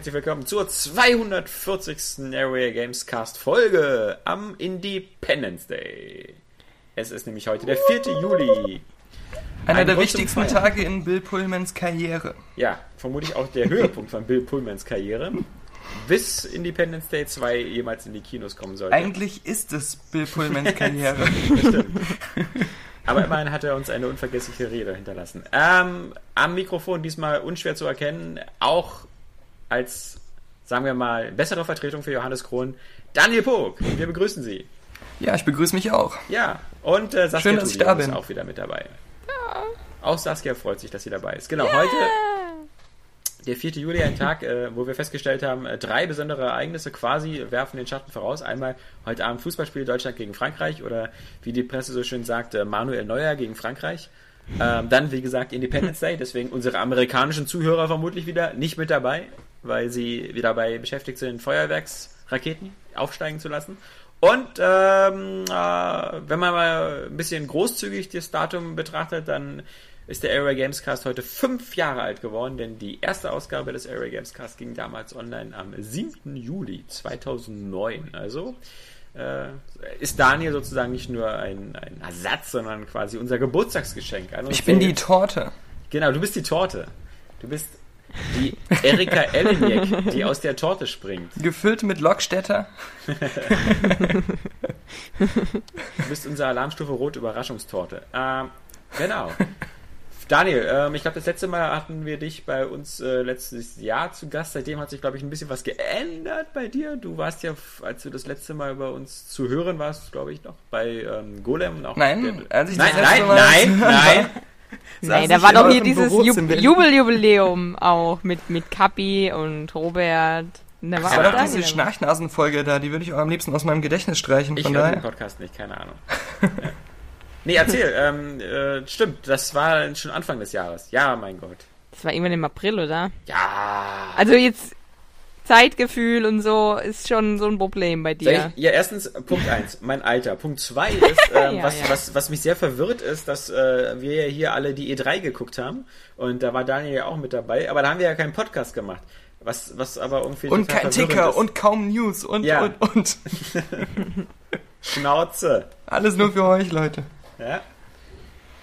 Herzlich willkommen zur 240. Area Games Cast Folge am Independence Day. Es ist nämlich heute der 4. Juli. Einer Ein der wichtigsten. Tage in Bill Pullmans Karriere. Ja, vermutlich auch der Höhepunkt von Bill Pullmans Karriere. Bis Independence Day 2 jemals in die Kinos kommen sollte. Eigentlich ist es Bill Pullmans Karriere. Aber immerhin hat er uns eine unvergessliche Rede hinterlassen. Ähm, am Mikrofon diesmal unschwer zu erkennen, auch als, sagen wir mal, bessere Vertretung für Johannes Krohn, Daniel Pog. Wir begrüßen Sie. ja, ich begrüße mich auch. Ja, und äh, Saskia Schön, dass ich da ist bin. auch wieder mit dabei. Auch Saskia freut sich, dass sie dabei ist. Genau, heute, der 4. Juli, ein Tag, äh, wo wir festgestellt haben, äh, drei besondere Ereignisse quasi werfen den Schatten voraus. Einmal heute Abend Fußballspiel Deutschland gegen Frankreich oder wie die Presse so schön sagt, äh, Manuel Neuer gegen Frankreich. Ähm, dann, wie gesagt, Independence Day, deswegen unsere amerikanischen Zuhörer vermutlich wieder nicht mit dabei, weil sie wieder dabei beschäftigt sind, Feuerwerksraketen aufsteigen zu lassen. Und ähm, äh, wenn man mal ein bisschen großzügig das Datum betrachtet, dann ist der Area Games Cast heute fünf Jahre alt geworden, denn die erste Ausgabe des Area Games Cast ging damals online am 7. Juli 2009. Also äh, ist Daniel sozusagen nicht nur ein, ein Ersatz, sondern quasi unser Geburtstagsgeschenk. Uns Ich bin die. Torte. Genau, du bist die Torte. Du bist die Erika Eleniak, die aus der Torte springt. Gefüllt mit Lockstädter. Du bist unsere Alarmstufe Rot Überraschungstorte. Ähm, genau. Daniel, ähm, ich glaube, das letzte Mal hatten wir dich bei uns äh, letztes Jahr zu Gast. Seitdem hat sich, glaube ich, ein bisschen was geändert bei dir. Du warst ja, als du das letzte Mal bei uns zu hören warst, glaube ich, noch bei ähm, Golem. Auch Nein, der, als ich nein, das letzte nein, Mal nein, hören nein. Nein, da war doch hier dieses Büro Ju in Berlin. Jubeljubiläum auch mit, mit Kapi und Robert. Da war Das war doch Daniel diese dabei. Schnarchnase-Folge da, die würde ich auch am liebsten aus meinem Gedächtnis streichen. Ich höre den. Podcast nicht, keine Ahnung. ja. Nee, erzähl. Ähm, äh, stimmt, das war schon Anfang des Jahres. Ja, mein Gott. Das war irgendwann im April, oder? Ja. Also jetzt Zeitgefühl und so ist schon so ein Problem bei dir. ich, ja, erstens, Punkt eins, mein Alter. Punkt zwei ist, ähm, Ja, was, ja. Was, was mich sehr verwirrt ist, dass äh, wir ja hier alle die E3 geguckt haben und da war Daniel ja auch mit dabei, aber da haben wir ja keinen Podcast gemacht. Was, was aber irgendwie Und total kein Ticker ist. und kaum News und, Ja. und, und. Schnauze. Alles nur für euch, Leute. Ja?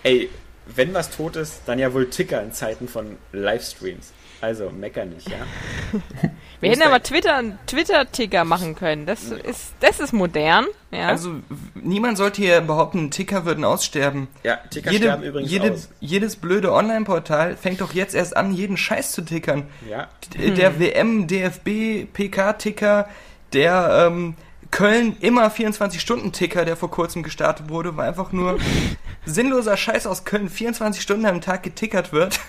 Ey, wenn was tot ist, dann ja wohl Ticker in Zeiten von Livestreams. Also, mecker nicht, ja? Wir hätten aber Twitter Twitter-Ticker machen können. Das ist, das ist modern. Ja. Also, niemand sollte hier behaupten, Ticker würden aussterben. Ja, Ticker sterben Jede, übrigens jede, aus. jedes blöde Online-Portal fängt doch jetzt erst an, jeden Scheiß zu tickern. Ja, D- Der WM, DFB, PK-Ticker, der ähm, Köln immer 24-Stunden-Ticker, der vor kurzem gestartet wurde, war einfach nur sinnloser Scheiß aus Köln, 24 Stunden am Tag getickert wird.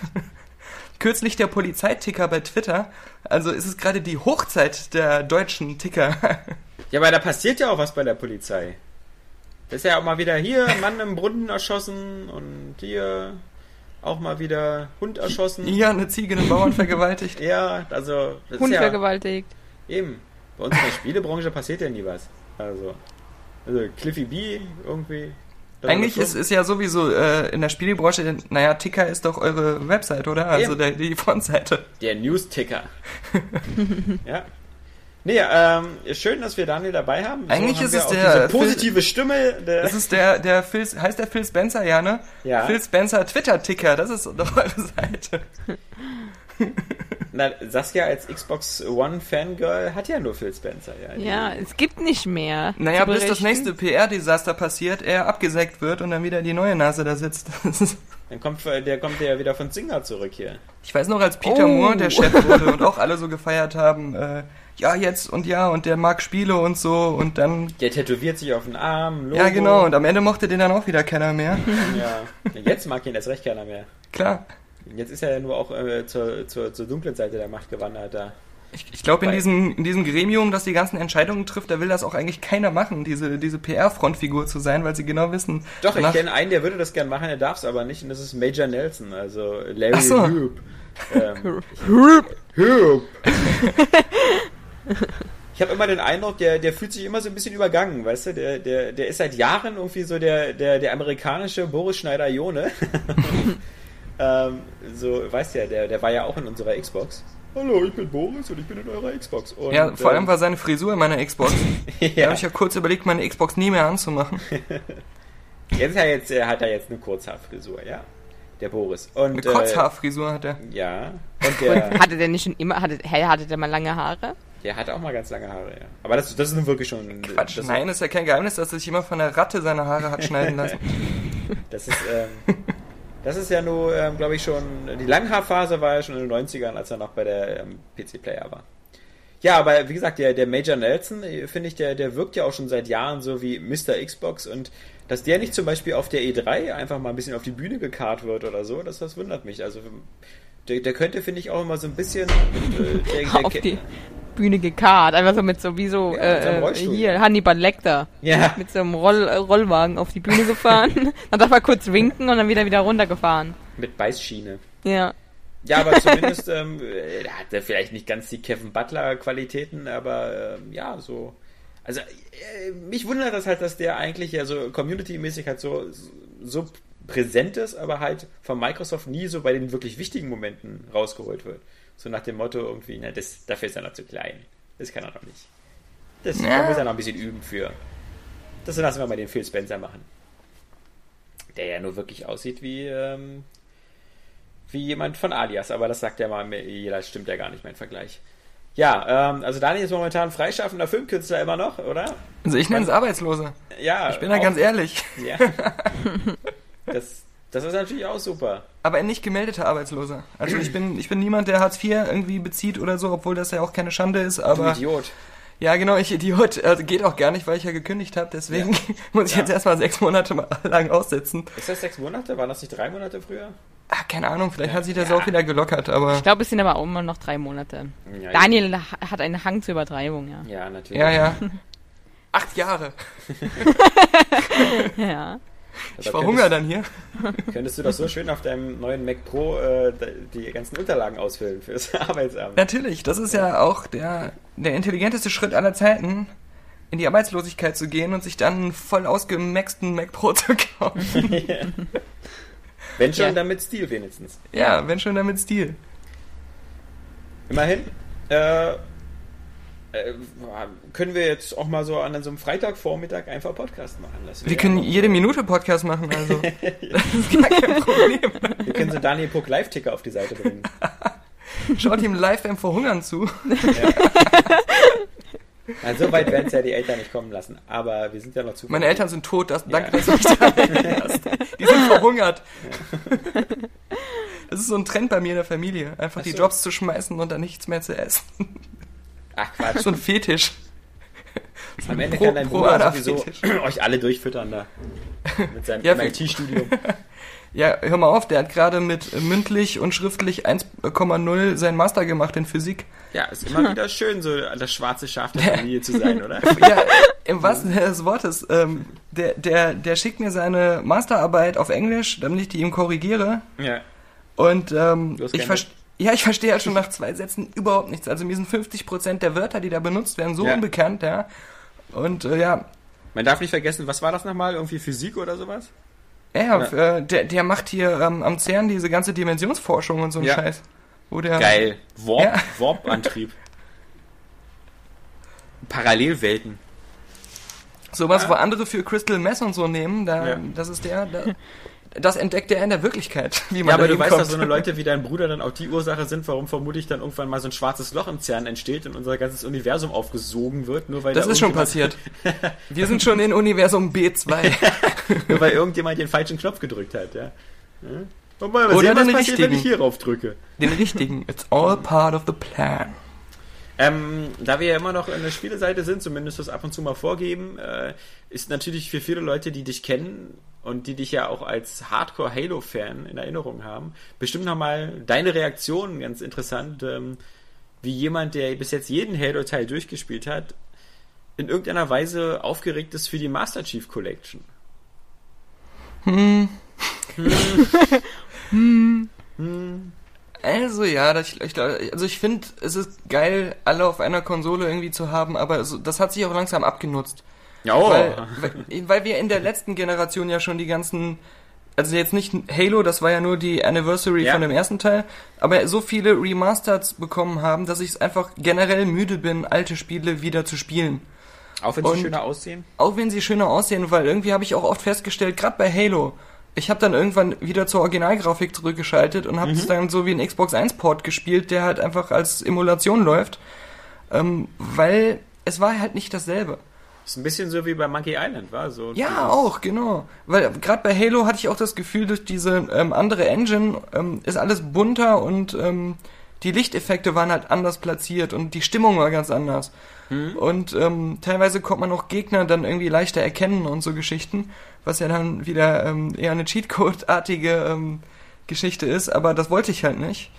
Kürzlich der Polizeiticker bei Twitter. Also ist es gerade die Hochzeit der deutschen Ticker. Ja, aber da passiert ja auch was bei der Polizei. Da ist ja auch mal wieder hier ein Mann im Brunnen erschossen und hier auch mal wieder Hund erschossen. ja, eine Ziege einen Bauern vergewaltigt. Ja, also das Hund ist ja vergewaltigt. eben. Bei uns in der Spielebranche passiert ja nie was. Also, also Cliffy B irgendwie. Eigentlich ist es ja sowieso äh, in der Spielebranche, naja, Ticker ist doch eure Website, oder? Also der, die Frontseite. der News-Ticker. ja. Nee, ähm, schön, dass wir Daniel dabei haben. Eigentlich haben ist es der diese Phil- positive Stimme. Der, Das ist der, der Phil, heißt der Phil Spencer, ja, ne? Ja. Phil Spencer Twitter-Ticker, das ist doch eure Seite. na, Saskia als Xbox One Fangirl hat ja nur Phil Spencer. Ja, Ja, es gibt nicht mehr. Naja, bis das nächste PR-Desaster passiert, er abgesägt wird und dann wieder die neue Nase da sitzt. Dann kommt, der kommt ja wieder von Singer zurück hier. Ich weiß noch, als Peter Oh. Moore der Chef wurde und auch alle so gefeiert haben, äh, ja, jetzt und ja, und der mag Spiele und so und dann, Der tätowiert sich auf den Arm. Logo. ja genau, und am Ende mochte den dann auch wieder keiner mehr. Ja. Jetzt mag ihn erst recht keiner mehr. Klar. Jetzt ist er ja nur auch äh, zur, zur, zur dunklen Seite der Macht gewandert da. Ich, ich glaube, in diesem, in diesem Gremium, das die ganzen Entscheidungen trifft, da will das auch eigentlich keiner machen, diese, diese PR-Frontfigur zu sein, weil sie genau wissen. Doch, ich kenne einen, der würde das gern machen, der darf es aber nicht, und das ist Major Nelson, also Larry Ach so. Hoop. Ähm, Hoop. Ich habe immer den Eindruck, der, der fühlt sich immer so ein bisschen übergangen, weißt du? Der, der, der ist seit Jahren irgendwie so der, der, der amerikanische Boris Schneider-Jone. ähm, so, weißt ja, der, der war ja auch in unserer Xbox. Hallo, ich bin Boris und ich bin in eurer Xbox. Und, Ja, vor allem ähm, war seine Frisur in meiner Xbox. Da ja, habe ich ja kurz überlegt, meine Xbox nie mehr anzumachen. jetzt, hat er jetzt er hat er jetzt eine Kurzhaarfrisur, ja. Der Boris. Und, Eine Kurzhaarfrisur hat er. Äh, ja. Und der, Hatte der nicht schon immer, hatte, hä, hatte der mal lange Haare? der hatte auch mal ganz lange Haare, ja. Aber das, das ist nun wirklich schon. Quatsch, das, nein, ist ja kein Geheimnis, dass er sich immer von der Ratte seine Haare hat schneiden lassen. Das ist, ähm, das ist ja nur, ähm, glaube ich, schon. Die Langhaarphase war ja schon in den 90ern, als er noch bei der ähm, PC Player war. Ja, aber wie gesagt, der, der Major Nelson, äh, finde ich, der, der wirkt ja auch schon seit Jahren so wie Mr. Xbox und dass der nicht zum Beispiel auf der E3 einfach mal ein bisschen auf die Bühne gekarrt wird oder so, das, das wundert mich. Also der, der könnte, finde ich, auch immer so ein bisschen. Äh, der, der, Auf die Bühne gekarrt. Einfach so mit so wie so, Ja, äh, Rollstuhl. hier, Hannibal Lecter. Ja. Mit so einem Roll, äh, Rollwagen auf die Bühne gefahren. dann darf er kurz winken und dann wieder wieder runtergefahren. Mit Beißschiene. Ja. Ja, aber zumindest ähm, äh, er hat er vielleicht nicht ganz die Kevin Butler Qualitäten, aber ähm, ja, so. Also äh, mich wundert das halt, dass der eigentlich ja so community-mäßig halt so, so präsent ist, aber halt von Microsoft nie so bei den wirklich wichtigen Momenten rausgeholt wird. So nach dem Motto irgendwie, na, das, dafür ist er noch zu klein. Das kann er noch nicht. Das Ja. da muss er noch ein bisschen üben für. Das lassen wir mal den Phil Spencer machen. Der ja nur wirklich aussieht wie, ähm, wie jemand von Alias, aber das sagt ja mal jeder, das stimmt ja gar nicht, mein Vergleich. Ja, ähm, also Daniel ist momentan freischaffender Filmkünstler immer noch, oder? Also ich nenne es Arbeitslose. Ja. Ich bin da ganz ehrlich. Ja. das, das ist natürlich auch super. Aber ein nicht gemeldeter Arbeitsloser. Also ich bin, ich bin niemand, der Hartz IV irgendwie bezieht oder so, obwohl das ja auch keine Schande ist, Du aber. Idiot. Ja, genau, ich Idiot. Also geht auch gar nicht, weil ich ja gekündigt habe, deswegen muss ich Ja. jetzt erstmal sechs Monate mal lang aussetzen. Ist das sechs Monate? Waren das nicht drei Monate früher? Ah, keine Ahnung, vielleicht hat sich das Ja. auch wieder gelockert, aber. Ich glaube, es sind aber auch immer noch drei Monate. Ja, Daniel ha- hat einen Hang zur Übertreibung, ja. Ja, natürlich. Ja, ja. Acht Jahre. Ja. Ich verhungere dann hier. Könntest, du doch so schön auf deinem neuen Mac Pro äh, die ganzen Unterlagen ausfüllen fürs Arbeitsamt. Natürlich, das ist ja auch der, der intelligenteste Schritt aller Zeiten, in die Arbeitslosigkeit zu gehen und sich dann einen voll ausgemaxten Mac Pro zu kaufen. Wenn schon, Ja. dann mit Stil wenigstens. ja, wenn schon damit Stil. Immerhin. Äh, äh, können wir jetzt auch mal so an so einem Freitagvormittag einfach Podcast machen. Das Wir können jede Minute Podcast machen, also. Das ist gar kein Problem. wir können so Daniel Puck Live-Ticker auf die Seite bringen. Schaut ihm live beim Verhungern zu. Also so weit werden es ja die Eltern nicht kommen lassen. Aber wir sind ja noch zu. Meine Eltern sind tot, das, danke, Ja. dass du mich daran erinnerst. Die sind verhungert. Das ist so ein Trend bei mir in der Familie. Einfach Ach die so. Jobs zu schmeißen und dann nichts mehr zu essen. Ach Quatsch. So ein Fetisch. Am Ende Pro- kann dein Bruder sowieso euch alle durchfüttern da. Mit seinem Ja, MIT-Studium. Ja, hör mal auf, der hat gerade mit mündlich und schriftlich 1,0 sein Master gemacht in Physik. Ja, ist immer wieder schön, so das schwarze Schaf der Familie zu sein, oder? Ja, im wahrsten Sinne des Wortes. Ähm, der, der, der schickt mir seine Masterarbeit auf Englisch, damit ich die ihm korrigiere. Ja. Und ähm, ich verstehe. Ja, ich verstehe halt schon nach zwei Sätzen überhaupt nichts. Also mir sind 50% der Wörter, die da benutzt werden, so Ja. unbekannt, ja. Und äh, ja, Man darf nicht vergessen, was war das nochmal? Irgendwie Physik oder sowas? ja, Äh, der, der macht hier ähm, am CERN diese ganze Dimensionsforschung und so einen Ja. Scheiß. Wo der, Geil. Warp, Ja. Warp-Antrieb. Parallelwelten. Sowas, Ja. wo andere für Crystal Mess und so nehmen, da, Ja. das ist der, da, das entdeckt er in der Wirklichkeit, wie man Ja, aber du weißt, hinkommt. dass so eine Leute wie dein Bruder dann auch die Ursache sind, warum vermutlich dann irgendwann mal so ein schwarzes Loch im CERN entsteht und unser ganzes Universum aufgesogen wird, nur weil Das da ist schon passiert. Wir sind schon in Universum B2. Nur weil irgendjemand den falschen Knopf gedrückt hat, ja. Und mal Oder sehen, was passiert, wenn ich richtigen. hier rauf drücke. Den richtigen. It's all part of the plan. Ähm, da wir ja immer noch in der Spieleseite sind, zumindest das ab und zu mal vorgeben, äh, ist natürlich für viele Leute, die dich kennen und die dich ja auch als Hardcore Halo-Fan in Erinnerung haben, bestimmt nochmal deine Reaktion ganz interessant, ähm, wie jemand, der bis jetzt jeden Halo-Teil durchgespielt hat, in irgendeiner Weise aufgeregt ist für die Master Chief Collection. Also ja, das, ich, glaub- also ich finde, es ist geil, alle auf einer Konsole irgendwie zu haben, aber das hat sich auch langsam abgenutzt. Ja, oh. Weil, weil, weil wir in der letzten Generation ja schon die ganzen also jetzt nicht Halo, das war ja nur die Anniversary Ja. von dem ersten Teil, aber so viele Remasters bekommen haben, dass ich es einfach generell müde bin, alte Spiele wieder zu spielen. Auch wenn sie Und- schöner aussehen. Auch wenn sie schöner aussehen, weil irgendwie habe ich auch oft festgestellt, gerade bei Halo, ich habe dann irgendwann wieder zur Originalgrafik zurückgeschaltet und habe es dann so wie ein Xbox 1 Port gespielt, der halt einfach als Emulation läuft, ähm, weil es war halt nicht dasselbe. Ist ein bisschen so wie bei Monkey Island, war so. Ja, auch, genau. Weil gerade bei Halo hatte ich auch das Gefühl, durch diese ähm, andere Engine ähm, ist alles bunter und ähm, die Lichteffekte waren halt anders platziert und die Stimmung war ganz anders. Und ähm, teilweise konnte man auch Gegner dann irgendwie leichter erkennen und so Geschichten, was ja dann wieder ähm, eher eine Cheatcode-artige ähm, Geschichte ist, aber das wollte ich halt nicht.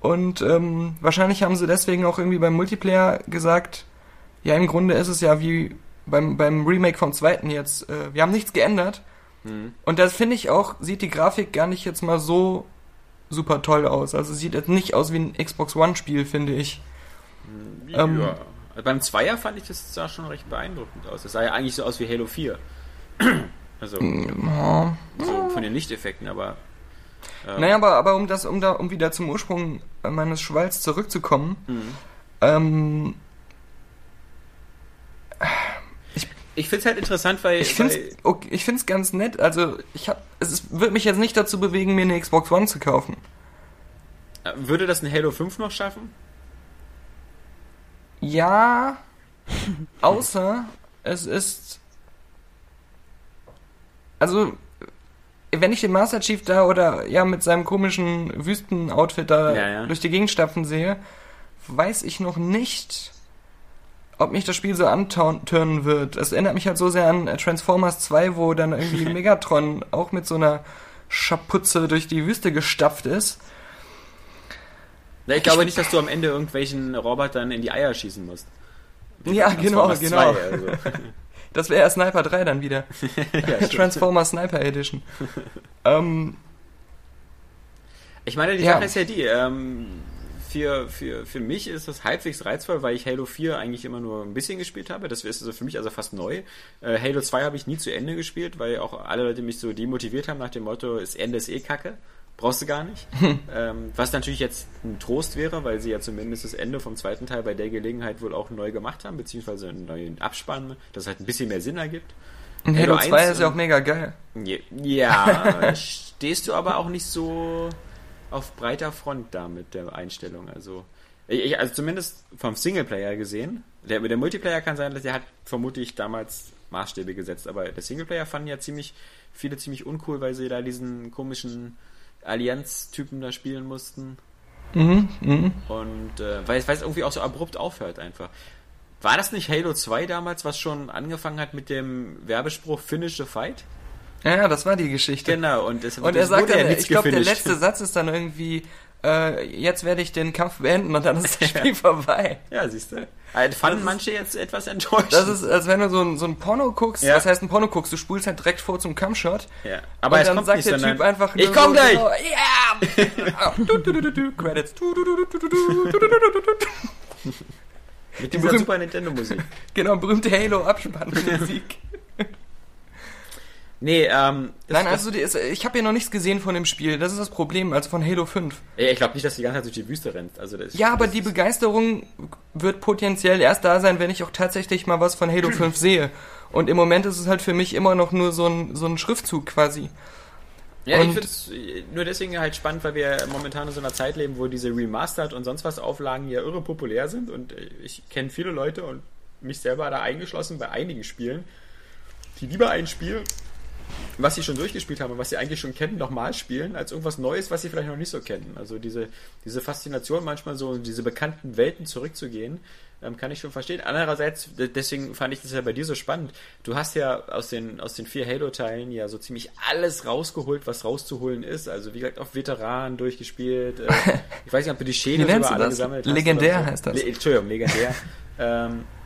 Und ähm, wahrscheinlich haben sie deswegen auch irgendwie beim Multiplayer gesagt, ja, im Grunde ist es ja wie beim, beim Remake vom zweiten jetzt, äh, wir haben nichts geändert. Mhm. Und das finde ich auch, sieht die Grafik gar nicht jetzt mal so super toll aus. Also sieht jetzt nicht aus wie ein Xbox One-Spiel, finde ich. Ja. Ähm, Also beim Zweier fand ich, das sah schon recht beeindruckend aus. Das sah ja eigentlich so aus wie Halo 4. Also, Ja. so von den Lichteffekten, aber. ähm, Naja, aber, aber um das, um da, um wieder zum Ursprung meines Schwalls zurückzukommen, Mhm. ähm, Ich finde es halt interessant, weil. ich finde weil, okay, ich find's ganz nett. Also ich hab, es wird mich jetzt nicht dazu bewegen, mir eine Xbox One zu kaufen. äh, würde das ein Halo 5 noch schaffen? Ja, außer es ist. Also, wenn ich den Master Chief da oder ja mit seinem komischen Wüstenoutfit da Ja, ja. durch die Gegend stapfen sehe, weiß ich noch nicht, ob mich das Spiel so antören wird. Es erinnert mich halt so sehr an äh, Transformers 2, wo dann irgendwie Megatron auch mit so einer Schapuze durch die Wüste gestapft ist. Na, ich glaube nicht, dass du am Ende irgendwelchen Robotern in die Eier schießen musst. Ja, genau, genau. 2, also. Das wäre Sniper 3 dann wieder. ja, stimmt. Transformers Sniper Edition. ähm, Ich meine, die Ja. Sache ist ja die, ähm, für, für, für mich ist das halbwegs reizvoll, weil ich Halo 4 eigentlich immer nur ein bisschen gespielt habe. Das ist also für mich also fast neu. Äh, Halo 2 habe ich nie zu Ende gespielt, weil auch alle Leute mich so demotiviert haben nach dem Motto, das Ende ist eh kacke. Brauchst du gar nicht. ähm, was natürlich jetzt ein Trost wäre, weil sie ja zumindest das Ende vom zweiten Teil bei der Gelegenheit wohl auch neu gemacht haben, beziehungsweise einen neuen Abspann, das halt ein bisschen mehr Sinn ergibt. und Halo Halo 2 1 ist ja auch und- mega geil. Ja, stehst du aber auch nicht so auf breiter Front da mit der Einstellung. Also, ich, also zumindest vom Singleplayer gesehen. Der, der Multiplayer kann sein, dass der hat vermutlich damals Maßstäbe gesetzt, aber der Singleplayer fanden ja ziemlich viele ziemlich uncool, weil sie da diesen komischen Allianz-Typen da spielen mussten. Mhm, mhm. Und äh, weil, es- weil es irgendwie auch so abrupt aufhört einfach. War das nicht Halo 2 damals, was schon angefangen hat mit dem Werbespruch Finish the Fight? Ja, ja, das war die Geschichte. Genau, und, es, Und er sagt dann, ich glaube, der letzte Satz ist dann irgendwie, äh, jetzt werde ich den Kampf beenden und dann ist das Spiel vorbei. Ja, siehst du. Also fanden ist, manche jetzt etwas enttäuscht. Das ist, als wenn du so ein, so ein Porno guckst. Ja. Was heißt ein Porno guckst? Du spulst halt direkt vor zum Cumshot. Ja. Aber und dann sagt nicht, der Typ einfach Ich komm gleich! Ja! yeah! du, du, du, du, Credits. Mit dem Super Nintendo Musik. genau, berühmte Halo Abspannmusik. Nee, ähm, Nein, also die ich habe ja noch nichts gesehen von dem Spiel. Das ist das Problem, also von Halo 5. das, ich glaube nicht, dass die ganze Zeit durch die Wüste rennt. Also das, Ja, aber das die ist- Begeisterung wird potenziell erst da sein, wenn ich auch tatsächlich mal was von Halo 5 sehe. Und im Moment ist es halt für mich immer noch nur so ein, so ein Schriftzug quasi. Ja, ich Und- finde es nur deswegen halt spannend, weil wir momentan in so einer Zeit leben, wo diese Remastered und sonst was Auflagen ja irre populär sind und äh, ich kenne viele Leute und mich selber da eingeschlossen bei einigen Spielen, die lieber ein Spiel, was sie schon durchgespielt haben und was sie eigentlich schon kennen, nochmal spielen, als irgendwas Neues, was sie vielleicht noch nicht so kennen. Also diese, diese Faszination manchmal so diese bekannten Welten zurückzugehen, ähm, kann ich schon verstehen. Andererseits, deswegen fand ich das ja bei dir so spannend. Du hast ja aus den, aus den vier Halo-Teilen ja so ziemlich alles rausgeholt, was rauszuholen ist. Also wie gesagt, auf Veteranen durchgespielt. Äh, ich weiß nicht, ob du die nennst über alle das? gesammelt Legendär hast. oder heißt das. Le Entschuldigung, legendär. ähm, äh,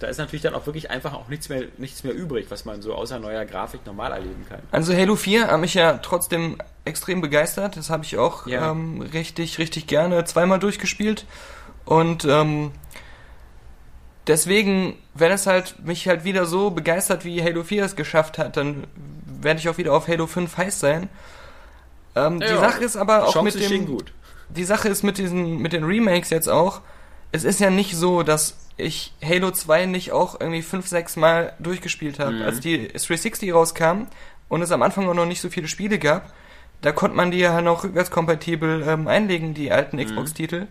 da ist natürlich dann auch wirklich einfach auch nichts mehr, nichts mehr übrig, was man so außer neuer Grafik normal erleben kann. Also Halo 4 hat mich ja trotzdem extrem begeistert. Das habe ich auch Ja. ähm, richtig, richtig gerne zweimal durchgespielt. Und ähm, deswegen, wenn es halt mich halt wieder so begeistert, wie Halo 4 es geschafft hat, dann werde ich auch wieder auf Halo 5 heiß sein. Ähm, die Ja, Sache ist aber auch mit dem, die Sache ist mit diesen, mit den Remakes jetzt auch, es ist ja nicht so, dass ich Halo 2 nicht auch irgendwie 5, 6 Mal durchgespielt habe. Mhm. Als die 360 rauskam und es am Anfang auch noch nicht so viele Spiele gab, da konnte man die ja noch rückwärtskompatibel ähm, einlegen, die alten Mhm. Xbox-Titel.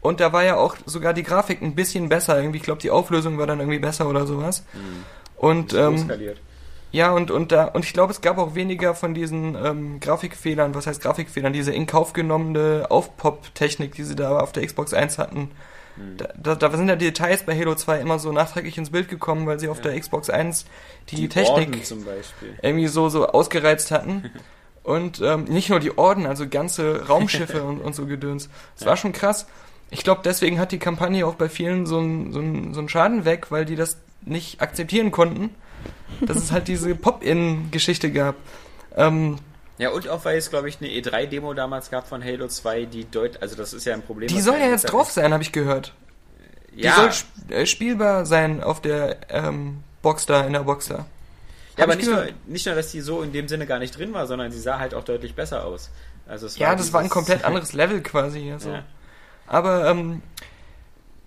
Und da war ja auch sogar die Grafik ein bisschen besser. Irgendwie, ich glaube, die Auflösung war dann irgendwie besser oder sowas. Und So ähm, ja, und, und da, und ich glaube, es gab auch weniger von diesen ähm, Grafikfehlern, was heißt Grafikfehlern, diese in Kauf genommene Aufpop-Technik, die sie da auf der Xbox 1 hatten. Da, da, da sind ja die Details bei Halo 2 immer so nachträglich ins Bild gekommen, weil sie auf Ja. der Xbox 1 die, Die Technik Orden zum Beispiel. irgendwie so, so ausgereizt hatten. Und ähm, nicht nur die Orden, also ganze Raumschiffe und, und so Gedöns. Es Ja. war schon krass. Ich glaube, deswegen hat die Kampagne auch bei vielen so einen so einen- so einen Schaden weg, weil die das nicht akzeptieren konnten, dass es halt diese Pop-In-Geschichte gab. Ähm, Ja, und auch weil es, glaube ich, eine E3-Demo damals gab von Halo 2, die deut also das ist ja ein Problem. die soll ja jetzt drauf sein, habe ich gehört. Die Ja, soll sp äh, spielbar sein auf der ähm, Box da, in der Box da. ja aber nicht nur, nicht nur, dass die so in dem Sinne gar nicht drin war, sondern sie sah halt auch deutlich besser aus. Also es Ja, das war ein komplett anderes Level quasi. Also. Ja. Aber ähm,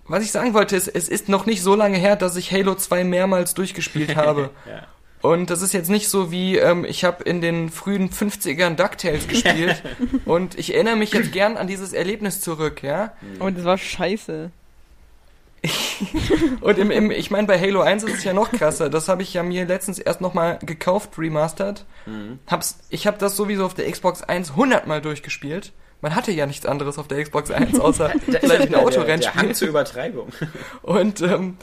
was ich sagen wollte, ist, es ist noch nicht so lange her, dass ich Halo 2 mehrmals durchgespielt habe. ja. Und das ist jetzt nicht so wie, ähm, ich habe in den frühen 50ern DuckTales gespielt und ich erinnere mich jetzt gern an dieses Erlebnis zurück, ja. Und das war scheiße. Und im, im, ich meine, bei Halo 1 ist es ja noch krasser. Das habe ich ja mir letztens erst nochmal gekauft, remastered. Mhm. Hab's, ich habe das sowieso auf der Xbox 1 100 Mal durchgespielt. Man hatte ja nichts anderes auf der Xbox 1, außer vielleicht ein wieder der, der Autorennspiel. Hang zur Übertreibung. Und ähm, äh,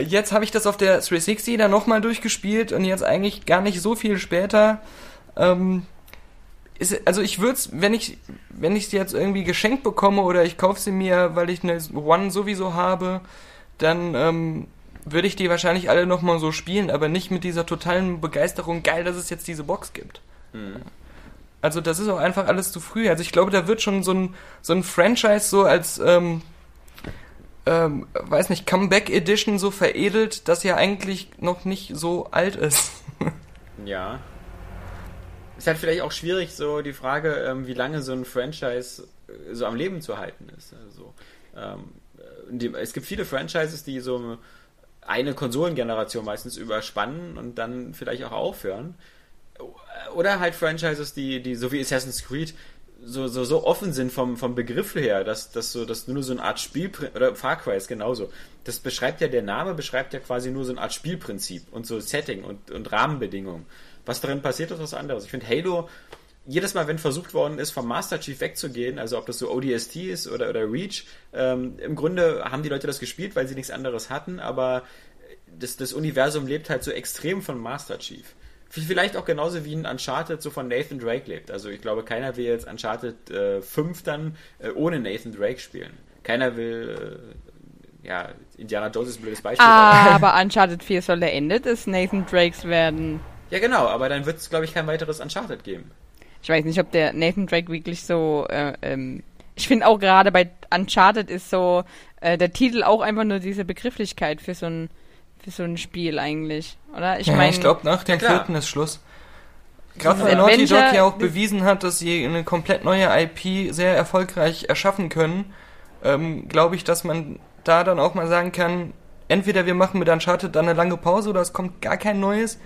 jetzt habe ich das auf der 360 dann nochmal durchgespielt und jetzt eigentlich gar nicht so viel später. Ähm, ist, also ich würde es, wenn ich wenn ich sie jetzt irgendwie geschenkt bekomme oder ich kaufe sie mir, weil ich eine One sowieso habe, dann ähm, würde ich die wahrscheinlich alle nochmal so spielen, aber nicht mit dieser totalen Begeisterung, geil, dass es jetzt diese Box gibt. Mhm. Also das ist auch einfach alles zu früh. Also ich glaube, da wird schon so ein, so ein Franchise so als, ähm, ähm, weiß nicht, Comeback Edition so veredelt, dass ja eigentlich noch nicht so alt ist. Ja. Ist halt vielleicht auch schwierig, so die Frage, ähm, wie lange so ein Franchise äh, so am Leben zu halten ist. Also, ähm, äh, die, es gibt viele Franchises, die so eine Konsolengeneration meistens überspannen und dann vielleicht auch aufhören. Oder halt Franchises, die, die so wie Assassin's Creed so, so, so offen sind vom, vom Begriff her, dass, dass, so, dass nur so eine Art Spiel, oder Far Cry ist genauso. Das beschreibt ja, der Name beschreibt ja quasi nur so eine Art Spielprinzip und so Setting und, und Rahmenbedingungen. Was darin passiert, ist was anderes. Ich finde Halo, jedes Mal, wenn versucht worden ist, vom Master Chief wegzugehen, also ob das so ODST ist oder, oder Reach, ähm, im Grunde haben die Leute das gespielt, weil sie nichts anderes hatten, aber das, das Universum lebt halt so extrem von Master Chief. Vielleicht auch genauso wie ein Uncharted so von Nathan Drake lebt. Also ich glaube, keiner will jetzt Uncharted äh, 5 dann äh, ohne Nathan Drake spielen. Keiner will, äh, ja, Indiana Jones ist ein blödes Beispiel. Aber Uncharted 4 soll der Ende des Nathan Drakes werden. Ja genau, aber dann wird es, glaube ich, kein weiteres Uncharted geben. Ich weiß nicht, ob der Nathan Drake wirklich so. Äh, ähm, ich finde auch gerade bei Uncharted ist so äh, der Titel auch einfach nur diese Begrifflichkeit für so ein für so ein Spiel eigentlich, oder? Ich ja, meine, ich glaube, nach dem klar. vierten ist Schluss. Gerade weil Naughty Dog ja auch bewiesen hat, dass sie eine komplett neue IP sehr erfolgreich erschaffen können, ähm, glaube ich, dass man da dann auch mal sagen kann, entweder wir machen mit Uncharted dann eine lange Pause oder es kommt gar kein neues,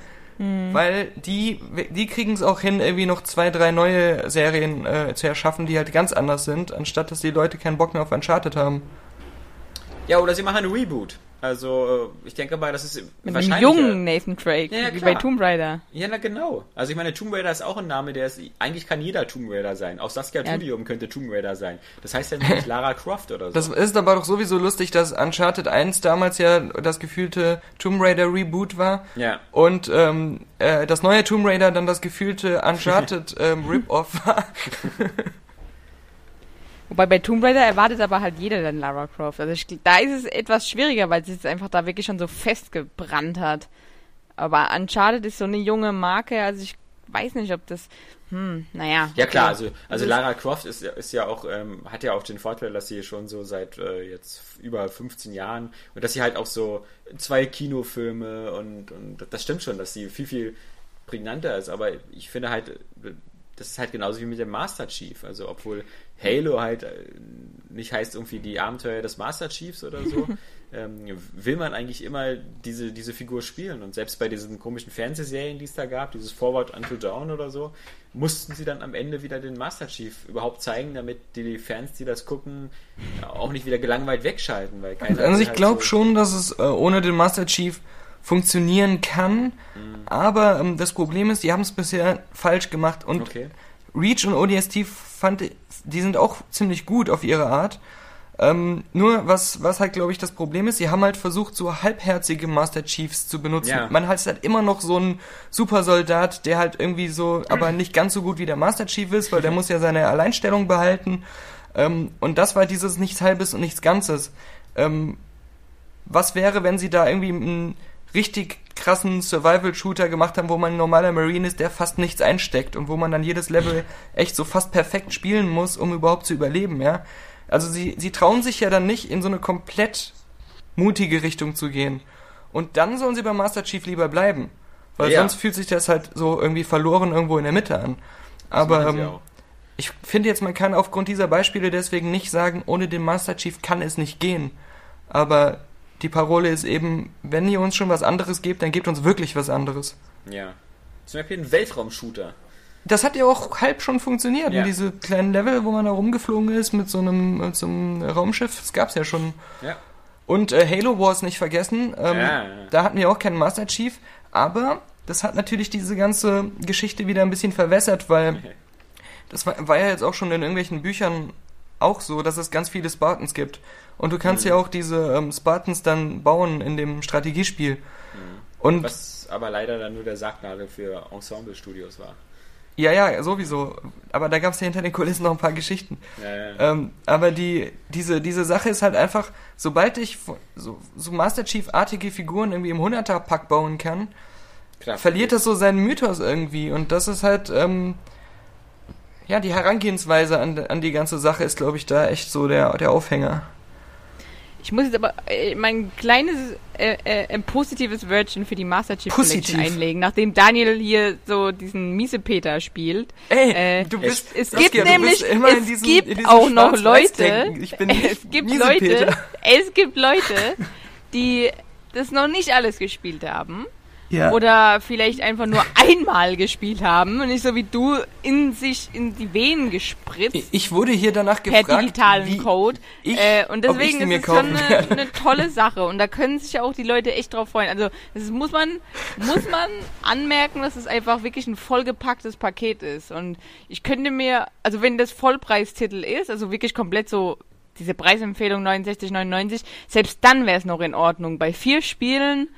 weil die, die kriegen es auch hin, irgendwie noch zwei, drei neue Serien äh, zu erschaffen, die halt ganz anders sind, anstatt dass die Leute keinen Bock mehr auf Uncharted haben. Ja, oder sie machen ein Reboot. Also äh, ich denke mal, das ist mit einem wahrscheinlich jungen Nathan Drake, Ja, ja, wie bei Tomb Raider. Ja, na genau. Also ich meine, Tomb Raider ist auch ein Name, der ist, eigentlich kann jeder Tomb Raider sein. Auch Saskia Ja. Tudium könnte Tomb Raider sein. Das heißt ja nicht Lara Croft oder so. Das ist aber doch sowieso lustig, dass Uncharted 1 damals ja das gefühlte Tomb Raider Reboot war. ja. Und ähm, äh, das neue Tomb Raider dann das gefühlte Uncharted ähm, Rip-Off war. Wobei bei Tomb Raider erwartet aber halt jeder dann Lara Croft. Also ich, da ist es etwas schwieriger, weil es jetzt einfach da wirklich schon so festgebrannt hat. Aber Uncharted ist so eine junge Marke, also ich weiß nicht, ob das, hm, naja. Ja klar, also, also ist- Lara Croft ist, ist ja auch, ähm, hat ja auch den Vorteil, dass sie schon so seit äh, jetzt über 15 Jahren und dass sie halt auch so zwei Kinofilme und, und das stimmt schon, dass sie viel, viel prägnanter ist, aber ich finde halt, das ist halt genauso wie mit dem Master Chief. Also obwohl Halo halt äh, nicht heißt irgendwie die Abenteuer des Master Chiefs oder so, ähm, will man eigentlich immer diese, diese Figur spielen. Und selbst bei diesen komischen Fernsehserien, die es da gab, dieses Forward Until Dawn oder so, mussten sie dann am Ende wieder den Master Chief überhaupt zeigen, damit die Fans, die das gucken, auch nicht wieder gelangweilt wegschalten. Weil keiner Also ich halt glaube so- schon, dass es äh, ohne den Master Chief funktionieren kann, Mhm. aber ähm, das Problem ist, die haben es bisher falsch gemacht und Okay. Reach und ODST fand, die sind auch ziemlich gut auf ihre Art. Ähm, nur was, was halt glaube ich das Problem ist, sie haben halt versucht, so halbherzige Master Chiefs zu benutzen. Ja. Man hat halt immer noch so einen Supersoldat, der halt irgendwie so, aber nicht ganz so gut wie der Master Chief ist, weil der muss ja seine Alleinstellung behalten. Ähm, und das war dieses nichts Halbes und nichts Ganzes. Ähm, was wäre, wenn sie da irgendwie einen richtig krassen Survival-Shooter gemacht haben, wo man ein normaler Marine ist, der fast nichts einsteckt und wo man dann jedes Level echt so fast perfekt spielen muss, um überhaupt zu überleben, ja. Also sie, sie trauen sich ja dann nicht in so eine komplett mutige Richtung zu gehen. Und dann sollen sie beim Master Chief lieber bleiben. Weil Ja. sonst fühlt sich das halt so irgendwie verloren irgendwo in der Mitte an. Aber ähm, ich finde jetzt, man kann aufgrund dieser Beispiele deswegen nicht sagen, ohne den Master Chief kann es nicht gehen. Aber die Parole ist eben, wenn ihr uns schon was anderes gebt, dann gebt uns wirklich was anderes. Ja. Zum Beispiel ein Weltraumshooter. Das hat ja auch halb schon funktioniert. Ja. Und diese kleinen Level, wo man da rumgeflogen ist mit so einem, mit so einem Raumschiff, das gab's ja schon. Ja. Und äh, Halo Wars nicht vergessen. Ähm, Ja, ja. Da hatten wir auch keinen Master Chief. Aber das hat natürlich diese ganze Geschichte wieder ein bisschen verwässert, weil das war, war ja jetzt auch schon in irgendwelchen Büchern auch so, dass es ganz viele Spartans gibt. Und du kannst Mhm. ja auch diese ähm, Spartans dann bauen in dem Strategiespiel. Und Mhm. Was aber leider dann nur der Sargnagel für Ensemble-Studios war. ja, ja, sowieso. Aber da gab es ja hinter den Kulissen noch ein paar Geschichten. Ja, ja. Ähm, aber die, diese, diese Sache ist halt einfach, sobald ich so, so Master Chief-artige Figuren irgendwie im 100er-Pack bauen kann, Klar. verliert das so seinen Mythos irgendwie. Und das ist halt, ähm, ja, die Herangehensweise an, an die ganze Sache ist, glaube ich, da echt so der, der Aufhänger. Ich muss jetzt aber äh, mein kleines äh, äh, positives Wörtchen für die Master Chief Positiv. Collection einlegen, nachdem Daniel hier so diesen Miesepeter spielt. Ey, Äh, du bist, Es gibt du nämlich, bist immer es in diesem, gibt auch noch Leute. Ich bin es gibt Miesepeter. Leute, es gibt Leute, die das noch nicht alles gespielt haben Ja. oder vielleicht einfach nur einmal gespielt haben und nicht so wie du in sich in die Venen gespritzt ich wurde hier danach per gefragt, digitalen wie Code. ich- äh, und deswegen ist es schon eine, eine tolle Sache. Und da können sich ja auch die Leute echt drauf freuen. Also das muss man, muss man anmerken, dass es einfach wirklich ein vollgepacktes Paket ist. Und ich könnte mir, also wenn das Vollpreistitel ist, also wirklich komplett so diese Preisempfehlung 69,99, selbst dann wäre es noch in Ordnung. Bei vier Spielen,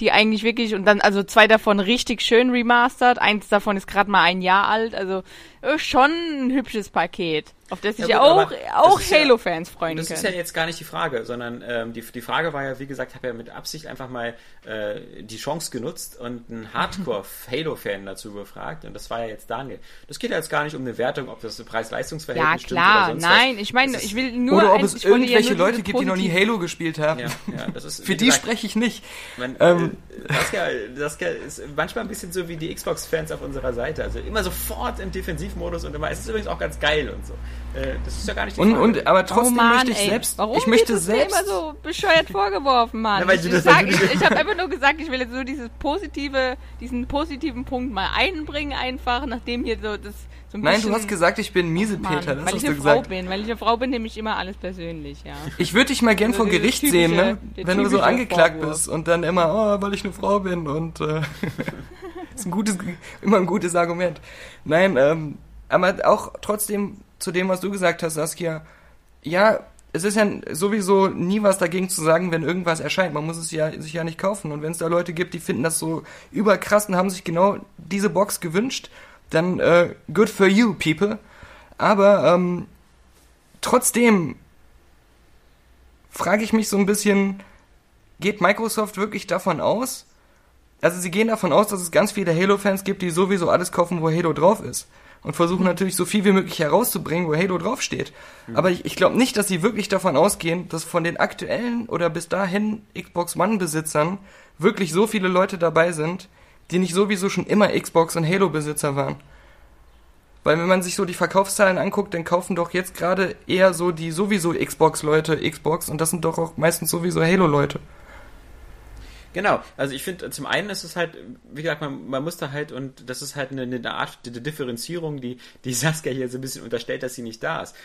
die eigentlich wirklich, und dann also zwei davon richtig schön remastered, eins davon ist gerade mal ein Jahr alt, also äh, schon ein hübsches Paket, auf das sich Ja, ja, gut, auch, auch das ist ja- Halo-Fans freuen Das können. ist ja jetzt gar nicht die Frage, sondern ähm, die, die Frage war ja, wie gesagt, habe ja mit Absicht einfach mal äh, die Chance genutzt und einen Hardcore-Halo-Fan dazu befragt und das war ja jetzt Daniel. Das geht ja jetzt gar nicht um eine Wertung, ob das ja, Preis-Leistungs-Verhältnis stimmt oder klar, sonst nein, ich meine, Das ich will nur Oder ob ein- es ja irgendwelche nur Leute gibt, die noch nie Halo gespielt haben. was. Ja, ja, das ist, Für die gesagt, spreche ich nicht. Man, Ähm, äh, Saskia, Saskia ist manchmal ein bisschen so wie die Xbox-Fans auf unserer Seite. Also immer sofort im Defensivmodus und immer, es ist übrigens auch ganz geil und so. Äh, das ist ja gar nicht die Und, Frage. und aber trotzdem oh Mann, möchte ich ey, selbst, warum ich möchte das selbst, immer so bescheuert vorgeworfen, Mann? Na, ich du ich, du ich, ich habe einfach nur gesagt, ich will jetzt nur dieses positive, diesen positiven Punkt mal einbringen einfach, nachdem hier so das so ein Nein, bisschen, du hast gesagt, ich bin Miesepeter, Mann, das weil hast ich du eine gesagt. Frau bin, weil ich eine Frau bin, nehme ich immer alles persönlich, ja. Ich würde dich mal gern Also vor Gericht typische- sehen, ne? Wenn du so angeklagt Vorwurf. bist und dann immer, oh, weil ich eine Frau bin und äh, ist ein gutes, immer ein gutes Argument. Nein, ähm, aber auch trotzdem zu dem, was du gesagt hast, Saskia, ja, es ist ja sowieso nie was dagegen zu sagen, wenn irgendwas erscheint. Man muss es ja sich ja nicht kaufen. Und wenn es da Leute gibt, die finden das so überkrass und haben sich genau diese Box gewünscht, dann äh, good for you, people. Aber ähm, trotzdem frage ich mich so ein bisschen, geht Microsoft wirklich davon aus? Also sie gehen davon aus, dass es ganz viele Halo-Fans gibt, die sowieso alles kaufen, wo Halo drauf ist. Und versuchen natürlich so viel wie möglich herauszubringen, wo Halo draufsteht. Aber ich, ich glaube nicht, dass sie wirklich davon ausgehen, dass von den aktuellen oder bis dahin Xbox One-Besitzern wirklich so viele Leute dabei sind, die nicht sowieso schon immer Xbox und Halo-Besitzer waren. Weil wenn man sich so die Verkaufszahlen anguckt, dann kaufen doch jetzt gerade eher so die sowieso Xbox-Leute Xbox und das sind doch auch meistens sowieso Halo-Leute. Genau, also ich finde, zum einen ist es halt, wie gesagt, man, man muss da halt, und das ist halt eine, eine Art der Differenzierung, die, die Saskia hier so ein bisschen unterstellt, dass sie nicht da ist.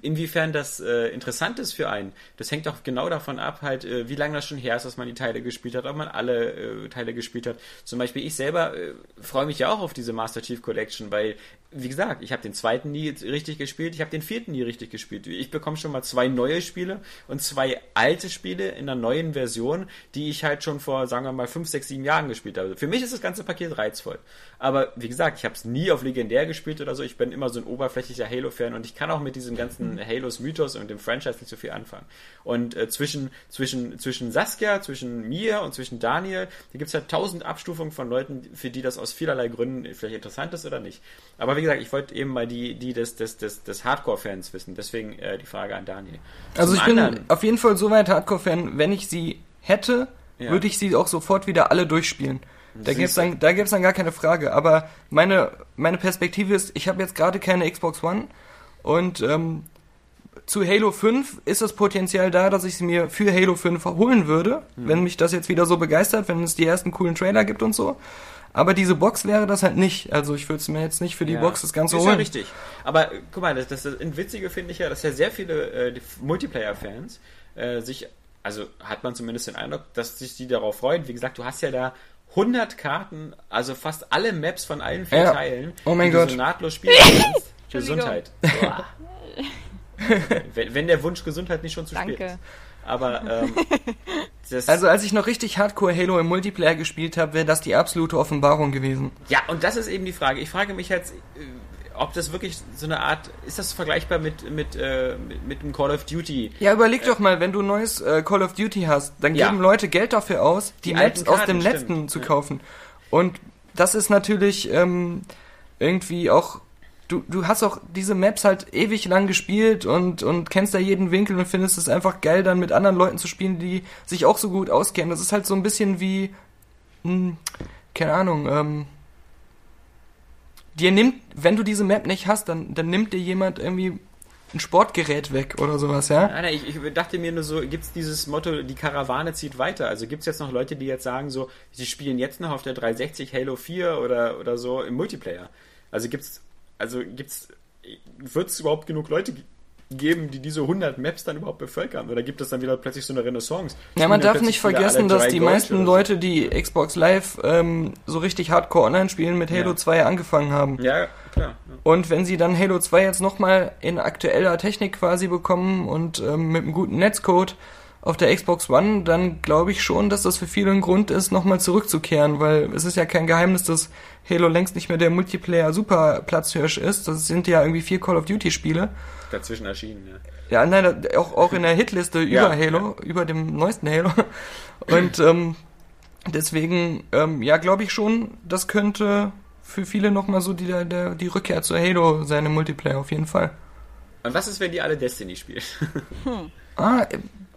Inwiefern das äh, interessant ist für einen, das hängt auch genau davon ab, halt, äh, wie lange das schon her ist, dass man die Teile gespielt hat, ob man alle äh, Teile gespielt hat. Zum Beispiel ich selber äh, freue mich ja auch auf diese Master Chief Collection, weil wie gesagt, ich habe den zweiten nie richtig gespielt, ich habe den vierten nie richtig gespielt. Ich bekomme schon mal zwei neue Spiele und zwei alte Spiele in einer neuen Version, die ich halt schon vor, sagen wir mal, fünf, sechs, sieben Jahren gespielt habe. Für mich ist das ganze Paket reizvoll. Aber wie gesagt, ich habe es nie auf legendär gespielt oder so. Ich bin immer so ein oberflächlicher Halo-Fan und ich kann auch mit diesem ganzen Halos-Mythos und dem Franchise nicht so viel anfangen. Und äh, zwischen, zwischen, zwischen Saskia, zwischen mir und zwischen Daniel, da gibt es halt tausend Abstufungen von Leuten, für die das aus vielerlei Gründen vielleicht interessant ist oder nicht. Aber wie gesagt, ich wollte eben mal die, die des, des, des, des Hardcore-Fans wissen. Deswegen äh, die Frage an Daniel. Also Zum ich anderen, bin auf jeden Fall so weit Hardcore-Fan, wenn ich sie hätte, ja. würde ich sie auch sofort wieder alle durchspielen. Da gibt es dann, da gibt's dann gar keine Frage. Aber meine, meine Perspektive ist, ich habe jetzt gerade keine Xbox One und ähm, zu Halo 5 ist das Potenzial da, dass ich sie mir für Halo 5 holen würde, mhm. wenn mich das jetzt wieder so begeistert, wenn es die ersten coolen Trailer gibt und so. Aber diese Box wäre das halt nicht. Also ich würde es mir jetzt nicht für die ja. Box das Ganze holen. Ist ja richtig. Aber guck mal, das, das, das Witzige finde ich ja, dass ja sehr viele äh, Multiplayer-Fans äh, sich, also hat man zumindest den Eindruck, dass sich die darauf freuen. Wie gesagt, du hast ja da 100 Karten, also fast alle Maps von allen vier ja. Teilen, oh mein die Gott. du so nahtlos spielen kannst. Gesundheit. wenn, wenn, der Wunsch Gesundheit nicht schon zu Danke. spät ist. Aber ähm, also als ich noch richtig Hardcore Halo im Multiplayer gespielt habe, wäre das die absolute Offenbarung gewesen. Ja, und das ist eben die Frage. Ich frage mich jetzt, ob das wirklich so eine Art, ist das vergleichbar mit mit äh, mit, mit einem Call of Duty? Ja, überleg äh, doch mal, wenn du ein neues äh, Call of Duty hast, dann ja. geben Leute Geld dafür aus, die, die Maps aus dem stimmt. letzten zu kaufen. Und das ist natürlich ähm, irgendwie auch du, du hast auch diese Maps halt ewig lang gespielt und, und kennst da jeden Winkel und findest es einfach geil, dann mit anderen Leuten zu spielen, die sich auch so gut auskennen. Das ist halt so ein bisschen wie, hm, keine Ahnung, ähm, dir nimmt, wenn du diese Map nicht hast, dann, dann nimmt dir jemand irgendwie ein Sportgerät weg oder sowas, ja? Nein, nein, ich, ich dachte mir nur so, gibt's dieses Motto, die Karawane zieht weiter? Also gibt's jetzt noch Leute, die jetzt sagen so, sie spielen jetzt noch auf der 360 Halo 4 oder, oder so im Multiplayer? Also gibt's also gibt's, wird es überhaupt genug Leute geben, die diese 100 Maps dann überhaupt bevölkern? Oder gibt es dann wieder plötzlich so eine Renaissance? Ja, man darf nicht vergessen, dass die meisten Leute, die Xbox Live ähm, so richtig Hardcore online spielen, mit Halo ja. 2 angefangen haben. Ja, klar. Ja. Und wenn sie dann Halo 2 jetzt nochmal in aktueller Technik quasi bekommen und ähm, mit einem guten Netzcode auf der Xbox One, dann glaube ich schon, dass das für viele ein Grund ist, nochmal zurückzukehren, weil es ist ja kein Geheimnis, dass Halo längst nicht mehr der Multiplayer super Platzhirsch ist. Das sind ja irgendwie vier Call of Duty Spiele. Dazwischen erschienen, ja. Ja, nein, auch, auch in der Hitliste über ja, Halo, ja. über dem neuesten Halo. Und ähm, deswegen, ähm, ja, glaube ich schon, das könnte für viele nochmal so die, der, die Rückkehr zu Halo sein im Multiplayer, auf jeden Fall. Und was ist, wenn die alle Destiny spielen? Hm. Ah,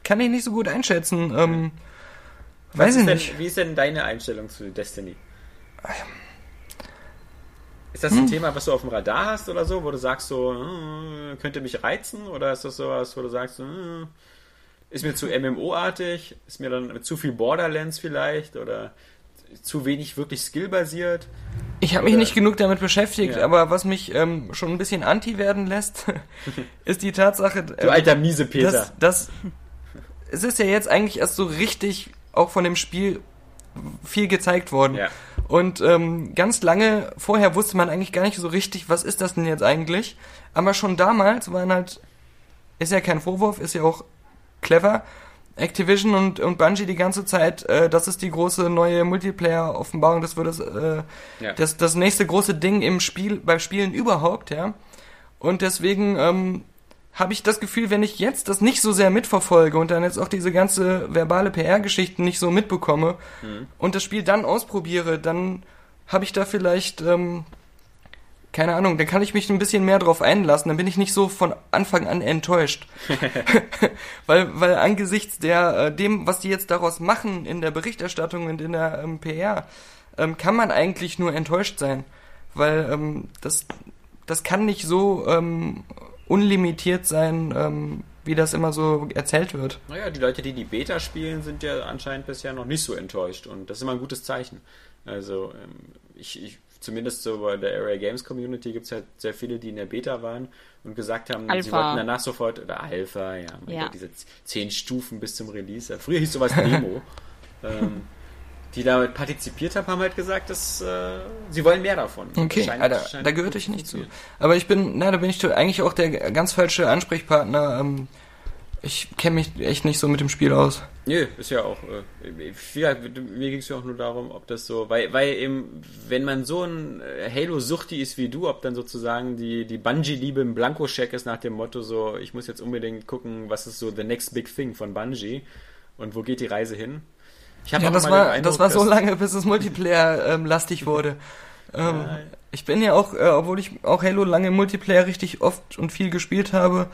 kann ich nicht so gut einschätzen. Ähm, weiß ich denn, nicht. Wie ist denn deine Einstellung zu Destiny? Ist das ein hm. Thema, was du auf dem Radar hast oder so, wo du sagst so, hm, könnte mich reizen? Oder ist das sowas, wo du sagst, hm, ist mir zu MMO-artig? Ist mir dann zu viel Borderlands vielleicht? Oder zu wenig wirklich skillbasiert? Ich habe mich nicht genug damit beschäftigt, ja. aber was mich ähm, schon ein bisschen anti werden lässt, ist die Tatsache, äh, du alter miese Peter. Dass, dass es ist ja jetzt eigentlich erst so richtig auch von dem Spiel viel gezeigt worden. Ja. Und ähm, ganz lange vorher wusste man eigentlich gar nicht so richtig, was ist das denn jetzt eigentlich. Aber schon damals waren halt, ist ja kein Vorwurf, ist ja auch clever, Activision und, und Bungie die ganze Zeit, äh, das ist die große neue Multiplayer-Offenbarung, das wird das, äh, ja. das, das nächste große Ding im Spiel, beim Spielen überhaupt, ja. Und deswegen ähm, habe ich das Gefühl, wenn ich jetzt das nicht so sehr mitverfolge und dann jetzt auch diese ganze verbale PR-Geschichten nicht so mitbekomme mhm. und das Spiel dann ausprobiere, dann habe ich da vielleicht, ähm, keine Ahnung, dann kann ich mich ein bisschen mehr drauf einlassen, dann bin ich nicht so von Anfang an enttäuscht. weil, weil angesichts der, äh, dem, was die jetzt daraus machen in der Berichterstattung und in der ähm, PR, ähm, kann man eigentlich nur enttäuscht sein. Weil ähm, das, das kann nicht so ähm, unlimitiert sein, ähm, wie das immer so erzählt wird. Naja, die Leute, die die Beta spielen, sind ja anscheinend bisher noch nicht so enttäuscht und das ist immer ein gutes Zeichen. Also ähm, ich, ich zumindest so bei der Area Games Community gibt es halt sehr viele, die in der Beta waren und gesagt haben, Alpha. sie wollten danach sofort, oder Alpha, ja, Ja. Gott, diese zehn Stufen bis zum Release. Früher hieß sowas Demo. ähm, die damit partizipiert haben, haben halt gesagt, dass äh, sie wollen mehr davon. Okay, Scheint- da, scheint da gehörte ich nicht zu. Aber ich bin, na, da bin ich eigentlich auch der ganz falsche Ansprechpartner. Ähm, ich kenne mich echt nicht so mit dem Spiel aus. Nö, ist ja auch. Äh, mir ging es ja auch nur darum, ob das so, weil, weil eben, wenn man so ein äh, Halo-Suchti ist wie du, ob dann sozusagen die, die Bungie-Liebe im Blankoscheck ist nach dem Motto so, ich muss jetzt unbedingt gucken, was ist so the next big thing von Bungie und wo geht die Reise hin. Ich hab Ja, das war, Eindruck, das war so lange, bis es Multiplayer ähm, lastig wurde. Ähm, ich bin ja auch, äh, obwohl ich auch Halo lange Multiplayer richtig oft und viel gespielt habe,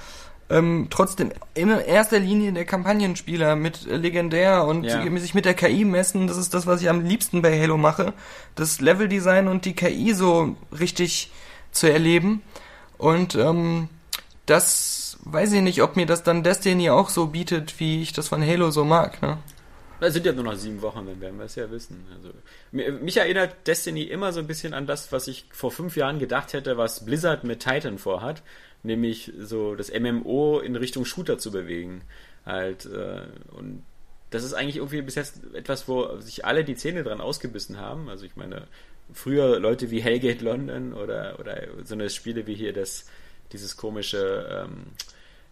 ähm, trotzdem in erster Linie der Kampagnenspieler mit legendär und Ja. sich mit der KI messen, das ist das, was ich am liebsten bei Halo mache. Das Leveldesign und die KI so richtig zu erleben. Und ähm, das weiß ich nicht, ob mir das dann Destiny auch so bietet, wie ich das von Halo so mag. Ne? Es sind ja nur noch sieben Wochen, dann werden wir es ja wissen. Also, mi- mich erinnert Destiny immer so ein bisschen an das, was ich vor fünf Jahren gedacht hätte, was Blizzard mit Titan vorhat, nämlich so das MMO in Richtung Shooter zu bewegen. Halt, äh, und das ist eigentlich irgendwie bis jetzt etwas, wo sich alle die Zähne dran ausgebissen haben. Also ich meine, früher Leute wie Hellgate London oder, oder so eine Spiele wie hier das, dieses komische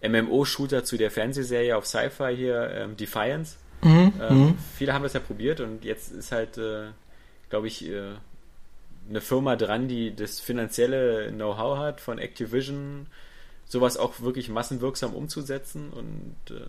ähm, MMO-Shooter zu der Fernsehserie auf Sci-Fi hier, ähm, Defiance. Mhm, Ähm, viele haben das ja probiert und jetzt ist halt, äh, glaube ich, äh, eine Firma dran, die das finanzielle Know-how hat von Activision, sowas auch wirklich massenwirksam umzusetzen und äh,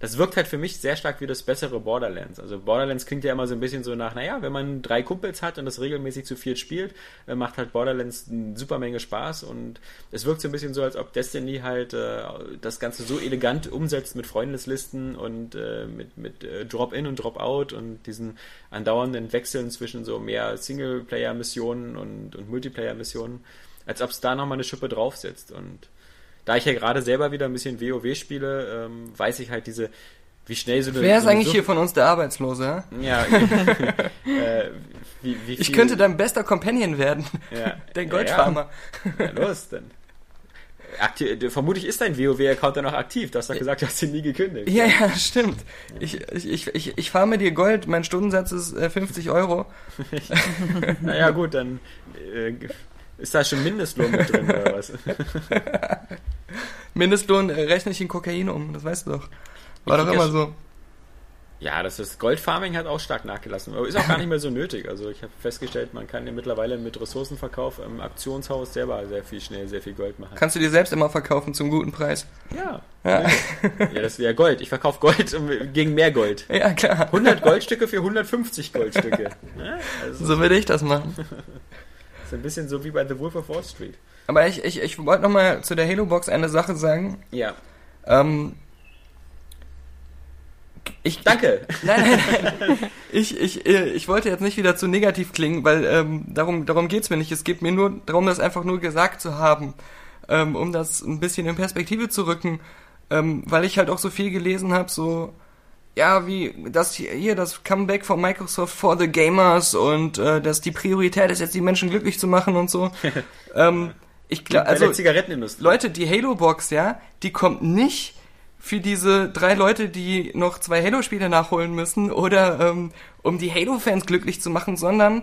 das wirkt halt für mich sehr stark wie das bessere Borderlands. Also Borderlands klingt ja immer so ein bisschen so nach, naja, wenn man drei Kumpels hat und das regelmäßig zu viert spielt, äh, macht halt Borderlands eine super Menge Spaß und es wirkt so ein bisschen so, als ob Destiny halt äh, das Ganze so elegant umsetzt mit Freundeslisten und äh, mit, mit äh, Drop-In und Drop-Out und diesen andauernden Wechseln zwischen so mehr Singleplayer-Missionen und, und Multiplayer-Missionen, als ob es da nochmal eine Schippe draufsetzt und da ich ja gerade selber wieder ein bisschen WoW spiele, ähm, weiß ich halt diese, wie schnell so eine. Wer ist so eigentlich Sucht- hier von uns der Arbeitslose? Ja, äh, wie, wie Ich könnte dein bester Companion werden. ja, Der Goldfarmer. Ja, ja. los dann. Akti vermutlich ist dein WoW-Account dann noch aktiv. Du hast doch gesagt, du hast ihn nie gekündigt. Ja, ja, stimmt. Ich, ich, ich, ich, ich farme dir Gold, mein Stundensatz ist äh, 50 Euro. Naja, gut, dann äh, ist da schon Mindestlohn mit drin oder was? Mindestlohn äh, rechne ich in Kokain um, das weißt du doch. War Ich doch immer so. Ja, das ist Goldfarming hat auch stark nachgelassen. Aber ist auch gar nicht mehr so nötig. Also ich habe festgestellt, man kann ja mittlerweile mit Ressourcenverkauf im Aktionshaus selber sehr viel schnell sehr viel Gold machen. Kannst du dir selbst immer verkaufen zum guten Preis. Ja. Ja, Ja, das wäre Gold. Ich verkaufe Gold gegen mehr Gold. ja klar. 100 Goldstücke für 150 Goldstücke. Ja, also So würde ich das machen. ist ein bisschen so wie bei The Wolf of Wall Street. Aber ich, ich, ich wollte nochmal zu der Halo-Box eine Sache sagen. Ja. Ähm, ich, Danke. Nein, nein, nein. Ich, ich, äh, ich wollte jetzt nicht wieder zu negativ klingen, weil ähm, darum, darum geht's mir nicht. Es geht mir nur darum, das einfach nur gesagt zu haben, ähm, um das ein bisschen in Perspektive zu rücken, ähm, weil ich halt auch so viel gelesen habe, so ja, wie das hier, hier das Comeback von Microsoft for the Gamers und äh, dass die Priorität ist jetzt die Menschen glücklich zu machen und so. ähm, ich glaube, also. Leute, die Halo-Box, ja, die kommt nicht für diese drei Leute, die noch zwei Halo-Spiele nachholen müssen oder ähm, um die Halo-Fans glücklich zu machen, sondern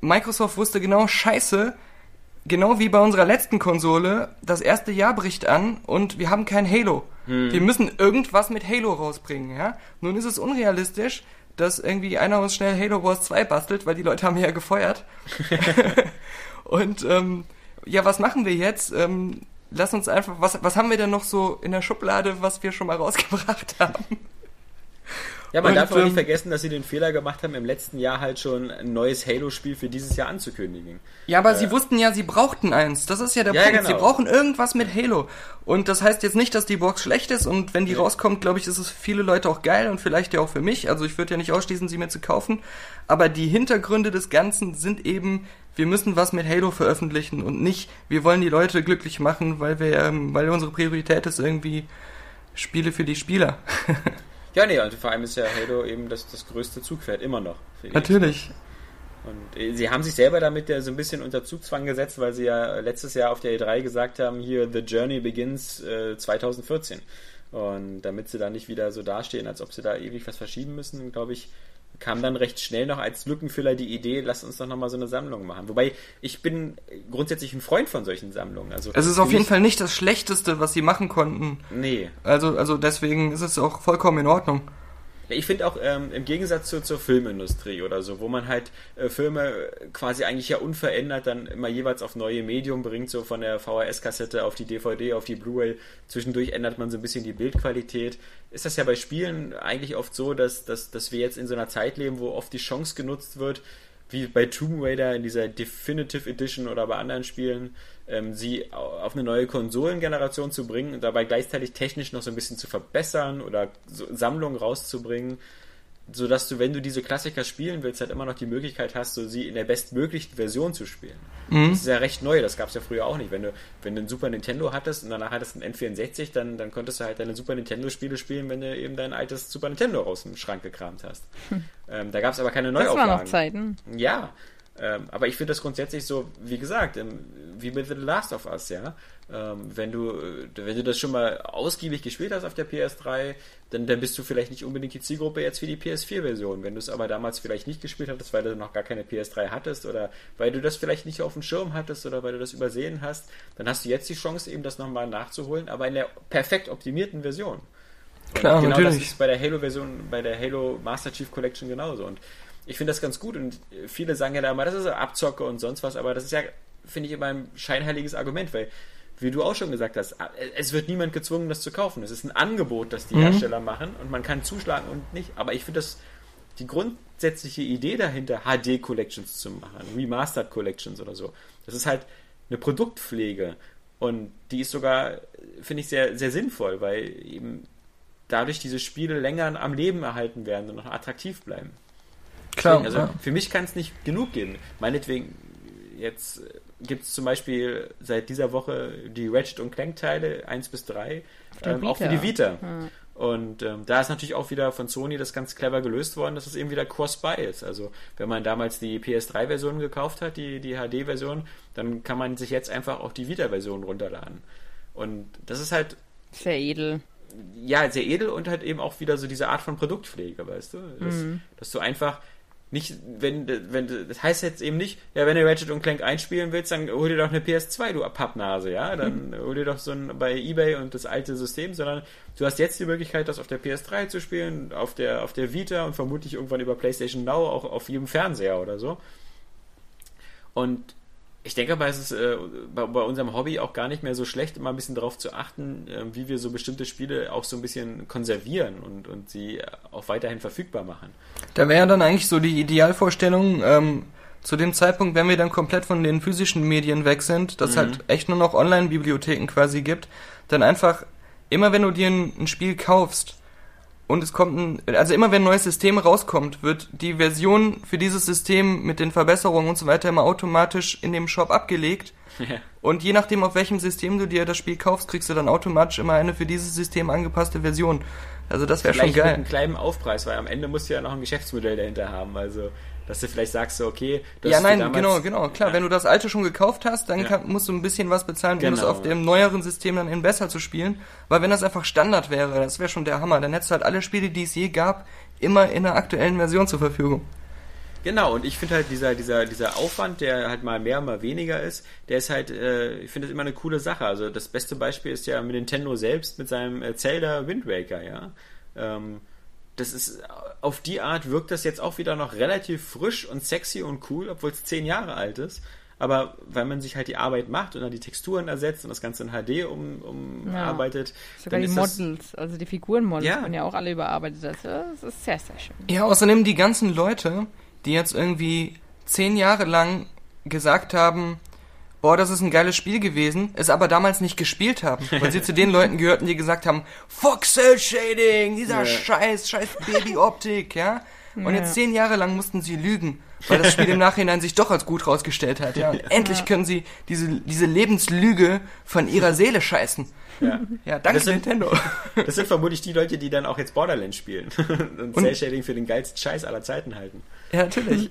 Microsoft wusste genau, scheiße, genau wie bei unserer letzten Konsole, das erste Jahr bricht an und wir haben kein Halo. Wir müssen irgendwas mit Halo rausbringen, ja. Nun ist es unrealistisch, dass irgendwie einer uns schnell Halo Wars 2 bastelt, weil die Leute haben ja gefeuert. und ähm, ja, was machen wir jetzt? Ähm, lass uns einfach, was, was haben wir denn noch so in der Schublade, was wir schon mal rausgebracht haben? Ja, man Und, darf auch nicht ähm, vergessen, dass sie den Fehler gemacht haben, im letzten Jahr halt schon ein neues Halo-Spiel für dieses Jahr anzukündigen. Ja, aber sie wussten ja, sie brauchten eins. Das ist ja der Ja, Punkt. genau. Sie brauchen irgendwas mit Halo. Und das heißt jetzt nicht, dass die Box schlecht ist. Und wenn die rauskommt, glaube ich, ist es für viele Leute auch geil und vielleicht ja auch für mich. Also ich würde ja nicht ausschließen, sie mir zu kaufen. Aber die Hintergründe des Ganzen sind eben, wir müssen was mit Halo veröffentlichen und nicht, wir wollen die Leute glücklich machen, weil wir, ähm, weil unsere Priorität ist irgendwie Spiele für die Spieler. Ja, nee, und vor allem ist ja Halo eben das, das größte Zugpferd, immer noch. Natürlich. Und äh, sie haben sich selber damit ja so ein bisschen unter Zugzwang gesetzt, weil sie ja letztes Jahr auf der E3 gesagt haben, hier, The Journey begins äh, 2014. Und damit sie da nicht wieder so dastehen, als ob sie da ewig was verschieben müssen, glaube ich, kam dann recht schnell noch als Lückenfüller die Idee, lasst uns doch nochmal so eine Sammlung machen. Wobei, ich bin grundsätzlich ein Freund von solchen Sammlungen. Also Es ist auf jeden Fall nicht das Schlechteste, was sie machen konnten. Nee, Also, also deswegen ist es auch vollkommen in Ordnung. Ich finde auch ähm, im Gegensatz zu, zur Filmindustrie oder so, wo man halt äh, Filme quasi eigentlich ja unverändert dann immer jeweils auf neue Medium bringt, so von der VHS-Kassette auf die DVD, auf die Blu-ray. Zwischendurch ändert man so ein bisschen die Bildqualität. Ist das ja bei Spielen eigentlich oft so, dass, dass, dass wir jetzt in so einer Zeit leben, wo oft die Chance genutzt wird, wie bei Tomb Raider in dieser Definitive Edition oder bei anderen Spielen, ähm, sie au- auf eine neue Konsolengeneration zu bringen und dabei gleichzeitig technisch noch so ein bisschen zu verbessern oder so Sammlungen rauszubringen, sodass du, wenn du diese Klassiker spielen willst, halt immer noch die Möglichkeit hast, so sie in der bestmöglichen Version zu spielen. Das ist ja recht neu, das gab es ja früher auch nicht. Wenn du, wenn du ein Super Nintendo hattest und danach hattest du ein N64, dann, dann konntest du halt deine Super Nintendo-Spiele spielen, wenn du eben dein altes Super Nintendo aus dem Schrank gekramt hast. Ähm, da gab es aber keine Das Neuauflagen. waren noch Zeiten. Ja, ähm, aber ich finde das grundsätzlich so, wie gesagt, wie mit The Last of Us, ja. Ähm, wenn du, äh, wenn du das schon mal ausgiebig gespielt hast auf der PS3, dann, dann bist du vielleicht nicht unbedingt die Zielgruppe jetzt für die PS4-Version. Wenn du es aber damals vielleicht nicht gespielt hattest, weil du noch gar keine PS3 hattest oder weil du das vielleicht nicht auf dem Schirm hattest oder weil du das übersehen hast, dann hast du jetzt die Chance, eben das nochmal nachzuholen, aber in der perfekt optimierten Version. Klar, genau das natürlich. ist bei der Halo-Version, bei der Halo Master Chief Collection genauso. Und ich finde das ganz gut und viele sagen ja da immer, das ist Abzocke und sonst was, aber das ist ja, finde ich, immer ein scheinheiliges Argument, weil, wie du auch schon gesagt hast, es wird niemand gezwungen, das zu kaufen. Es ist ein Angebot, das die Mhm. Hersteller machen und man kann zuschlagen und nicht. Aber ich finde das, die grundsätzliche Idee dahinter, HD-Collections zu machen, Remastered Collections oder so, das ist halt eine Produktpflege und die ist sogar, finde ich, sehr, sehr sinnvoll, weil eben dadurch diese Spiele länger am Leben erhalten werden und noch attraktiv bleiben. Klar. Deswegen, also ja. für mich kann es nicht genug geben. Meinetwegen, jetzt gibt es zum Beispiel seit dieser Woche die Ratchet und Clank Teile 1 bis 3, der ähm, auch für die Vita. Ja. Und ähm, da ist natürlich auch wieder von Sony das ganz clever gelöst worden, dass es eben wieder Cross-Buy ist. Also wenn man damals die PS3-Version gekauft hat, die, die HD-Version, dann kann man sich jetzt einfach auch die Vita-Version runterladen. Und das ist halt Sehr edel. ja, sehr edel und halt eben auch wieder so diese Art von Produktpflege, weißt du? Dass, Mhm. dass du einfach nicht, wenn, wenn, das heißt jetzt eben nicht, ja, wenn du Ratchet und Clank einspielen willst, dann hol dir doch eine PS2, du Pappnase, ja? Dann hol dir doch so ein bei Ebay und das alte System, sondern du hast jetzt die Möglichkeit, das auf der PS3 zu spielen, auf der, auf der Vita und vermutlich irgendwann über PlayStation Now auch auf jedem Fernseher oder so. Und ich denke aber, es ist äh, bei, bei unserem Hobby auch gar nicht mehr so schlecht, immer ein bisschen darauf zu achten, äh, wie wir so bestimmte Spiele auch so ein bisschen konservieren und, und sie auch weiterhin verfügbar machen. Da wäre dann eigentlich so die Idealvorstellung, ähm, zu dem Zeitpunkt, wenn wir dann komplett von den physischen Medien weg sind, dass Mhm. halt echt nur noch Online-Bibliotheken quasi gibt, dann einfach immer wenn du dir ein, ein Spiel kaufst und es kommt ein, also immer wenn ein neues System rauskommt, wird die Version für dieses System mit den Verbesserungen und so weiter immer automatisch in dem Shop abgelegt. Und je nachdem, auf welchem System du dir das Spiel kaufst, kriegst du dann automatisch immer eine für dieses System angepasste Version. Also das wäre schon Vielleicht mit geil. einem kleinen Aufpreis, weil am Ende musst du ja noch ein Geschäftsmodell dahinter haben. Also, dass du vielleicht sagst, so, okay, du Ja, nein, genau, genau. Klar, Ja. wenn du das alte schon gekauft hast, dann Ja. kann, musst du ein bisschen was bezahlen, um es Genau. auf dem neueren System dann eben besser zu spielen. Weil wenn das einfach Standard wäre, das wäre schon der Hammer. Dann hättest du halt alle Spiele, die es je gab, immer in der aktuellen Version zur Verfügung. Genau, und ich finde halt dieser, dieser, dieser Aufwand, der halt mal mehr, mal weniger ist, der ist halt, äh, ich finde das immer eine coole Sache. Also das beste Beispiel ist ja mit Nintendo selbst mit seinem äh, Zelda Wind Waker, ja. Ähm, das ist, auf die Art wirkt das jetzt auch wieder noch relativ frisch und sexy und cool, obwohl es zehn Jahre alt ist. aber weil man sich halt die Arbeit macht und dann die Texturen ersetzt und das Ganze in HD um, umarbeitet. Ja. Sogar die Models, also die Figurenmodels Ja. werden ja auch alle überarbeitet. Das das ist sehr, sehr schön. Ja, außerdem die ganzen Leute, die jetzt irgendwie zehn Jahre lang gesagt haben, boah, das ist ein geiles Spiel gewesen, es aber damals nicht gespielt haben, weil sie zu den Leuten gehörten, die gesagt haben, fuck Cell Shading, dieser Ja. Scheiß, scheiß Baby-Optik, ja. Und Ja. jetzt zehn Jahre lang mussten sie lügen, weil das Spiel im Nachhinein sich doch als gut rausgestellt hat, ja. Und endlich können sie diese, diese Lebenslüge von ihrer Seele scheißen. Ja. Ja, danke Das sind- Nintendo. Das sind vermutlich die Leute, die dann auch jetzt Borderlands spielen und, Und- Cell Shading für den geilsten Scheiß aller Zeiten halten. Ja, natürlich.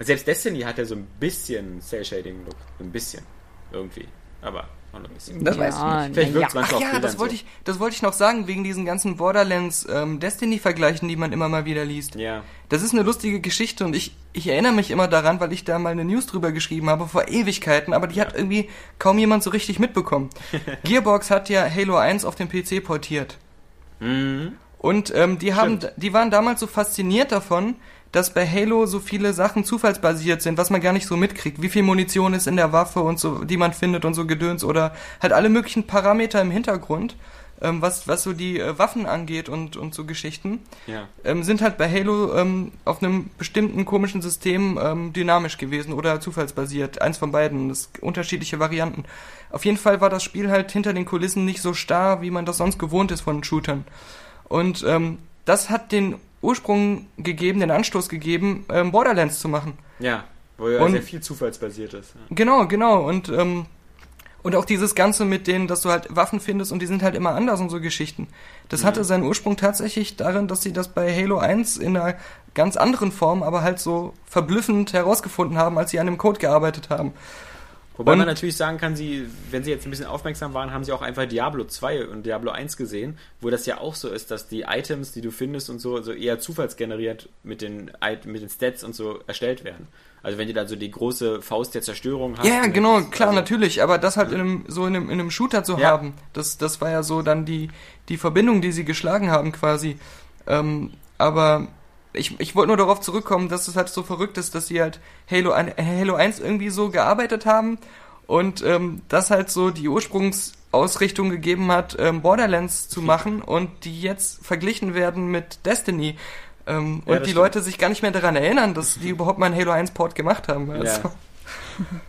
Selbst Destiny hat ja so ein bisschen Cell Shading Look, ein bisschen irgendwie, aber auch noch ein bisschen. Das ja, weiß ich nicht. Vielleicht na wirkt's ja. manchmal Ach auf ja, das wollte so. ich, das wollte ich noch sagen, wegen diesen ganzen Borderlands ähm, Destiny-Vergleichen, die man immer mal wieder liest. Ja, Das ist eine lustige Geschichte und ich, ich erinnere mich immer daran, weil ich da mal eine News drüber geschrieben habe vor Ewigkeiten, aber die hat irgendwie kaum jemand so richtig mitbekommen. Gearbox hat ja Halo 1 auf den PC portiert. mhm. Und ähm, die haben, die waren damals so fasziniert davon, dass bei Halo so viele Sachen zufallsbasiert sind, was man gar nicht so mitkriegt. Wie viel Munition ist in der Waffe und so, die man findet und so Gedöns oder halt alle möglichen Parameter im Hintergrund, ähm, was, was so die äh, Waffen angeht und, und so Geschichten, ja. ähm, sind halt bei Halo ähm, auf einem bestimmten komischen System ähm, dynamisch gewesen oder zufallsbasiert. Eins von beiden. Das unterschiedliche Varianten. Auf jeden Fall war das Spiel halt hinter den Kulissen nicht so starr, wie man das sonst gewohnt ist von Shootern. Und ähm, das hat den Ursprung gegeben, den Anstoß gegeben, ähm, Borderlands zu machen. Ja, wo ja Und- sehr viel zufallsbasiert ist. Ja. Genau, genau. Und, ähm, und auch dieses Ganze mit denen, dass du halt Waffen findest und die sind halt immer anders und so Geschichten. Das hatte seinen Ursprung tatsächlich darin, dass sie das bei Halo 1 in einer ganz anderen Form, aber halt so verblüffend herausgefunden haben, als sie an dem Code gearbeitet haben. Wobei Und- man natürlich sagen kann, sie, wenn sie jetzt ein bisschen aufmerksam waren, haben sie auch einfach Diablo 2 und Diablo 1 gesehen, wo das ja auch so ist, dass die Items, die du findest und so, so eher zufallsgeneriert mit den, It- mit den Stats und so erstellt werden. Also wenn du dann so die große Faust der Zerstörung hast. Ja, genau, klar, also, natürlich, aber das halt in einem, so in einem, in einem Shooter zu Ja. haben, das, das war ja so dann die, die Verbindung, die sie geschlagen haben quasi. Ähm, aber ich, ich wollte nur darauf zurückkommen, dass es halt so verrückt ist, dass sie halt Halo, ein- Halo 1 irgendwie so gearbeitet haben und ähm, das halt so die Ursprungsausrichtung gegeben hat, ähm, Borderlands zu machen und die jetzt verglichen werden mit Destiny. Ähm, Ja, und die stimmt. Leute sich gar nicht mehr daran erinnern, dass die überhaupt mal einen Halo 1 Port gemacht haben. Also, Ja.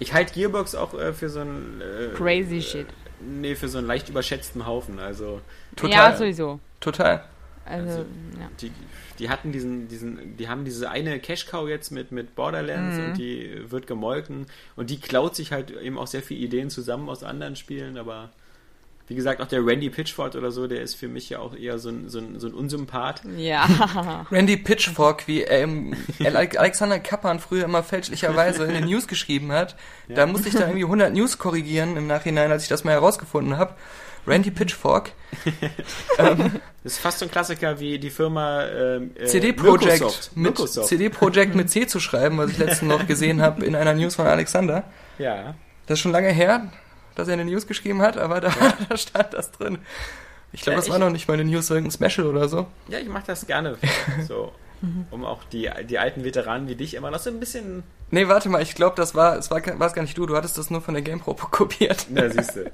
Ich halte Gearbox auch äh, für so einen. Äh, Crazy shit. Nee, für so einen leicht überschätzten Haufen. Also, Total. Ja, sowieso. Total. Also, Also- ja. die, die hatten diesen, diesen, die haben diese eine Cash Cow jetzt mit, mit Borderlands Mhm. und die wird gemolken und die klaut sich halt eben auch sehr viele Ideen zusammen aus anderen Spielen, aber wie gesagt, auch der Randy Pitchford oder so, der ist für mich ja auch eher so ein, so ein, so ein Unsympath. Ja. Randy Pitchfork, wie ähm, Ale- Alexander Kappan früher immer fälschlicherweise in den News geschrieben hat. Da musste ich dann irgendwie 100 News korrigieren im Nachhinein, als ich das mal herausgefunden habe. Randy Pitchfork, Das ist fast so ein Klassiker wie die Firma ähm, äh, CD Projekt Microsoft. mit Microsoft. CD Projekt mit C zu schreiben, was ich letztens noch gesehen habe in einer News von Alexander. Ja. Das ist schon lange her, dass er eine News geschrieben hat, aber da, da stand das drin. Ich glaube, Ja, das war noch nicht mal eine News, irgendein Special oder so. ja, ich mache das gerne. so, um auch die, die alten Veteranen wie dich immer noch so ein bisschen. Nee, warte mal, ich glaube, das war, es war, gar nicht du, du hattest das nur von der GamePro kopiert. Na, siehst du.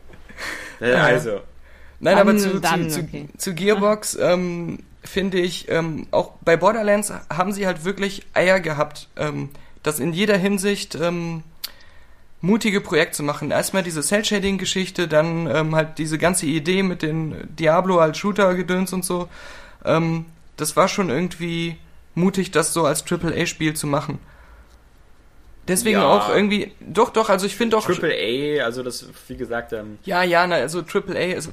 Äh, also, Nein, Dann- aber zu, dann, zu, okay. zu, zu Gearbox ähm, finde ich, ähm, auch bei Borderlands haben sie halt wirklich Eier gehabt, ähm, das in jeder Hinsicht ähm, mutige Projekt zu machen. Erstmal diese Cell-Shading-Geschichte, dann ähm, halt diese ganze Idee mit den Diablo als Shooter-Gedöns und so. Ähm, das war schon irgendwie mutig, das so als AAA-Spiel zu machen. Deswegen Ja. auch irgendwie, doch, doch, also ich finde auch... Triple A, also das, wie gesagt, ähm, Ja, ja, na, also AAA, es,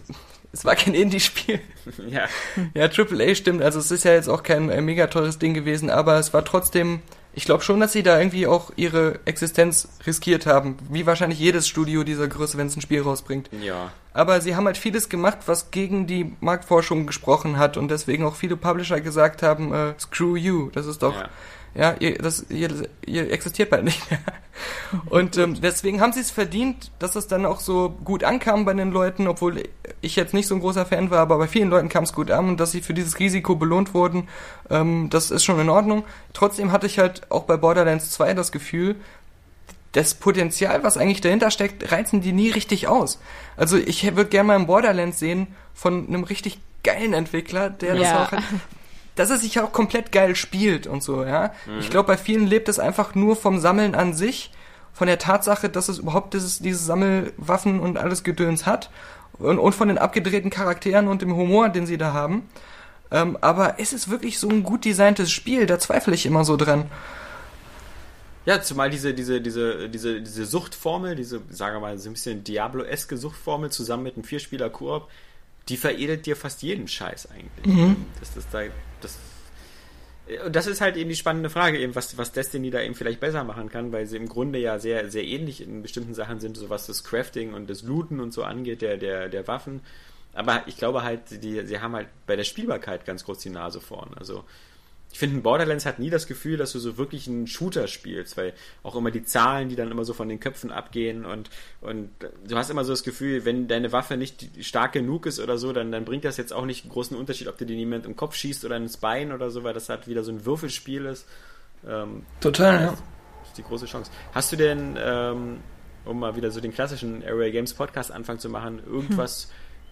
es war kein Indie-Spiel. ja, Ja, AAA stimmt. Also es ist ja jetzt auch kein äh, mega teures Ding gewesen, aber es war trotzdem. Ich glaube schon, dass sie da irgendwie auch ihre Existenz riskiert haben. Wie wahrscheinlich jedes Studio dieser Größe, wenn es ein Spiel rausbringt. ja. Aber sie haben halt vieles gemacht, was gegen die Marktforschung gesprochen hat und deswegen auch viele Publisher gesagt haben, äh, screw you. Das ist doch, ja. Ja, ihr, das, ihr, ihr existiert bald nicht mehr. Und ähm, deswegen haben sie es verdient, dass es dann auch so gut ankam bei den Leuten, obwohl ich jetzt nicht so ein großer Fan war, aber bei vielen Leuten kam es gut an und dass sie für dieses Risiko belohnt wurden, ähm, das ist schon in Ordnung. Trotzdem hatte ich halt auch bei Borderlands 2 das Gefühl, das Potenzial, was eigentlich dahinter steckt, reizen die nie richtig aus. Also ich würde gerne mal ein Borderlands sehen von einem richtig geilen Entwickler, der das Ja. auch hat, dass er sich auch komplett geil spielt und so, ja. Ich glaube, bei vielen lebt es einfach nur vom Sammeln an sich, von der Tatsache, dass es überhaupt dieses, diese Sammelwaffen und alles Gedöns hat und, und von den abgedrehten Charakteren und dem Humor, den sie da haben. Ähm, aber ist es wirklich so ein gut designtes Spiel? Da zweifle ich immer so dran. Ja, zumal diese, diese, diese, diese, diese Suchtformel, diese, sagen wir mal, so ein bisschen Diablo-eske Suchtformel zusammen mit einem Vierspieler-Koop, die veredelt dir fast jeden Scheiß eigentlich. Das, das, da, das, und das ist halt eben die spannende Frage, eben, was, was Destiny da eben vielleicht besser machen kann, weil sie im Grunde ja sehr, sehr ähnlich in bestimmten Sachen sind, so was das Crafting und das Looten und so angeht, der, der, der Waffen. Aber ich glaube halt, die, sie haben halt bei der Spielbarkeit ganz kurz die Nase vorn. Also, ich finde, ein Borderlands hat nie das Gefühl, dass du so wirklich einen Shooter spielst, weil auch immer die Zahlen, die dann immer so von den Köpfen abgehen und, und du hast immer so das Gefühl, wenn deine Waffe nicht stark genug ist oder so, dann, dann bringt das jetzt auch nicht einen großen Unterschied, ob du dir jemand im Kopf schießt oder ins Bein oder so, weil das halt wieder so ein Würfelspiel ist. Ähm, Total, das ist die große Chance. Hast du denn, ähm, um mal wieder so den klassischen Area Games Podcast Anfang zu machen, irgendwas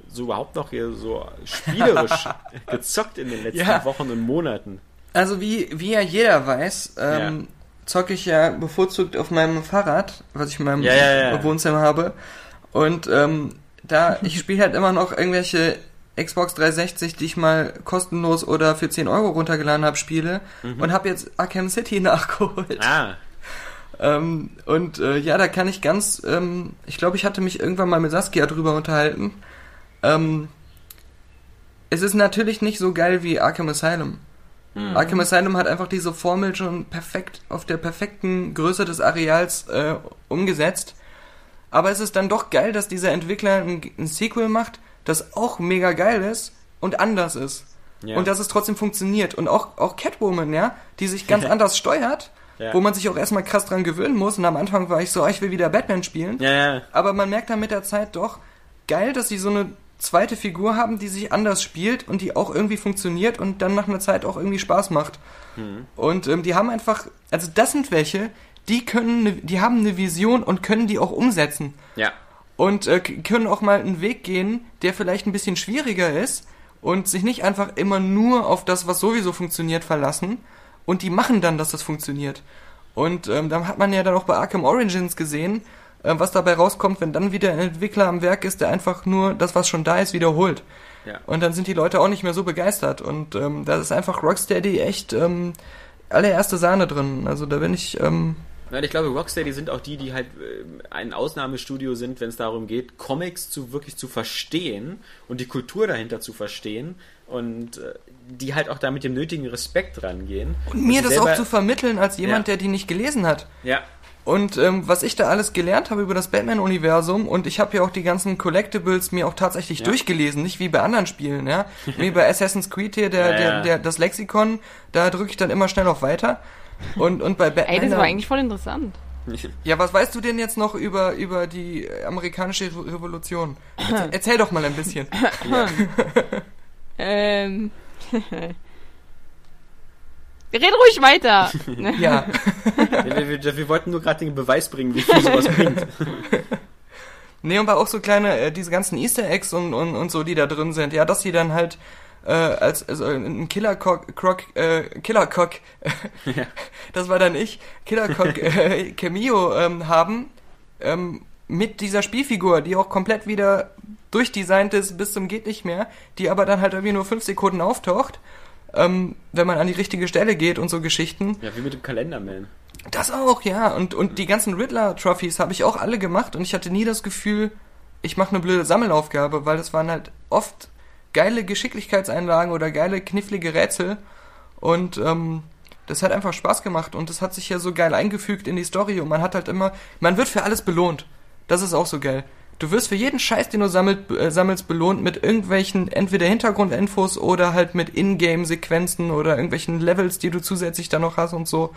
so überhaupt noch hier so spielerisch gezockt in den letzten Ja. Wochen und Monaten? Also wie, wie ja jeder weiß, ähm, zocke ich ja bevorzugt auf meinem Fahrrad, was ich in meinem Ja, ja, ja. Wohnzimmer habe. Und ähm, da, ich spiele halt immer noch irgendwelche Xbox 360, die ich mal kostenlos oder für 10 Euro runtergeladen habe, Spiele und habe jetzt Arkham City nachgeholt. Ah, Ähm, und äh, ja, da kann ich ganz, ähm, ich glaube, ich hatte mich irgendwann mal mit Saskia drüber unterhalten. Ähm, es ist natürlich nicht so geil wie Arkham Asylum. Arkham Asylum hat einfach diese Formel schon perfekt auf der perfekten Größe des Areals äh, umgesetzt. Aber es ist dann doch geil, dass dieser Entwickler ein, ein Sequel macht, das auch mega geil ist und anders ist. Ja. Und dass es trotzdem funktioniert. Und auch, auch Catwoman, ja, die sich ganz anders steuert, Ja. wo man sich auch erstmal krass dran gewöhnen muss. Und am Anfang war ich so, ah, ich will wieder Batman spielen. ja. Aber man merkt dann mit der Zeit doch, geil, dass sie so eine zweite Figur haben, die sich anders spielt und die auch irgendwie funktioniert und dann nach einer Zeit auch irgendwie Spaß macht. Und ähm, die haben einfach, also das sind welche, die können, ne, die haben eine Vision und können die auch umsetzen Ja. und äh, können auch mal einen Weg gehen, der vielleicht ein bisschen schwieriger ist und sich nicht einfach immer nur auf das, was sowieso funktioniert, verlassen und die machen dann, dass das funktioniert. Und ähm, dann hat man ja dann auch bei Arkham Origins gesehen, was dabei rauskommt, wenn dann wieder ein Entwickler am Werk ist, der einfach nur das, was schon da ist, wiederholt. Ja. Und dann sind die Leute auch nicht mehr so begeistert. Und ähm, da ist einfach Rocksteady echt ähm, allererste Sahne drin. Also da bin ich ähm, ich glaube, Rocksteady sind auch die, die halt äh, ein Ausnahmestudio sind, wenn es darum geht, Comics zu wirklich zu verstehen und die Kultur dahinter zu verstehen und äh, die halt auch da mit dem nötigen Respekt rangehen. und mir das auch zu vermitteln als jemand, Ja. der die nicht gelesen hat. Ja, Und ähm, was ich da alles gelernt habe über das Batman-Universum und ich habe ja auch die ganzen Collectibles mir auch tatsächlich Ja. durchgelesen, nicht wie bei anderen Spielen, ja. wie bei Assassin's Creed hier, der, Ja, der, ja. der, das Lexikon, da drücke ich dann immer schnell auf Weiter. Und, und bei Batman. Ey, das da- war eigentlich voll interessant. ja, was weißt du denn jetzt noch über, über die amerikanische Re- Revolution? Erzähl, erzähl doch mal ein bisschen. Ähm. Red ruhig weiter. Ja. wir, wir, wir wollten nur gerade den Beweis bringen, wie viel sowas bringt. Nee, und auch so kleine, äh, diese ganzen Easter Eggs und, und, und so, die da drin sind, ja, dass sie dann halt äh, als also ein Killercock, Croc, äh, Killercock, das war dann ich, Killercock äh, Cameo ähm, haben, ähm, mit dieser Spielfigur, die auch komplett wieder durchdesignt ist bis zum geht nicht mehr, die aber dann halt irgendwie nur fünf Sekunden auftaucht, ähm, wenn man an die richtige Stelle geht und so Geschichten. Ja, wie mit dem Kalenderman. Das auch, ja. Und, und die ganzen Riddler-Trophies habe ich auch alle gemacht und ich hatte nie das Gefühl, ich mache eine blöde Sammelaufgabe, weil das waren halt oft geile Geschicklichkeitseinlagen oder geile knifflige Rätsel und ähm, das hat einfach Spaß gemacht und das hat sich ja so geil eingefügt in die Story und man hat halt immer, man wird für alles belohnt. Das ist auch so geil. Du wirst für jeden Scheiß, den du sammelt, äh, sammelst, belohnt mit irgendwelchen entweder Hintergrundinfos oder halt mit Ingame-Sequenzen oder irgendwelchen Levels, die du zusätzlich da noch hast und so.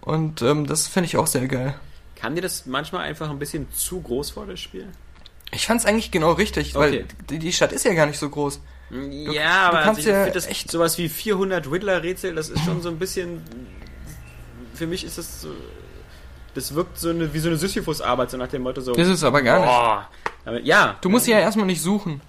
Und ähm, das finde ich auch sehr geil. Kam dir das manchmal einfach ein bisschen zu groß vor, das Spiel? Ich fand's eigentlich genau richtig, weil Okay. die, die Stadt ist ja gar nicht so groß. ja, aber kannst also ich ja finde das echt- sowas wie 400 Riddler-Rätsel, das ist schon so ein bisschen. Für mich ist das so. Das wirkt so eine, wie so eine Sisyphus-Arbeit, so nach dem Motto so. Das ist aber gar nicht. boah. Aber, ja. Du musst sie ja erstmal nicht suchen.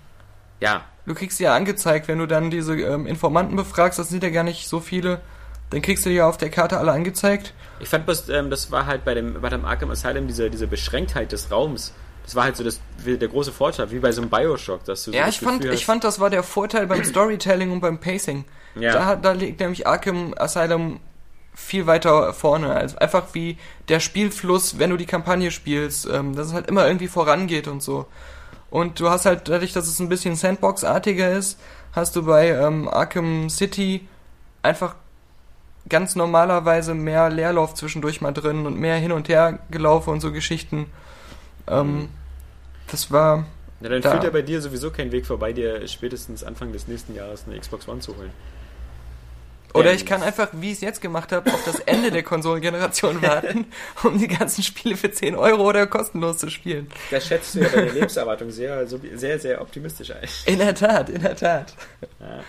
Ja. Du kriegst sie ja angezeigt, wenn du dann diese ähm, Informanten befragst, das sind ja gar nicht so viele. Dann kriegst du die ja auf der Karte alle angezeigt. Ich fand bloß, ähm, das war halt bei dem, bei dem Arkham Asylum diese, diese Beschränktheit des Raums. Das war halt so das, der große Vorteil, wie bei so einem Bioshock, dass du so Ja, ich fand, Gefühl ich hast- fand, das war der Vorteil beim Storytelling und beim Pacing. Ja. Da, da liegt nämlich Arkham Asylum viel weiter vorne. Also einfach wie der Spielfluss, wenn du die Kampagne spielst, ähm, dass es halt immer irgendwie vorangeht und so. Und du hast halt, dadurch, dass es ein bisschen Sandbox-artiger ist, hast du bei ähm, Arkham City einfach ganz normalerweise mehr Leerlauf zwischendurch mal drin und mehr hin und her gelaufen und so Geschichten. Ähm, das war Ja, dann da. führt ja bei dir sowieso kein Weg vorbei, dir spätestens Anfang des nächsten Jahres eine Xbox One zu holen. Oder Ähm, ich kann einfach, wie ich es jetzt gemacht habe, auf das Ende der Konsolengeneration warten, um die ganzen Spiele für 10 Euro oder kostenlos zu spielen. Das schätzt du ja bei der Lebenserwartung sehr, so, sehr, sehr optimistisch ein. In der Tat, in der Tat. Ja.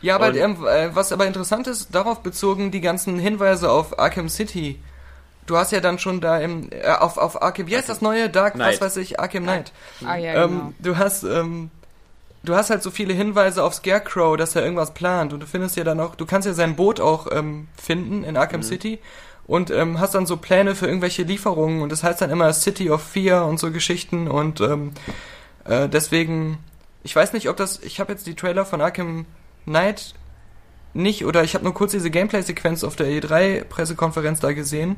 Ja, aber ähm, äh, was aber interessant ist, darauf bezogen die ganzen Hinweise auf Arkham City. Du hast ja dann schon da im, äh, auf, auf Arkham, wie heißt das neue? Dark, Knight. was weiß ich, Arkham Knight. Ah ja, genau. Ähm, du hast, ähm, du hast halt so viele Hinweise auf Scarecrow, dass er irgendwas plant. Und du findest ja dann auch, du kannst ja sein Boot auch ähm, finden in Arkham City und ähm, hast dann so Pläne für irgendwelche Lieferungen. Und das heißt dann immer City of Fear und so Geschichten. Und ähm, äh, deswegen, ich weiß nicht, ob das, ich habe jetzt die Trailer von Arkham Knight nicht oder ich habe nur kurz diese Gameplay-Sequenz auf der E3-Pressekonferenz da gesehen.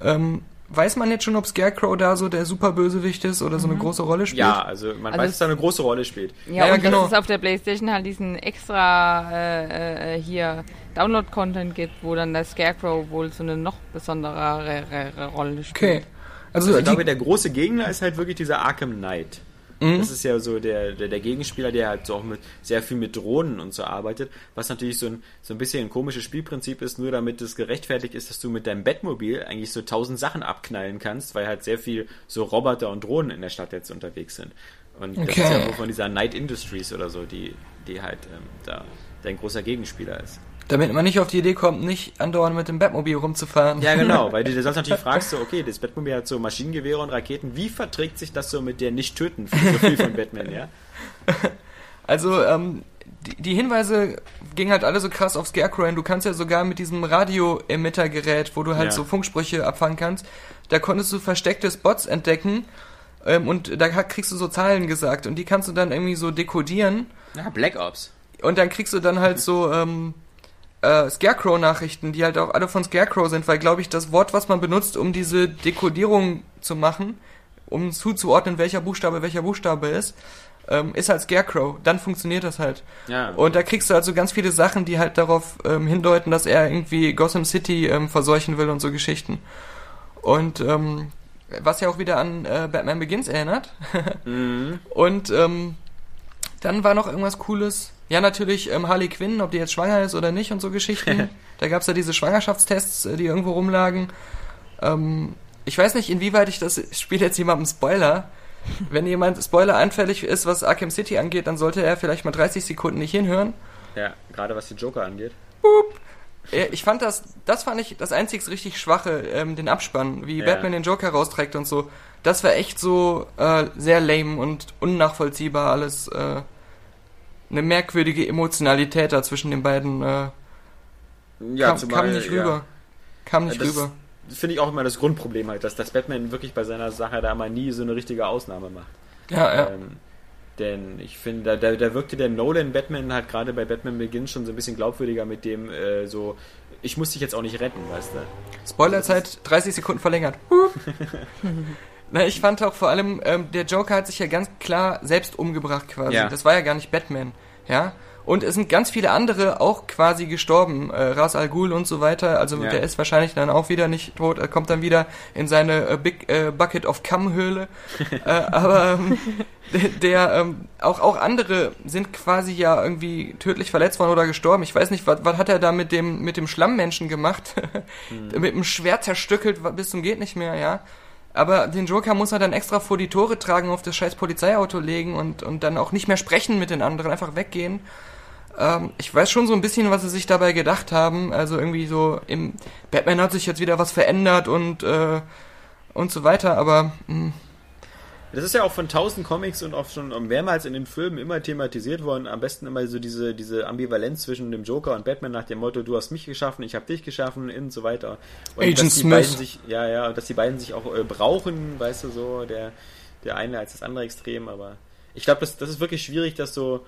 Ähm, weiß man jetzt schon, ob Scarecrow da so der Superbösewicht ist oder so eine große Rolle spielt? Ja, also man Also weiß, dass da eine große Rolle spielt. Ja, Ja, und genau. dass es auf der Playstation halt diesen extra äh, äh, hier Download-Content gibt, wo dann der Scarecrow wohl so eine noch besondere Rolle spielt. Okay. Also, Also ich glaube, der große Gegner ist halt wirklich dieser Arkham Knight. Mhm. Das ist ja so der, der, der Gegenspieler, der halt so auch mit sehr viel mit Drohnen und so arbeitet, was natürlich so ein, so ein bisschen ein komisches Spielprinzip ist, nur damit es gerechtfertigt ist, dass du mit deinem Bettmobil eigentlich so tausend Sachen abknallen kannst, weil halt sehr viel so Roboter und Drohnen in der Stadt jetzt unterwegs sind. Und das Okay. ist ja wohl von dieser Night Industries oder so, die, die halt ähm, da dein großer Gegenspieler ist. Damit man nicht auf die Idee kommt, nicht andauernd mit dem Batmobil rumzufahren. Ja, genau, weil du dir sonst natürlich fragst, so, okay, das Batmobil hat so Maschinengewehre und Raketen, wie verträgt sich das so mit der Nicht-Töten so viel von Batman, ja? Also, ähm, die, die Hinweise gingen halt alle so krass auf Scarecrow hin. Du kannst ja sogar mit diesem Radio-Emitter-Gerät, wo du halt Ja. so Funksprüche abfangen kannst, da konntest du versteckte Spots entdecken ähm, und da kriegst du so Zahlen gesagt und die kannst du dann irgendwie so dekodieren Ja, Black Ops. und dann kriegst du dann halt so ähm, äh, Scarecrow-Nachrichten, die halt auch alle von Scarecrow sind, weil, glaube ich, das Wort, was man benutzt, um diese Dekodierung zu machen, um zuzuordnen, welcher Buchstabe welcher Buchstabe ist, ähm, ist halt Scarecrow. Dann funktioniert das halt. Ja. Und da kriegst du also ganz viele Sachen, die halt darauf ähm, hindeuten, dass er irgendwie Gotham City ähm, verseuchen will und so Geschichten. Und ähm, was ja auch wieder an äh, Batman Begins erinnert. Mhm. Und ähm, dann war noch irgendwas Cooles. Ja, natürlich ähm, Harley Quinn, ob die jetzt schwanger ist oder nicht und so Geschichten. da gab's ja diese Schwangerschaftstests, äh, die irgendwo rumlagen. Ähm, ich weiß nicht, inwieweit ich das Spiel jetzt jemandem Spoiler. Wenn jemand Spoiler anfällig ist, was Arkham City angeht, dann sollte er vielleicht mal 30 Sekunden nicht hinhören. Ja, gerade was die Joker angeht. Äh, Ich fand das, das fand ich das einzig richtig schwache, ähm, den Abspann, wie Ja. Batman den Joker rausträgt und so. Das war echt so äh, sehr lame und unnachvollziehbar alles. Äh, eine merkwürdige Emotionalität da zwischen den beiden äh, Ja, kam, kam nicht rüber. Kam nicht Das rüber. finde ich auch immer das Grundproblem halt, dass das Batman wirklich bei seiner Sache da mal nie so eine richtige Ausnahme macht. Ja, ja. Ähm, denn ich finde, da, da, da wirkte der Nolan Batman halt gerade bei Batman Begins schon so ein bisschen glaubwürdiger mit dem äh, so, ich muss dich jetzt auch nicht retten, weißt du? Spoilerzeit 30 Sekunden verlängert. Na, ich fand auch vor allem, ähm, der Joker hat sich ja ganz klar selbst umgebracht quasi. Ja. Das war ja gar nicht Batman, ja. Und es sind ganz viele andere auch quasi gestorben, äh, Ras Al Ghul und so weiter. Also Ja. der ist wahrscheinlich dann auch wieder nicht tot. Er kommt dann wieder in seine äh, Big äh, Bucket of Cum Höhle. äh, aber ähm, der, der ähm, auch auch andere sind quasi ja irgendwie tödlich verletzt worden oder gestorben. Ich weiß nicht, was, was hat er da mit dem mit dem Schlammmenschen gemacht? mit dem Schwert zerstückelt bis zum geht nicht mehr, ja. Aber den Joker muss er dann extra vor die Tore tragen, auf das scheiß Polizeiauto legen und, und dann auch nicht mehr sprechen mit den anderen, einfach weggehen. Ähm, ich weiß schon so ein bisschen, was sie sich dabei gedacht haben. Also irgendwie so im Batman hat sich jetzt wieder was verändert und äh, und so weiter, aber mh, Das ist ja auch von tausend Comics und auch schon mehrmals in den Filmen immer thematisiert worden. Am besten immer so diese, diese Ambivalenz zwischen dem Joker und Batman nach dem Motto, du hast mich geschaffen, ich habe dich geschaffen und so weiter. Und Agent dass die Smith. beiden sich, ja, ja, dass die beiden sich auch äh, brauchen, weißt du, so, der, der eine als das andere Extrem, aber ich glaube, das, das ist wirklich schwierig, das so,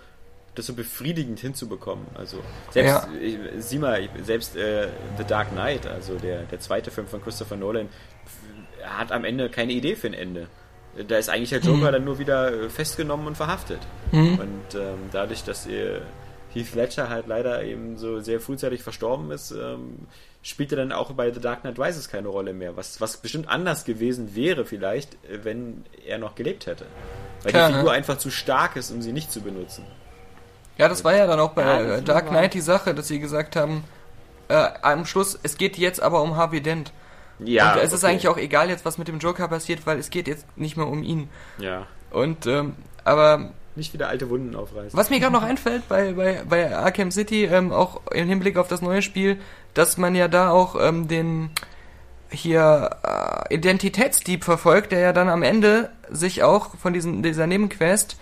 das so befriedigend hinzubekommen. Also selbst, Ja. ich, sieh mal, ich- selbst äh, The Dark Knight, also der, der zweite Film von Christopher Nolan, hat am Ende keine Idee für ein Ende. Da ist eigentlich der Joker dann nur wieder äh, festgenommen und verhaftet. Mhm. Und ähm, dadurch, dass äh, Heath Ledger halt leider eben so sehr frühzeitig verstorben ist, ähm, spielt er dann auch bei The Dark Knight Rises keine Rolle mehr. Was, was bestimmt anders gewesen wäre vielleicht, äh, wenn er noch gelebt hätte. Weil Klar, die Figur ne? einfach zu stark ist, um sie nicht zu benutzen. Ja, das war ja dann auch bei Ja, äh, Dark Knight die Sache, dass sie gesagt haben, äh, am Schluss, es geht jetzt aber um Harvey Dent. Ja, und es ist okay. eigentlich auch egal jetzt, was mit dem Joker passiert, weil es geht jetzt nicht mehr um ihn. Ja. Und, ähm, aber Nicht wieder alte Wunden aufreißen. was mir gerade noch einfällt bei, bei, bei Arkham City, ähm, auch im Hinblick auf das neue Spiel, dass man ja da auch ähm, den hier äh, Identitätsdieb verfolgt, der ja dann am Ende sich auch von diesen, dieser Nebenquest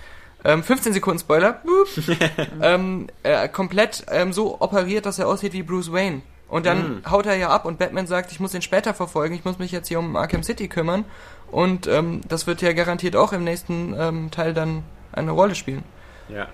ähm, 15 Sekunden Spoiler, boop, ähm, äh, komplett ähm, so operiert, dass er aussieht wie Bruce Wayne. Und dann Mm. haut er ja ab und Batman sagt, ich muss den später verfolgen, ich muss mich jetzt hier um Arkham City kümmern. Und ähm, das wird ja garantiert auch im nächsten ähm, Teil dann eine Rolle spielen. Ja.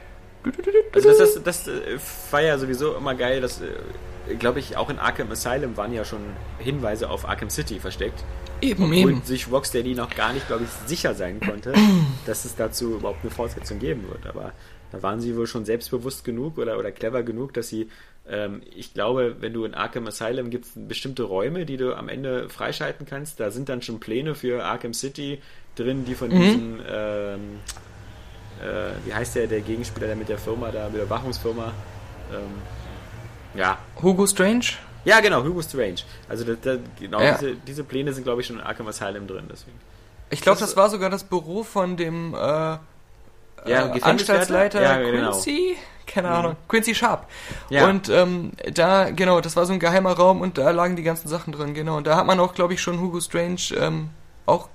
Also das, das, das äh, war ja sowieso immer geil, dass, äh, glaube ich, auch in Arkham Asylum waren ja schon Hinweise auf Arkham City versteckt. Eben, Obwohl sich Rocksteady noch gar nicht, glaube ich, sicher sein konnte, dass es dazu überhaupt eine Fortsetzung geben wird. Aber da waren sie wohl schon selbstbewusst genug oder, oder clever genug, dass sie, ähm, ich glaube, wenn du in Arkham Asylum gibt es bestimmte Räume, die du am Ende freischalten kannst. Da sind dann schon Pläne für Arkham City drin, die von diesem, ähm, äh, wie heißt der, der Gegenspieler, der mit der Firma da, mit der Überwachungsfirma, ähm, ja, Hugo Strange? ja, genau, Hugo Strange. Also da, da, genau Ja. diese, diese Pläne sind, glaube ich, schon in Arkham Asylum drin. Deswegen. Ich glaube, Das das war sogar das Büro von dem äh, Ja, äh? Anstaltsleiter Ja, genau. Quincy, keine Ahnung, Quincy Sharp. Ja. Und ähm, da, genau, das war so ein geheimer Raum und da lagen die ganzen Sachen drin, genau. Und da hat man auch, glaube ich, schon Hugo Strange ähm, auch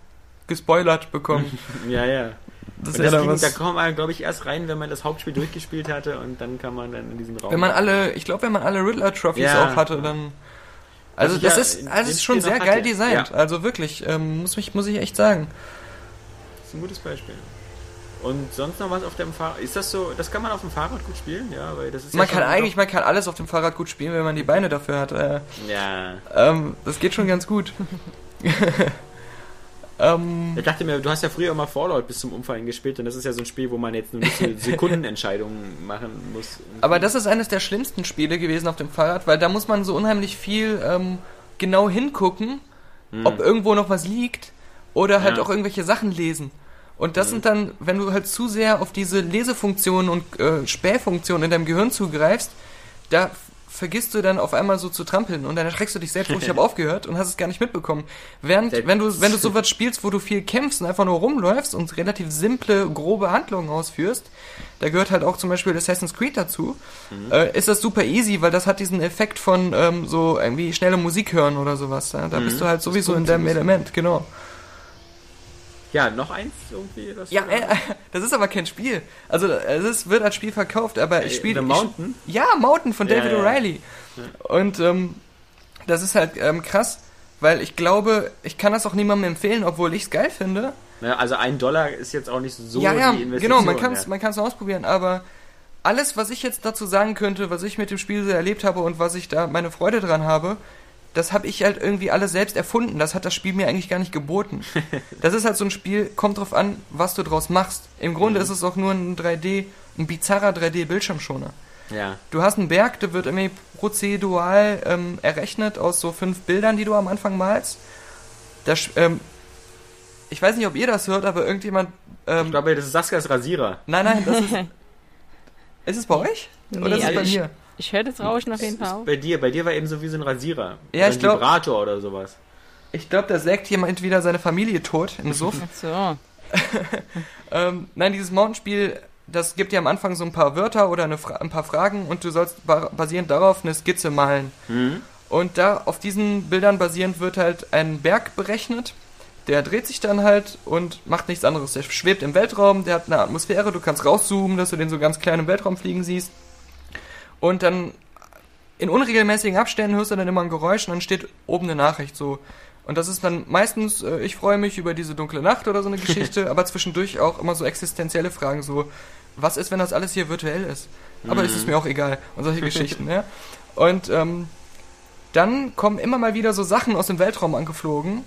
gespoilert bekommen. Ja, ja. Das das da ging, da kommt man, glaube ich, erst rein, wenn man das Hauptspiel durchgespielt hatte und dann kann man dann in diesen Raum. Wenn man alle, ich glaube, wenn man alle Riddler Trophies Ja. auch hatte, dann. Also das ja ist, also ist schon sehr geil designt. Ja. Also wirklich, ähm, muss mich, muss ich echt sagen. Das ist ein gutes Beispiel. Und sonst noch was auf dem Fahrrad? Ist das so, das kann man auf dem Fahrrad gut spielen? Ja, weil das ist Man ja kann eigentlich, man kann alles auf dem Fahrrad gut spielen, wenn man die Beine dafür hat. Äh, ja. ähm, das geht schon ganz gut. ähm, Ich dachte mir, du hast ja früher immer Fallout bis zum Umfallen gespielt und das ist ja so ein Spiel, wo man jetzt nur nicht Sekundenentscheidungen machen muss. Aber das ist eines der schlimmsten Spiele gewesen auf dem Fahrrad, weil da muss man so unheimlich viel ähm, genau hingucken, ob irgendwo noch was liegt oder halt Ja. auch irgendwelche Sachen lesen. Und das sind dann, wenn du halt zu sehr auf diese Lesefunktion und äh, Spähfunktion in deinem Gehirn zugreifst, da vergisst du dann auf einmal so zu trampeln und dann erschreckst du dich selbst, wo ich habe aufgehört und hast es gar nicht mitbekommen. Während, wenn du, wenn du sowas spielst, wo du viel kämpfst und einfach nur rumläufst und relativ simple, grobe Handlungen ausführst, da gehört halt auch zum Beispiel Assassin's Creed dazu, äh, ist das super easy, weil das hat diesen Effekt von ähm, so irgendwie schnelle Musik hören oder sowas. Ja? Da bist du halt sowieso in deinem Element, genau. Ja, noch eins irgendwie? Das Ja, äh, das ist aber kein Spiel. Also es ist, wird als Spiel verkauft, aber ich Äh, spiele... The Mountain? Ich, ja, Mountain von Ja, David ja. O'Reilly. Und ähm, das ist halt ähm, krass, weil ich glaube, ich kann das auch niemandem empfehlen, obwohl ich es geil finde. Ne, also ein Dollar ist jetzt auch nicht so ja, ja, die Investition. genau, man kann es ja. man kann's ausprobieren, aber alles, was ich jetzt dazu sagen könnte, was ich mit dem Spiel so erlebt habe und was ich da meine Freude dran habe, das habe ich halt irgendwie alles selbst erfunden. Das hat das Spiel mir eigentlich gar nicht geboten. Das ist halt so ein Spiel, kommt drauf an, was du draus machst. Im Grunde Mhm. ist es auch nur ein 3D, ein bizarrer 3D-Bildschirmschoner. Ja. Du hast einen Berg, der wird irgendwie prozedural ähm, errechnet aus so fünf Bildern, die du am Anfang malst. Das, ähm, ich weiß nicht, ob ihr das hört, aber irgendjemand. Ähm, Ich glaube, das ist Saskas Rasierer. Nein, nein, das ist. ist es bei euch? Oder Nee, ist es also bei ich- mir? Ich höre das Rauschen auf jeden Fall. Bei dir, bei dir war eben so wie so ein Rasierer. Ja, Oder ich ein glaub- Vibrator oder sowas. Ich glaube, da sägt jemand wieder seine Familie tot im Suff. Ach so. ähm, nein, dieses Mountain-Spiel, das gibt dir am Anfang so ein paar Wörter oder eine Fra ein paar Fragen und du sollst ba basierend darauf eine Skizze malen. Mhm. Und da auf diesen Bildern basierend wird halt ein Berg berechnet. Der dreht sich dann halt und macht nichts anderes. Der schwebt im Weltraum, der hat eine Atmosphäre, du kannst rauszoomen, dass du den so ganz klein im Weltraum fliegen siehst. Und dann in unregelmäßigen Abständen hörst du dann immer ein Geräusch und dann steht oben eine Nachricht so. Und das ist dann meistens, äh, ich freue mich über diese dunkle Nacht oder so eine Geschichte, aber zwischendurch auch immer so existenzielle Fragen, so, was ist, wenn das alles hier virtuell ist? Aber es ist mir auch egal. Und solche Geschichten, ja. Und ähm, dann kommen immer mal wieder so Sachen aus dem Weltraum angeflogen.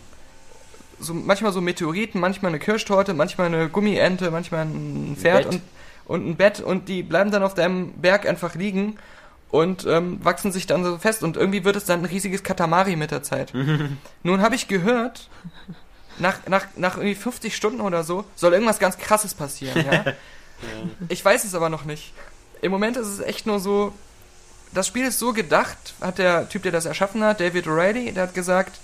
So, manchmal so Meteoriten, manchmal eine Kirschtorte, manchmal eine Gummiente, manchmal ein Pferd Bett. und, und ein Bett und die bleiben dann auf deinem Berg einfach liegen und ähm, wachsen sich dann so fest und irgendwie wird es dann ein riesiges Katamari mit der Zeit. Nun habe ich gehört, nach, nach, nach irgendwie 50 Stunden oder so soll irgendwas ganz krasses passieren, ja? Ich weiß es aber noch nicht. Im Moment ist es echt nur so, das Spiel ist so gedacht, hat der Typ, der das erschaffen hat, David O'Reilly, der hat gesagt,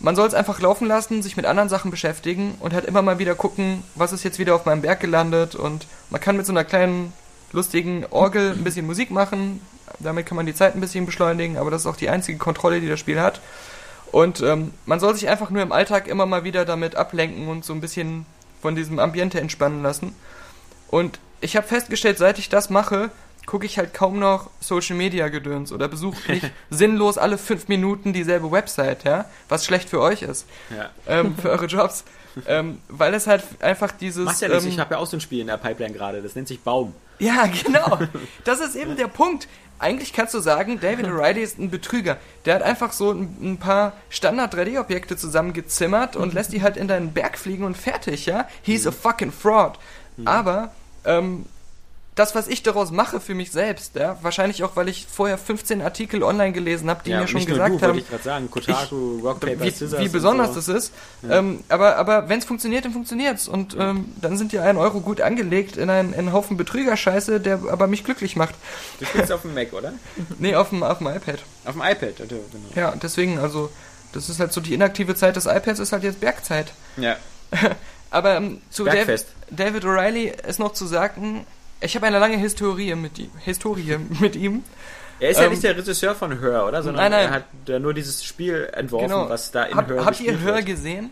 man soll es einfach laufen lassen, sich mit anderen Sachen beschäftigen und halt immer mal wieder gucken, was ist jetzt wieder auf meinem Berg gelandet und man kann mit so einer kleinen lustigen Orgel ein bisschen Musik machen, damit kann man die Zeit ein bisschen beschleunigen, aber das ist auch die einzige Kontrolle, die das Spiel hat. Und ähm, man soll sich einfach nur im Alltag immer mal wieder damit ablenken und so ein bisschen von diesem Ambiente entspannen lassen. Und ich habe festgestellt, seit ich das mache, gucke ich halt kaum noch Social Media Gedöns oder besuche nicht sinnlos alle fünf Minuten dieselbe Website, ja, was schlecht für euch ist, Ja. ähm, für eure Jobs, ähm, weil es halt einfach dieses Macht ja nichts, ähm, ich habe ja auch so ein Spiel in der Pipeline gerade, das nennt sich Baum. ja, genau. Das ist eben der Punkt. Eigentlich kannst du sagen, David O'Reilly ist ein Betrüger. Der hat einfach so ein, ein paar Standard-3D-Objekte zusammengezimmert und lässt die halt in deinen Berg fliegen und fertig, ja? He's a fucking fraud. Aber, ähm, das, was ich daraus mache für mich selbst, ja, wahrscheinlich auch, weil ich vorher 15 Artikel online gelesen habe, die ja, mir schon gesagt du, haben, ich sagen, Kotaku, Rock, Paper, wie, Scissors wie besonders so. das ist. Ja. Ähm, aber aber wenn es funktioniert, dann funktioniert's. Und ähm, dann sind die einen Euro gut angelegt in einen, in einen Haufen Betrügerscheiße, der aber mich glücklich macht. Du spielst auf dem Mac, oder? Nee, auf dem, auf dem iPad. Auf dem iPad, genau. Ja, deswegen, also, das ist halt so, die inaktive Zeit des iPads ist halt jetzt Bergzeit. Ja, Aber ähm, zu Bergfest. David O'Reilly ist noch zu sagen, ich habe eine lange Historie mit ihm. Historie mit ihm. Er ist ja Ähm, nicht der Regisseur von Hör, oder? Sondern nein, nein. er hat ja nur dieses Spiel entworfen, Genau. was da in Hab, Hör habt ihr Hör wird. gesehen?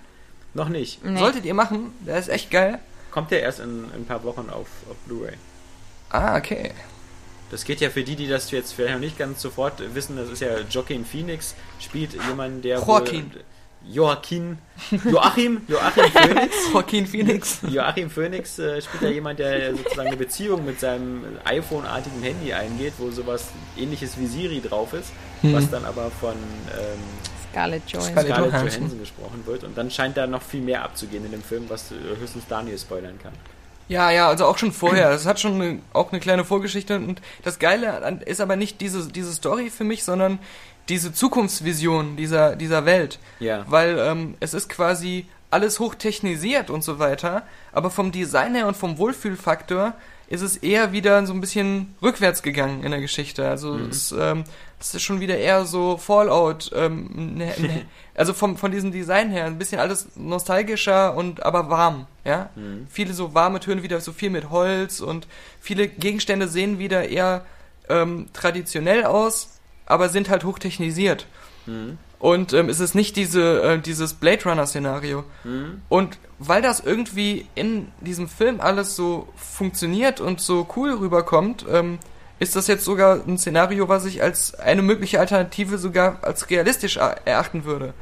Noch nicht. Nee. Solltet ihr machen, der ist echt geil. Kommt ja erst in, in ein paar Wochen auf, auf Blu-ray. Ah, okay. Das geht ja für die, die das jetzt vielleicht noch nicht ganz sofort wissen, das ist ja Joaquin Phoenix, spielt jemand, der Joaquin. wohl... Joaquin. Joachim, Joachim Phoenix. Joaquin Phoenix. Joachim Phoenix äh, spielt ja jemand, der sozusagen eine Beziehung mit seinem iPhone-artigen Handy eingeht, wo sowas ähnliches wie Siri drauf ist, was dann aber von ähm, Scarlett Johansson. Scarlett Scarlett Johansson. Johansson gesprochen wird. Und dann scheint da noch viel mehr abzugehen in dem Film, was äh, höchstens Daniel spoilern kann. Ja, ja, also auch schon vorher. Es hat schon eine, auch eine kleine Vorgeschichte. Und das Geile ist aber nicht diese, diese Story für mich, sondern diese Zukunftsvision dieser, dieser Welt. Ja. Weil ähm, es ist quasi alles hochtechnisiert und so weiter, aber vom Design her und vom Wohlfühlfaktor ist es eher wieder so ein bisschen rückwärts gegangen in der Geschichte. Also es, ähm, es ist schon wieder eher so Fallout, ähm, ne, ne, also vom, von diesem Design her ein bisschen alles nostalgischer und aber warm, ja. Viele so warme Töne, wieder so viel mit Holz und viele Gegenstände sehen wieder eher ähm, traditionell aus, aber sind halt hochtechnisiert. Und ähm, es ist nicht diese, äh, dieses Blade Runner-Szenario. Und weil das irgendwie in diesem Film alles so funktioniert und so cool rüberkommt, ähm, ist das jetzt sogar ein Szenario, was ich als eine mögliche Alternative sogar als realistisch er- erachten würde.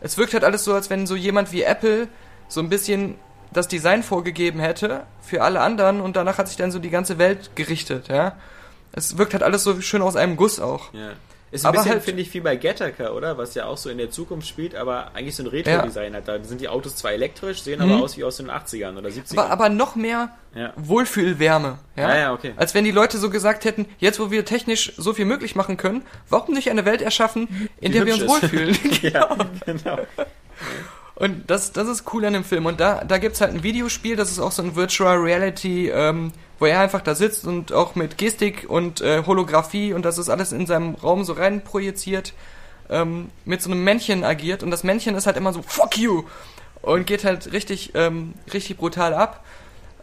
Es wirkt halt alles so, als wenn so jemand wie Apple so ein bisschen das Design vorgegeben hätte für alle anderen und danach hat sich dann so die ganze Welt gerichtet, ja. Es wirkt halt alles so schön aus einem Guss auch. Ja. Ist ein Aber bisschen, halt- finde ich, wie bei Gattaca, oder? Was ja auch so in der Zukunft spielt, aber eigentlich so ein Retro-Design hat. Da sind die Autos zwar elektrisch, sehen aber aus wie aus den 80ern oder 70ern. Aber, aber noch mehr ja. Wohlfühlwärme. Ja? Ah, ja, okay. Als wenn die Leute so gesagt hätten, jetzt wo wir technisch so viel möglich machen können, warum nicht eine Welt erschaffen, in Die der wir uns ist. wohlfühlen? ja, genau. Und das, das ist cool an dem Film. Und da, da gibt's halt ein Videospiel, das ist auch so ein Virtual Reality, ähm, wo er einfach da sitzt und auch mit Gestik und äh, Holographie und das ist alles in seinem Raum so rein projiziert. ähm, mit so einem Männchen agiert und das Männchen ist halt immer so fuck you und geht halt richtig ähm, richtig brutal ab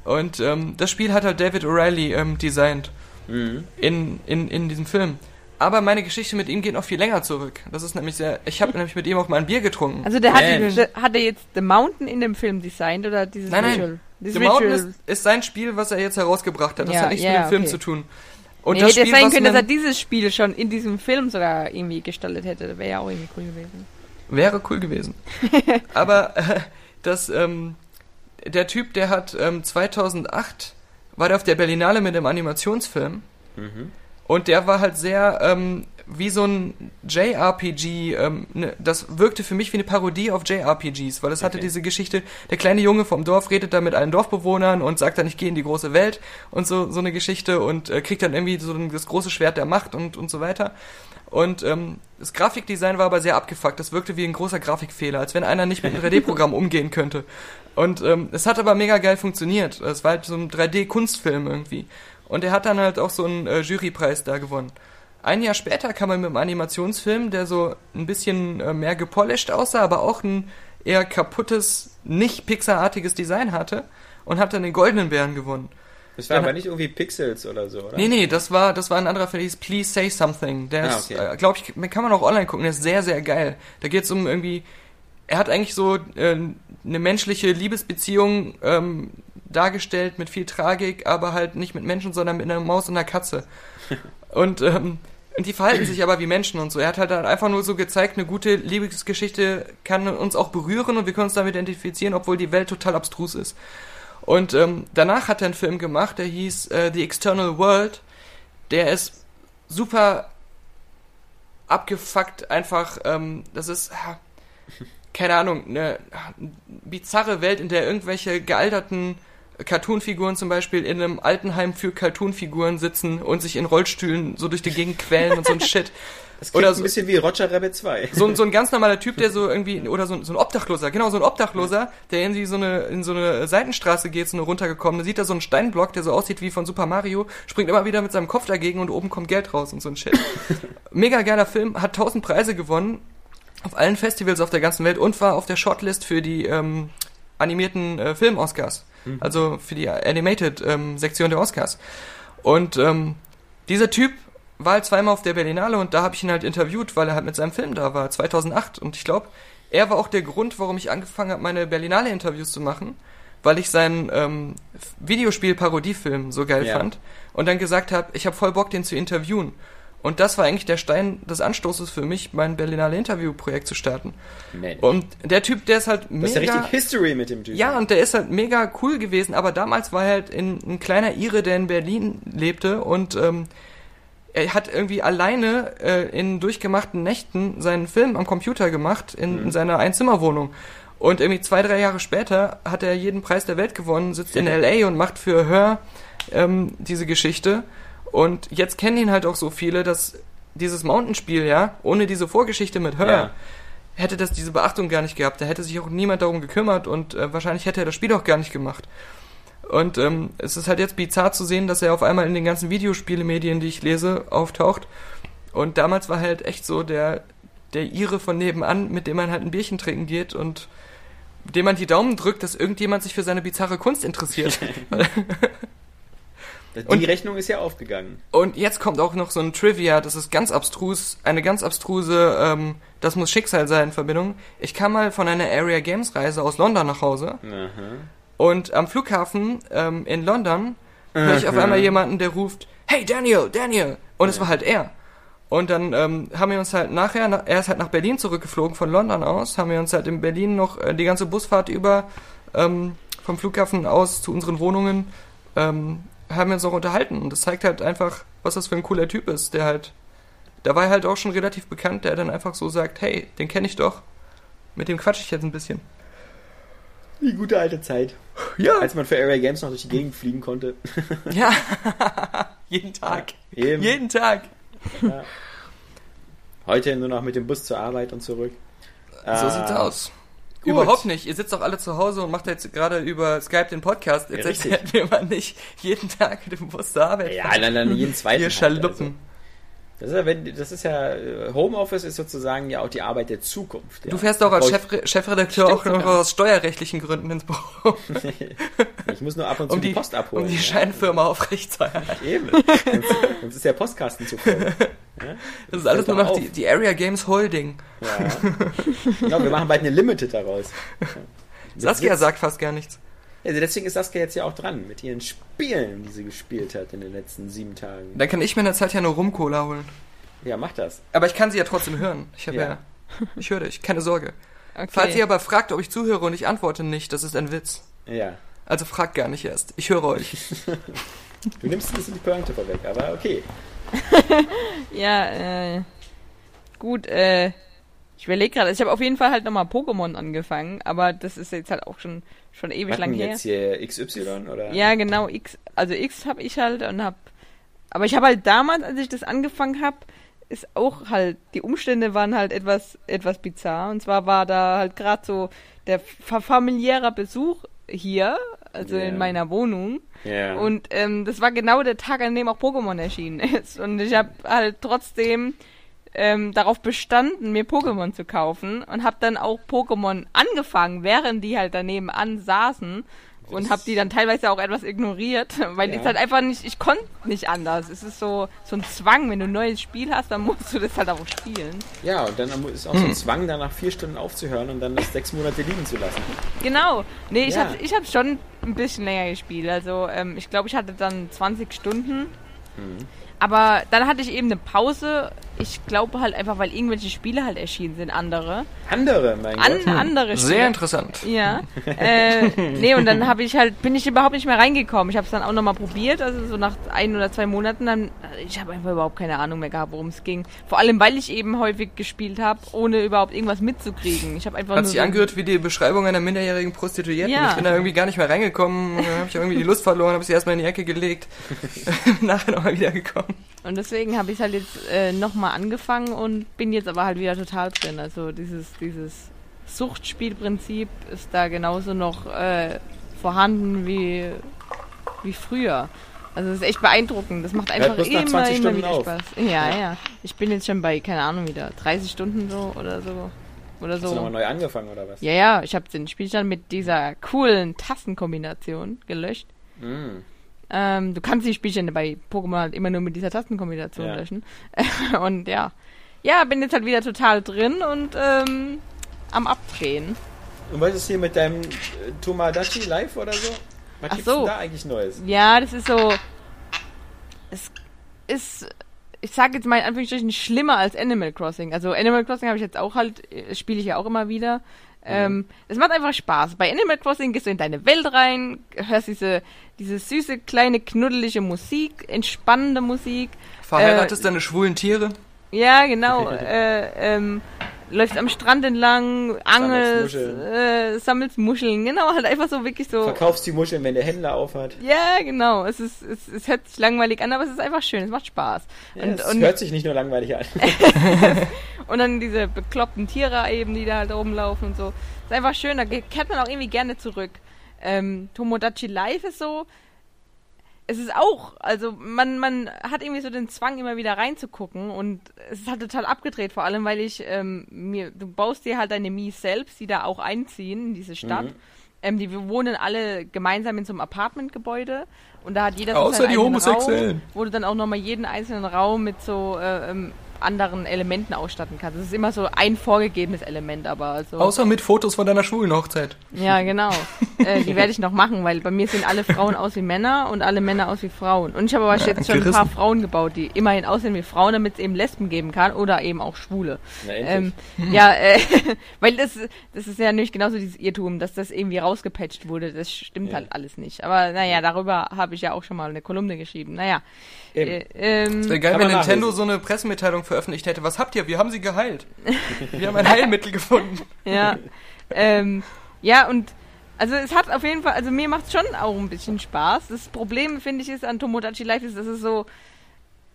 und ähm, das Spiel hat halt David O'Reilly ähm, designt Mhm. in, in, in diesem Film. Aber meine Geschichte mit ihm geht noch viel länger zurück. Das ist nämlich sehr. Ich habe nämlich mit ihm auch mal ein Bier getrunken. Also der hat, hat er jetzt The Mountain in dem Film designt oder dieses Nein, nein. Visual? Dieses The Mountain ist, ist sein Spiel, was er jetzt herausgebracht hat. Das Ja, hat nichts ja, mit dem Film okay. zu tun. Und nee, das hätte Spiel, sein was können, dass er dieses Spiel schon in diesem Film sogar irgendwie gestaltet hätte. Das wäre ja auch irgendwie cool gewesen. Wäre cool gewesen. Aber äh, das, ähm, der Typ, der hat ähm, 2008 war der auf der Berlinale mit dem Animationsfilm Mhm. und der war halt sehr ähm, wie so ein JRPG. Ähm, ne, das wirkte für mich wie eine Parodie auf JRPGs, weil es hatte Okay. diese Geschichte: Der kleine Junge vom Dorf redet da mit allen Dorfbewohnern und sagt dann, ich gehe in die große Welt und so so eine Geschichte und äh, kriegt dann irgendwie so das große Schwert der Macht und und so weiter. Und ähm, das Grafikdesign war aber sehr abgefuckt. Das wirkte wie ein großer Grafikfehler, als wenn einer nicht mit einem 3D-Programm umgehen könnte. Und ähm, es hat aber mega geil funktioniert. Es war halt so ein 3D-Kunstfilm irgendwie. Und er hat dann halt auch so einen äh, Jurypreis da gewonnen. Ein Jahr später kam er mit einem Animationsfilm, der so ein bisschen äh, mehr gepolished aussah, aber auch ein eher kaputtes, nicht Pixar-artiges Design hatte und hat dann den Goldenen Bären gewonnen. Das war Dann- aber nicht irgendwie Pixels oder so, oder? Nee, nee, das war, das war ein anderer Film, der hieß Please Say Something. Der Ah, ist, okay. äh, glaube ich, kann man auch online gucken, der ist sehr, sehr geil. Da geht es um irgendwie, er hat eigentlich so äh, eine menschliche Liebesbeziehung ähm, dargestellt mit viel Tragik, aber halt nicht mit Menschen, sondern mit einer Maus und einer Katze. und, ähm, und die verhalten sich aber wie Menschen und so. Er hat halt einfach nur so gezeigt, eine gute Liebesgeschichte kann uns auch berühren und wir können uns damit identifizieren, obwohl die Welt total abstrus ist. Und ähm, danach hat er einen Film gemacht, der hieß äh, The External World. Der ist super abgefuckt, einfach, ähm, das ist, keine Ahnung, eine bizarre Welt, in der irgendwelche gealterten Cartoonfiguren zum Beispiel in einem Altenheim für Cartoonfiguren sitzen und sich in Rollstühlen so durch die Gegend quälen und so ein Shit. Das klingt Oder ein so- bisschen wie Roger Rabbit 2. So, ein- so ein ganz normaler Typ, der so irgendwie, oder so, ein- so ein Obdachloser, genau, so ein Obdachloser, der irgendwie so eine, in so eine Seitenstraße geht, so eine runtergekommene, sieht da so einen Steinblock, der so aussieht wie von Super Mario, springt immer wieder mit seinem Kopf dagegen und oben kommt Geld raus und so ein Shit. Mega geiler Film, hat tausend Preise gewonnen, auf allen Festivals auf der ganzen Welt und war auf der Shortlist für die ähm, animierten äh, Film-Oscars. Also für die Animated-Sektion der Oscars. Und ähm, dieser Typ war halt zweimal auf der Berlinale und da habe ich ihn halt interviewt, weil er halt mit seinem Film da war, 2008. Und ich glaube, er war auch der Grund, warum ich angefangen habe, meine Berlinale-Interviews zu machen, weil ich seinen ähm, Videospiel-Parodiefilm so geil Ja. fand und dann gesagt habe, ich habe voll Bock, den zu interviewen. Und das war eigentlich der Stein des Anstoßes für mich, mein Berlinale Interview-Projekt zu starten. Mensch. Und der Typ, der ist halt das ist ja mega... richtig History mit dem Typen. Ja, und der ist halt mega cool gewesen, aber damals war er halt in, ein kleiner Ire, der in Berlin lebte und ähm, er hat irgendwie alleine äh, in durchgemachten Nächten seinen Film am Computer gemacht in, in seiner Einzimmerwohnung. Und irgendwie zwei, drei Jahre später hat er jeden Preis der Welt gewonnen, sitzt in LA und macht für Hör ähm, diese Geschichte. Und jetzt kennen ihn halt auch so viele, dass dieses Mountain-Spiel, ja, ohne diese Vorgeschichte mit Hör, Ja. hätte das diese Beachtung gar nicht gehabt. Da hätte sich auch niemand darum gekümmert und äh, wahrscheinlich hätte er das Spiel auch gar nicht gemacht. Und ähm, es ist halt jetzt bizarr zu sehen, dass er auf einmal in den ganzen Videospielemedien, die ich lese, auftaucht. Und damals war halt echt so der, der Ire von nebenan, mit dem man halt ein Bierchen trinken geht und dem man die Daumen drückt, dass irgendjemand sich für seine bizarre Kunst interessiert. Die Und- Rechnung ist ja aufgegangen. Und jetzt kommt auch noch so ein Trivia, das ist ganz abstrus, eine ganz abstruse, ähm, das muss Schicksal sein, Verbindung. Ich kam mal von einer Area Games Reise aus London nach Hause Aha. und am Flughafen ähm, in London höre ich auf einmal jemanden, der ruft, Hey Daniel, Daniel! Und es war halt er. Und dann ähm, haben wir uns halt nachher, na- er ist halt nach Berlin zurückgeflogen von London aus, haben wir uns halt in Berlin noch äh, die ganze Busfahrt über ähm, vom Flughafen aus zu unseren Wohnungen ähm, haben wir uns noch unterhalten. Und das zeigt halt einfach, was das für ein cooler Typ ist, der halt, da war er halt auch schon relativ bekannt, der dann einfach so sagt, hey, den kenne ich doch. Mit dem quatsch ich jetzt ein bisschen. Die gute alte Zeit. Ja, Als man für Area Games noch durch die Gegend fliegen konnte. ja. jeden Tag. Eben. Jeden Tag. Heute nur noch mit dem Bus zur Arbeit und zurück. So Ah, sieht's aus. Gut. Überhaupt nicht. Ihr sitzt doch alle zu Hause und macht jetzt gerade über Skype den Podcast. Jetzt Ja, erklärt mir man nicht jeden Tag mit dem Bus zur Arbeit. Ja, nein, nein, jeden zweiten. Ihr halt, Schaluppen. Das ist ja, wenn, das ist ja, äh, Homeoffice ist sozusagen ja auch die Arbeit der Zukunft. Ja. Du fährst auch als Chef, Chefredakteur auch noch aus steuerrechtlichen Gründen ins Büro, Ich, muss nur ab und zu um die, die, Post abholen. um die ja. Scheinfirma aufrechtzuerhalten. Eben. Sonst ist der Postkasten zu voll. Ja? Das ist alles nur noch die, die Area Games Holding. Ja. Genau, wir machen bald eine Limited daraus. Saskia sagt fast gar nichts. Also deswegen ist Saskia jetzt ja auch dran mit ihren Spielen, die sie gespielt hat in den letzten sieben Tagen. Dann kann ich mir in der Zeit ja nur Rumcola holen. Ja, mach das. Aber ich kann sie ja trotzdem hören. Ich habe ja. Ja. ich höre dich, keine Sorge. Okay. Falls ihr aber fragt, ob ich zuhöre und ich antworte nicht, das ist ein Witz. Ja. Also fragt gar nicht erst. Ich höre euch. Du nimmst ein bisschen die Pointe vorweg, aber okay. Ja, äh, gut, äh, ich überlege gerade, ich habe auf jeden Fall halt nochmal Pokémon angefangen, aber das ist jetzt halt auch schon, schon ewig Was lang her. jetzt hier XY oder? Ja, genau, X, also X habe ich halt und hab, aber ich habe halt damals, als ich das angefangen habe, ist auch halt, die Umstände waren halt etwas, etwas bizarr und zwar war da halt gerade so der fa- familiärer Besuch hier, also Ja. in meiner Wohnung Ja. und ähm, das war genau der Tag, an dem auch Pokémon erschienen ist. Und ich habe halt trotzdem ähm, darauf bestanden, mir Pokémon zu kaufen und habe dann auch Pokémon angefangen, während die halt daneben an saßen und habe die dann teilweise auch etwas ignoriert, weil Ja. ich halt einfach nicht, ich konnte nicht anders. Es ist so so ein Zwang, wenn du ein neues Spiel hast, dann musst du das halt auch spielen. ja, und dann ist auch so ein Zwang, dann nach vier Stunden aufzuhören und dann das sechs Monate liegen zu lassen. Genau. Nee, ich Ja. habe ich hab schon ein bisschen länger gespielt. Also ähm, ich glaube, ich hatte dann 20 Stunden. Mhm. Aber dann hatte ich eben eine Pause. Ich glaube halt einfach, weil irgendwelche Spiele halt erschienen sind, andere. Andere, mein An, Gott. andere Spiele. Sehr interessant. Ja. äh, nee, und dann habe ich halt, bin ich überhaupt nicht mehr reingekommen. Ich habe es dann auch nochmal probiert, also so nach ein oder zwei Monaten, dann, ich habe einfach überhaupt keine Ahnung mehr gehabt, worum es ging. Vor allem, weil ich eben häufig gespielt habe, ohne überhaupt irgendwas mitzukriegen. Ich habe einfach Hat nur sich so- angehört wie die Beschreibung einer minderjährigen Prostituierten. Ja. Ich bin da irgendwie gar nicht mehr reingekommen. Dann habe ich irgendwie die Lust verloren, habe sie erstmal in die Ecke gelegt. Nachher nochmal wiedergekommen. Und deswegen habe ich halt jetzt äh, nochmal angefangen und bin jetzt aber halt wieder total drin. Also dieses, dieses Suchtspielprinzip ist da genauso noch äh, vorhanden wie, wie früher. Also das ist echt beeindruckend. Das macht einfach nach immer, 20 immer wieder auf. Spaß. Ja, ja, Ich bin jetzt schon bei, keine Ahnung, wieder 30 Stunden so oder so. Oder Hast du nochmal so. neu angefangen oder was? Ja, ja, ich habe den Spielstand mit dieser coolen Tastenkombination gelöscht. Mm. Ähm, du kannst die Spielstände bei Pokémon halt immer nur mit dieser Tastenkombination Ja. löschen. und ja. Ja, bin jetzt halt wieder total drin und ähm, am Abdrehen. Und was ist hier mit deinem äh, Tomodachi Live oder so? Was Ach gibt's so. denn da eigentlich Neues? Ja, das ist so. Es ist, ich sage jetzt mal in Anführungsstrichen, schlimmer als Animal Crossing. Also Animal Crossing habe ich jetzt auch halt, äh, spiele ich ja auch immer wieder. Ähm, es macht einfach Spaß. Bei Animal Crossing gehst du in deine Welt rein, hörst diese, diese süße, kleine, knuddelige Musik, entspannende Musik. Verheiratest deine schwulen Tiere? Ja, genau. äh, ähm, läufst am Strand entlang, angelst, Muscheln. äh, sammelst Muscheln. Genau, halt einfach so wirklich so. Verkaufst die Muscheln, wenn der Händler aufhat. Ja, genau. Es ist, es, es hört sich langweilig an, aber es ist einfach schön. Es macht Spaß. Ja, und, es und, hört sich nicht nur langweilig an. und dann diese bekloppten Tiere eben, die da halt rumlaufen und so. Ist einfach schön. Da kehrt man auch irgendwie gerne zurück. Ähm, Tomodachi Live ist so. Es ist auch, also man, man hat irgendwie so den Zwang, immer wieder reinzugucken und es ist halt total abgedreht, vor allem weil ich ähm, mir, du baust dir halt deine Mies selbst, die da auch einziehen in diese Stadt. Mhm. Ähm, die wohnen alle gemeinsam in so einem Apartmentgebäude und da hat jeder so Außer seinen die Homosexuellen. Raum, wo du dann auch nochmal jeden einzelnen Raum mit so äh, ähm, anderen Elementen ausstatten kannst. Es ist immer so ein vorgegebenes Element, aber also. Außer mit Fotos von deiner schwulen Hochzeit. Ja, genau. äh, die werde ich noch machen, weil bei mir sehen alle Frauen aus wie Männer und alle Männer aus wie Frauen. Und ich habe aber jetzt schon ein gerissen. paar Frauen gebaut, die immerhin aussehen wie Frauen, damit es eben Lesben geben kann oder eben auch Schwule. Na, Ähm, endlich. ja, äh, weil das, das ist ja nicht genauso dieses Irrtum, dass das irgendwie rausgepatcht wurde. Das stimmt Ja. halt alles nicht. Aber naja, darüber habe ich ja auch schon mal eine Kolumne geschrieben. Naja. Äh, ähm, Wäre geil, wenn Nintendo nachlesen. so eine Pressemitteilung veröffentlicht hätte. Was habt ihr? Wir haben sie geheilt. Wir haben ein Heilmittel gefunden. Ja. ähm, ja, und also es hat auf jeden Fall, also mir macht es schon auch ein bisschen Spaß. Das Problem, finde ich, ist an Tomodachi Life ist, dass es so,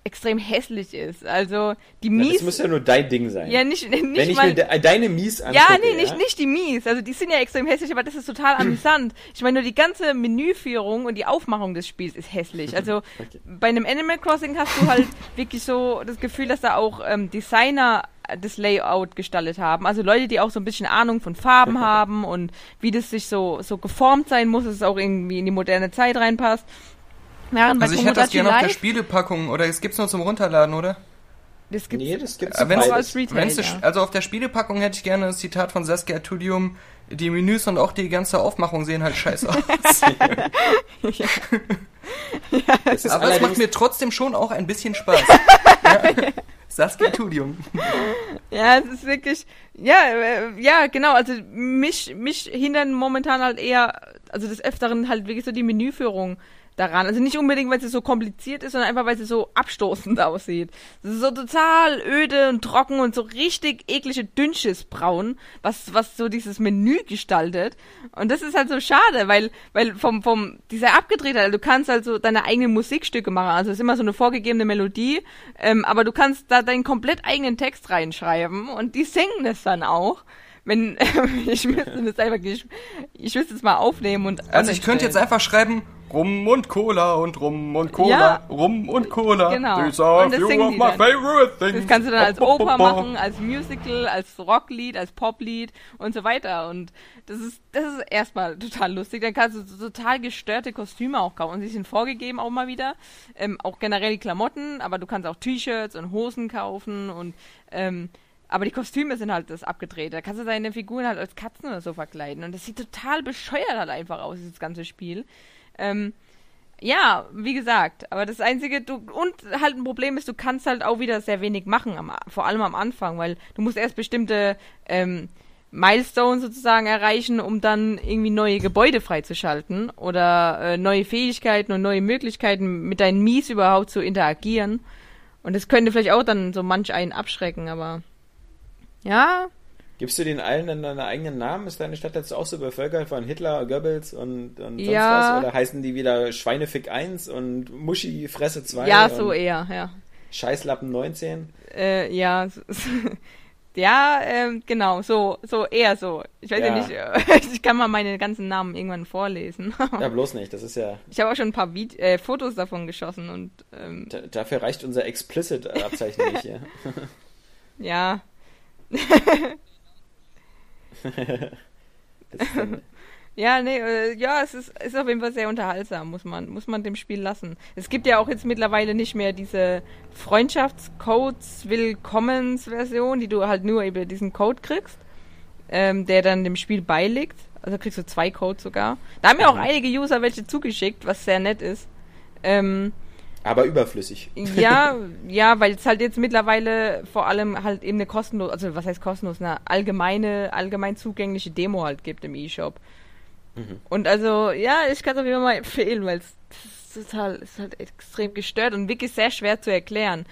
extrem hässlich ist. Also die Ja, Mies. das muss ja nur dein Ding sein. ja, nicht, nicht Wenn ich mal. mir de deine Mies angucke, ja, nee, nicht, ja? nicht die Mies. Also die sind ja extrem hässlich, aber das ist total amüsant. Ich meine, nur die ganze Menüführung und die Aufmachung des Spiels ist hässlich. Also Okay. bei einem Animal Crossing hast du halt wirklich so das Gefühl, dass da auch ähm, Designer das Layout gestaltet haben. Also Leute, die auch so ein bisschen Ahnung von Farben haben und wie das sich so, so geformt sein muss, dass es auch irgendwie in die moderne Zeit reinpasst. Während Also ich hätte das gerne auf der Spielepackung, oder es gibt's nur zum Runterladen, oder? das gibt's Nee, das gibt's Äh, wenn's- als Retail, Wenn's ja. Also auf der Spielepackung hätte ich gerne das Zitat von Saskia Tudium, die Menüs und auch die ganze Aufmachung sehen halt scheiße aus. Das ist Aber es macht mir trotzdem schon auch ein bisschen Spaß. ja. Saskia Tudium. Ja, es ist wirklich, ja, äh, ja, genau, also mich, mich hindern momentan halt eher, also des Öfteren halt wirklich so die Menüführung daran. Also nicht unbedingt, weil sie so kompliziert ist, sondern einfach, weil sie so abstoßend aussieht. Es ist so total öde und trocken und so richtig eklige Dünnschissbraun, was, was so dieses Menü gestaltet. Und das ist halt so schade, weil, weil vom, vom, dieser Abgedrehtheit, also du kannst halt so deine eigenen Musikstücke machen. Also es ist immer so eine vorgegebene Melodie, ähm, aber du kannst da deinen komplett eigenen Text reinschreiben und die singen das dann auch. Wenn, ich müsste das einfach, ich, ich müsste es mal aufnehmen und. Also ich könnte jetzt einfach schreiben, Rum und Cola und Rum und Cola, Ja. Rum und Cola. Genau. These are few of my dann. favorite things. Das kannst du dann als Oper machen, als Musical, als Rocklied, als Poplied und so weiter. Und das ist, das ist erstmal total lustig. Dann kannst du total gestörte Kostüme auch kaufen. Und sie sind vorgegeben auch mal wieder. Ähm, auch generell die Klamotten, aber du kannst auch T-Shirts und Hosen kaufen und ähm, aber die Kostüme sind halt das abgedreht. Da kannst du deine Figuren halt als Katzen oder so verkleiden. Und das sieht total bescheuert halt einfach aus, dieses ganze Spiel. Ähm, ja, wie gesagt, aber das einzige, du, und halt ein Problem ist, du kannst halt auch wieder sehr wenig machen, am, vor allem am Anfang, weil du musst erst bestimmte ähm, Milestones sozusagen erreichen, um dann irgendwie neue Gebäude freizuschalten oder äh, neue Fähigkeiten und neue Möglichkeiten mit deinen Mies überhaupt zu interagieren. Und das könnte vielleicht auch dann so manch einen abschrecken, aber ja, Gibst du den allen dann deinen eigenen Namen? Ist deine Stadt jetzt auch so bevölkert von Hitler, Goebbels und, und sonst Ja. was? Oder heißen die wieder Schweinefick 1 und Muschi Fresse 2? ja, so eher, ja. Scheißlappen 19? Äh, ja, ja, ähm, genau, so, so eher so. Ich weiß ja, Ja. nicht, äh, ich kann mal meine ganzen Namen irgendwann vorlesen. Ja, bloß nicht. Das ist ja. Ich habe auch schon ein paar Vide äh, Fotos davon geschossen und ähm, Da, dafür reicht unser Explicit-Abzeichen nicht hier. ja, ja, nee, äh, ja, es ist, ist auf jeden Fall sehr unterhaltsam, muss man, muss man dem Spiel lassen. Es gibt ja auch jetzt mittlerweile nicht mehr diese Freundschaftscodes Willkommensversion, die du halt nur über diesen Code kriegst, ähm, der dann dem Spiel beiliegt. Also kriegst du zwei Codes sogar. Da haben mir auch Mhm. einige User welche zugeschickt, was sehr nett ist. Ähm, aber überflüssig. ja, ja, weil es halt jetzt mittlerweile vor allem halt eben eine kostenlose, also was heißt kostenlos, eine allgemeine, allgemein zugängliche Demo halt gibt im E-Shop. Mhm. Und also, ja, ich kann es auf jeden Fall mal empfehlen, weil es ist total, ist halt extrem gestört und wirklich sehr schwer zu erklären.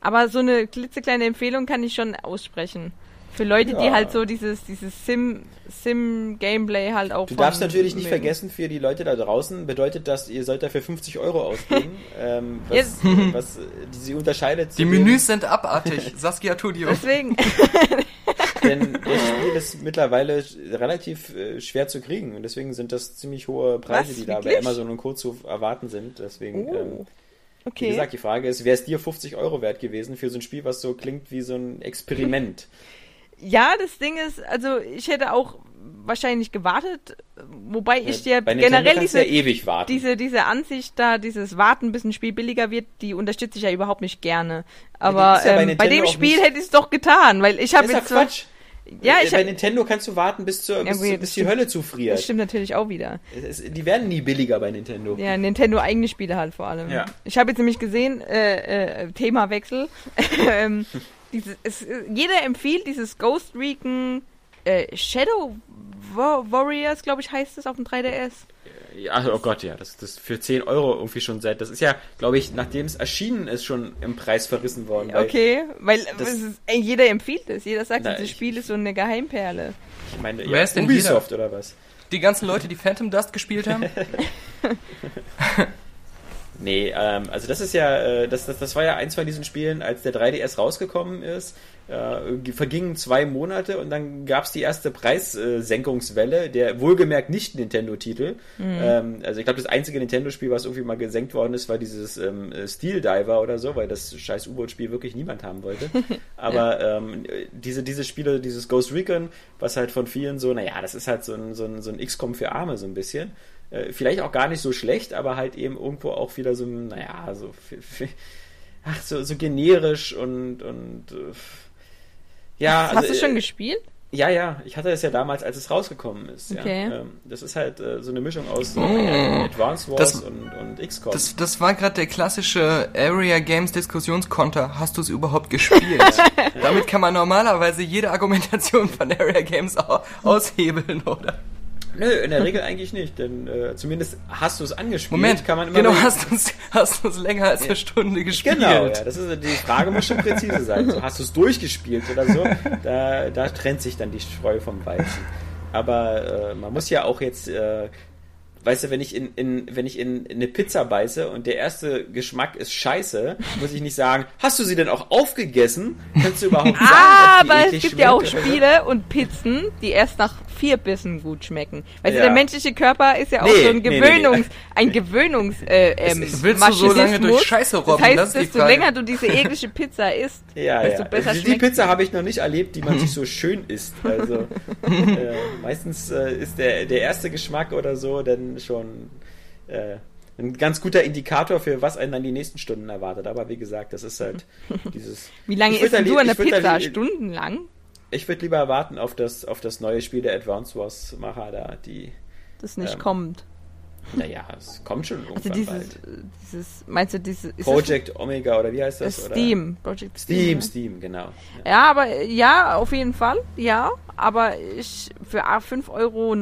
Aber so eine klitzekleine Empfehlung kann ich schon aussprechen. Für Leute, die Ja. halt so dieses, dieses Sim, Sim-Gameplay halt auch Du darfst natürlich nicht mögen. vergessen, für die Leute da draußen bedeutet das, ihr sollt dafür 50 Euro ausgeben. ähm, was, Jetzt- was die sie unterscheidet Die Menüs sind abartig. Saskia Tudium. Deswegen, Denn das Spiel ist mittlerweile relativ äh, schwer zu kriegen und deswegen sind das ziemlich hohe Preise, Was, die da bei? Amazon und Co. zu erwarten sind. Deswegen, ähm, oh, wie okay. gesagt, die Frage ist, wäre es dir 50 Euro wert gewesen für so ein Spiel, was so klingt wie so ein Experiment? Ja, das Ding ist, also ich hätte auch wahrscheinlich gewartet, wobei ich dir bei Nintendo generell diese, ja ewig warten. diese, diese Ansicht da, dieses Warten, bis ein Spiel billiger wird, die unterstütze ich ja überhaupt nicht gerne. Aber ja bei ähm, bei, Nintendo dem Spiel hätte ich es doch getan, weil ich habe ist ja jetzt so, Quatsch. Ja, Äh, ich bei hab, Nintendo kannst du warten, bis, zur, bis, gut, bis das die stimmt. Hölle das zufriert. stimmt natürlich auch wieder. Es, die werden nie billiger bei Nintendo. Ja, Nintendo eigene Spiele halt vor allem. Ja. Ich habe jetzt nämlich gesehen, äh, äh, Themawechsel. dieses, es, jeder empfiehlt dieses Ghost Recon äh, Shadow Wa- Warriors, glaube ich, heißt es auf dem 3DS. Ja, oh Gott, ja, das das für 10 Euro irgendwie schon seit. Das ist ja, glaube ich, nachdem es erschienen ist, schon im Preis verrissen worden. weil Okay, weil das- es ist, ey, jeder empfiehlt es. Jeder sagt, Na, dieses ich- Spiel ist so eine Geheimperle. Ich meine, Wer ja, ist denn Ubisoft oder was? Die ganzen Leute, die Phantom Dust gespielt haben. Nee, ähm, also das ist ja, äh, das, das, das war ja eins von diesen Spielen, als der 3DS rausgekommen ist, äh, vergingen zwei Monate und dann gab es die erste Preissenkungswelle, der wohlgemerkt nicht Nintendo-Titel. Mhm. Ähm, also ich glaube, das einzige Nintendo-Spiel, was irgendwie mal gesenkt worden ist, war dieses ähm, Steel Diver oder so, weil das scheiß U-Boot-Spiel wirklich niemand haben wollte. Aber ähm, diese, diese Spiele, dieses Ghost Recon, was halt von vielen so, naja, das ist halt so ein, so ein, so ein XCOM für Arme so ein bisschen. Äh, vielleicht auch gar nicht so schlecht, aber halt eben irgendwo auch wieder so, naja, so, ach, so, so generisch und, und äh, ja. Hast also, du schon äh, gespielt? Ja, ja, ich hatte es ja damals, als es rausgekommen ist. Okay. Ja. Ähm, das ist halt äh, so eine Mischung aus äh, Oh. Advance Wars Das- und, und XCOM. Das, das war gerade der klassische Area Games Diskussionskonter. Hast du es überhaupt gespielt? Damit kann man normalerweise jede Argumentation von Area Games au aushebeln, oder? Nö, in der Regel eigentlich nicht, denn äh, zumindest hast du es angespielt, Moment, kann man immer genau, hast du es hast du's länger als eine Stunde gespielt? Genau, ja, das ist die Frage muss schon präzise sein. So, hast du es durchgespielt oder so? Da, da trennt sich dann die Spreu vom Weizen. Aber äh, man muss ja auch jetzt, äh, weißt du, wenn ich in, in wenn ich in, in eine Pizza beiße und der erste Geschmack ist scheiße, muss ich nicht sagen, hast du sie denn auch aufgegessen? Kannst du überhaupt sagen, ob die Aber es eklig gibt ja auch schmeckt? Spiele und Pizzen, die erst nach vier Bissen gut schmecken. Weißt Ja. du, der menschliche Körper ist ja auch Nee, so ein nee, nee, Gewöhnungs, nee. ein Gewöhnungs, äh, ähm, Es ist- Willst du so lange durch Scheiße robben? Das heißt, Das desto Frage. länger du diese eklige Pizza isst, Ja, desto ja. besser die, die schmeckt Pizza habe ich noch nicht erlebt, die man sich so schön isst. Also äh, meistens äh, ist der, der erste Geschmack oder so dann schon äh, ein ganz guter Indikator für was einen dann die nächsten Stunden erwartet. Aber wie gesagt, das ist halt dieses. Wie lange isst du würd da Pizza? Stundenlang? Ich würde lieber warten auf das, auf das neue Spiel der Advance Wars Macher da, die. Das nicht Ähm, kommt. Naja, es kommt schon Also irgendwann dieses, bald. dieses, meinst du diese, ist Project Omega oder wie heißt das, das? äh, oder? Steam. Project Steam, ne? Steam, genau. Ja. Ja, aber ja, auf jeden Fall, ja. Aber ich für 5,90 Euro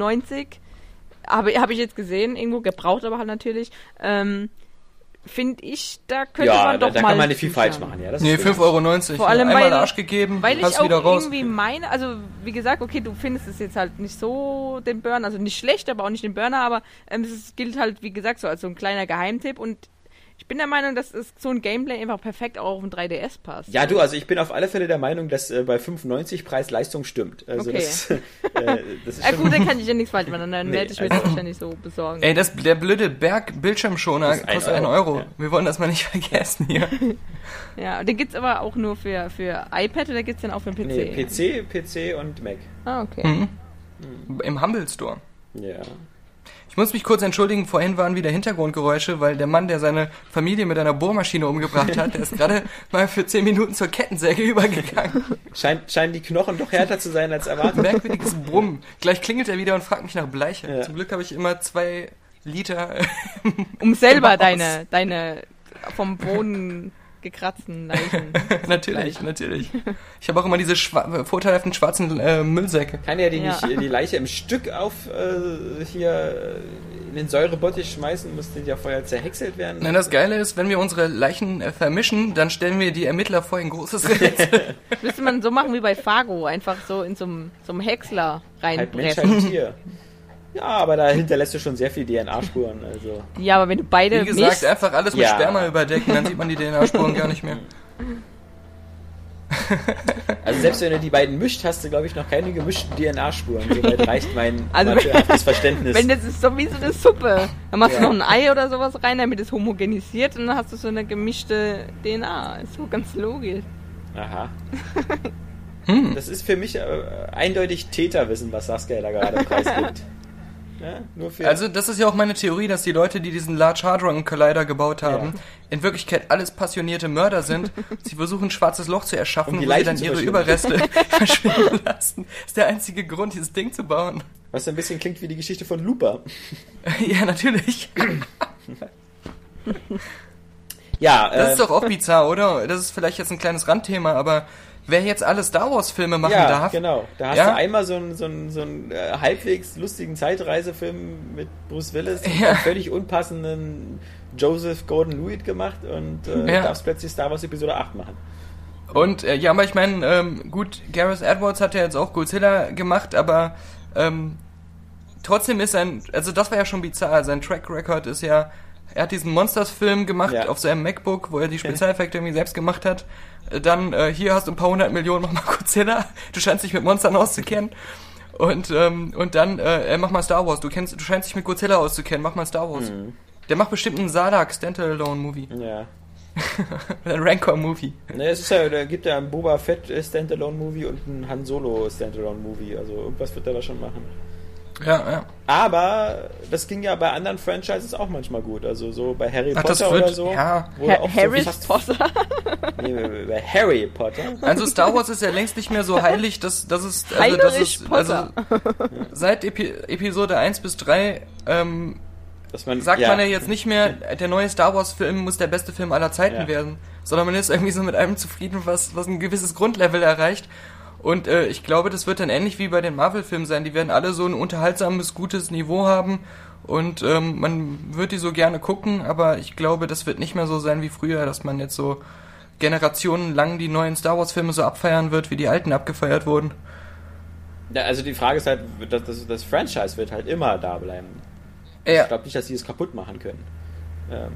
habe hab ich jetzt gesehen, irgendwo gebraucht, aber halt natürlich. Ähm, Finde ich, da könnte Ja, man da, doch da mal. kann man nicht viel falsch machen, ja. Das Nee, ist 5,90 Euro. Vor allem, Einmal weil- Arsch gegeben, Weil ich auch wieder raus. irgendwie meine, also wie gesagt, okay, du findest es jetzt halt nicht so den Burner, also nicht schlecht, aber auch nicht den Burner, aber ähm, es gilt halt, wie gesagt, so als so ein kleiner Geheimtipp und ich bin der Meinung, dass es so ein Gameplay einfach perfekt auch auf ein 3DS passt. Ja, du, also ich bin auf alle Fälle der Meinung, dass äh, bei 5,90 Preis-Leistung stimmt. Also Okay. das, äh, das ist Ja gut, dann kann ich ja nichts falsch machen, dann Nee, werde ich mir also- das wahrscheinlich so besorgen. Ey, das, der blöde Berg-Bildschirmschoner Das ist ein kostet 1 Euro, Euro. ja. Wir wollen das mal nicht vergessen hier. Ja, den gibt's aber auch nur für, für iPad oder gibt's den auch für den PC? nee, PC, PC und Mac. Ah, okay. Mhm. Im Humble Store. Ja. Ich muss mich kurz entschuldigen, vorhin waren wieder Hintergrundgeräusche, weil der Mann, der seine Familie mit einer Bohrmaschine umgebracht hat, der ist gerade mal für 10 Minuten zur Kettensäge übergegangen. Scheint, scheinen die Knochen doch härter zu sein als erwartet. Merkwürdiges Brummen. Gleich klingelt er wieder und fragt mich nach Bleiche. Ja. Zum Glück habe ich immer zwei Liter. Um selber deine, deine vom Boden gekratzten Leichen. natürlich, natürlich. Ich habe auch immer diese schwa vorteilhaften schwarzen äh, Müllsäcke. Kann ja die Ja. nicht die Leiche im Stück auf äh, hier äh, in den Säurebottich schmeißen, muss die ja vorher zerhäckselt werden. Nein, das Geile ist, wenn wir unsere Leichen äh, vermischen, dann stellen wir die Ermittler vor ein großes Rätsel. Müsste man so machen wie bei Fargo, einfach so in so einem Häcksler Mensch, reinpressen. halb Tier. Ja, aber da hinterlässt du schon sehr viel DNA-Spuren. Also. Ja, aber wenn du beide Wie gesagt, mischst, einfach alles mit Ja. Sperma überdecken, dann sieht man die DNA-Spuren gar nicht mehr. also selbst wenn du die beiden mischt, hast du, glaube ich, noch keine gemischten DNA-Spuren. Soweit reicht mein Also wenn- amateurhaftes Verständnis. wenn das ist so wie so eine Suppe, dann machst Ja. du noch ein Ei oder sowas rein, damit es homogenisiert und dann hast du so eine gemischte DNA. Ist so ganz logisch. Aha. Hm. Das ist für mich äh, eindeutig Täterwissen, was Saskia da gerade preisgibt. Ja, Also, das ist ja auch meine Theorie, dass die Leute, die diesen Large Hadron Collider gebaut haben, Ja. in Wirklichkeit alles passionierte Mörder sind. Sie versuchen, ein schwarzes Loch zu erschaffen, Um die wo sie dann ihre. Überreste verschwinden lassen. Das ist der einzige Grund, dieses Ding zu bauen. was ein bisschen klingt wie die Geschichte von Looper. ja, natürlich. Ja, Das äh, ist doch auch bizarr, oder? Das ist vielleicht jetzt ein kleines Randthema, aber wer jetzt alle Star Wars Filme machen ja, darf, genau. Da hast Ja. du einmal so einen, so einen, so einen äh, halbwegs lustigen Zeitreisefilm mit Bruce Willis und Ja. völlig unpassenden Joseph Gordon-Lewitt gemacht und äh, Ja. darfst plötzlich Star Wars Episode 8 machen. Und äh, ja, aber ich meine, ähm, gut, Gareth Edwards hat ja jetzt auch Godzilla gemacht, aber ähm, trotzdem ist sein, also das war ja schon bizarr, sein Track Record ist ja er hat diesen Monsters-Film gemacht Ja. auf seinem MacBook, wo er die Spezialeffekte irgendwie selbst gemacht hat. Dann, äh, hier hast du ein paar hundert Millionen, mach mal Godzilla. Du scheinst dich mit Monstern auszukennen. Und, ähm, und dann, äh, mach mal Star Wars. Du kennst, du scheinst dich mit Godzilla auszukennen, mach mal Star Wars. Der macht bestimmt einen Sarlacc Standalone-Movie. Ja. Oder einen Rancor-Movie. Ne, es ist ja, da gibt ja einen Boba Fett Standalone-Movie und einen Han Solo Standalone-Movie. Also irgendwas wird er da schon machen. Ja, ja. Aber das ging ja bei anderen Franchises auch manchmal gut. Also so bei Harry Ach, Potter das wird- oder so. ja. Ha so Harry fast- Potter. Nee, bei Harry Potter. Also Star Wars ist ja längst nicht mehr so heilig, dass, dass es, also, dass Heinrich es, also Potter. seit Epi Episode 1 bis 3 ähm, Dass man, sagt man ja jetzt nicht mehr, der neue Star Wars Film muss der beste Film aller Zeiten Ja. werden, sondern man ist irgendwie so mit einem zufrieden, was, was ein gewisses Grundlevel erreicht. Und äh, ich glaube, das wird dann ähnlich wie bei den Marvel-Filmen sein. Die werden alle so ein unterhaltsames, gutes Niveau haben und ähm, man wird die so gerne gucken, aber ich glaube, das wird nicht mehr so sein wie früher, dass man jetzt so generationenlang die neuen Star Wars-Filme so abfeiern wird, wie die alten abgefeiert wurden. Ja, also die Frage ist halt, das, das, das Franchise wird halt immer da bleiben. Ja. Ich glaube nicht, dass sie es kaputt machen können. Ähm,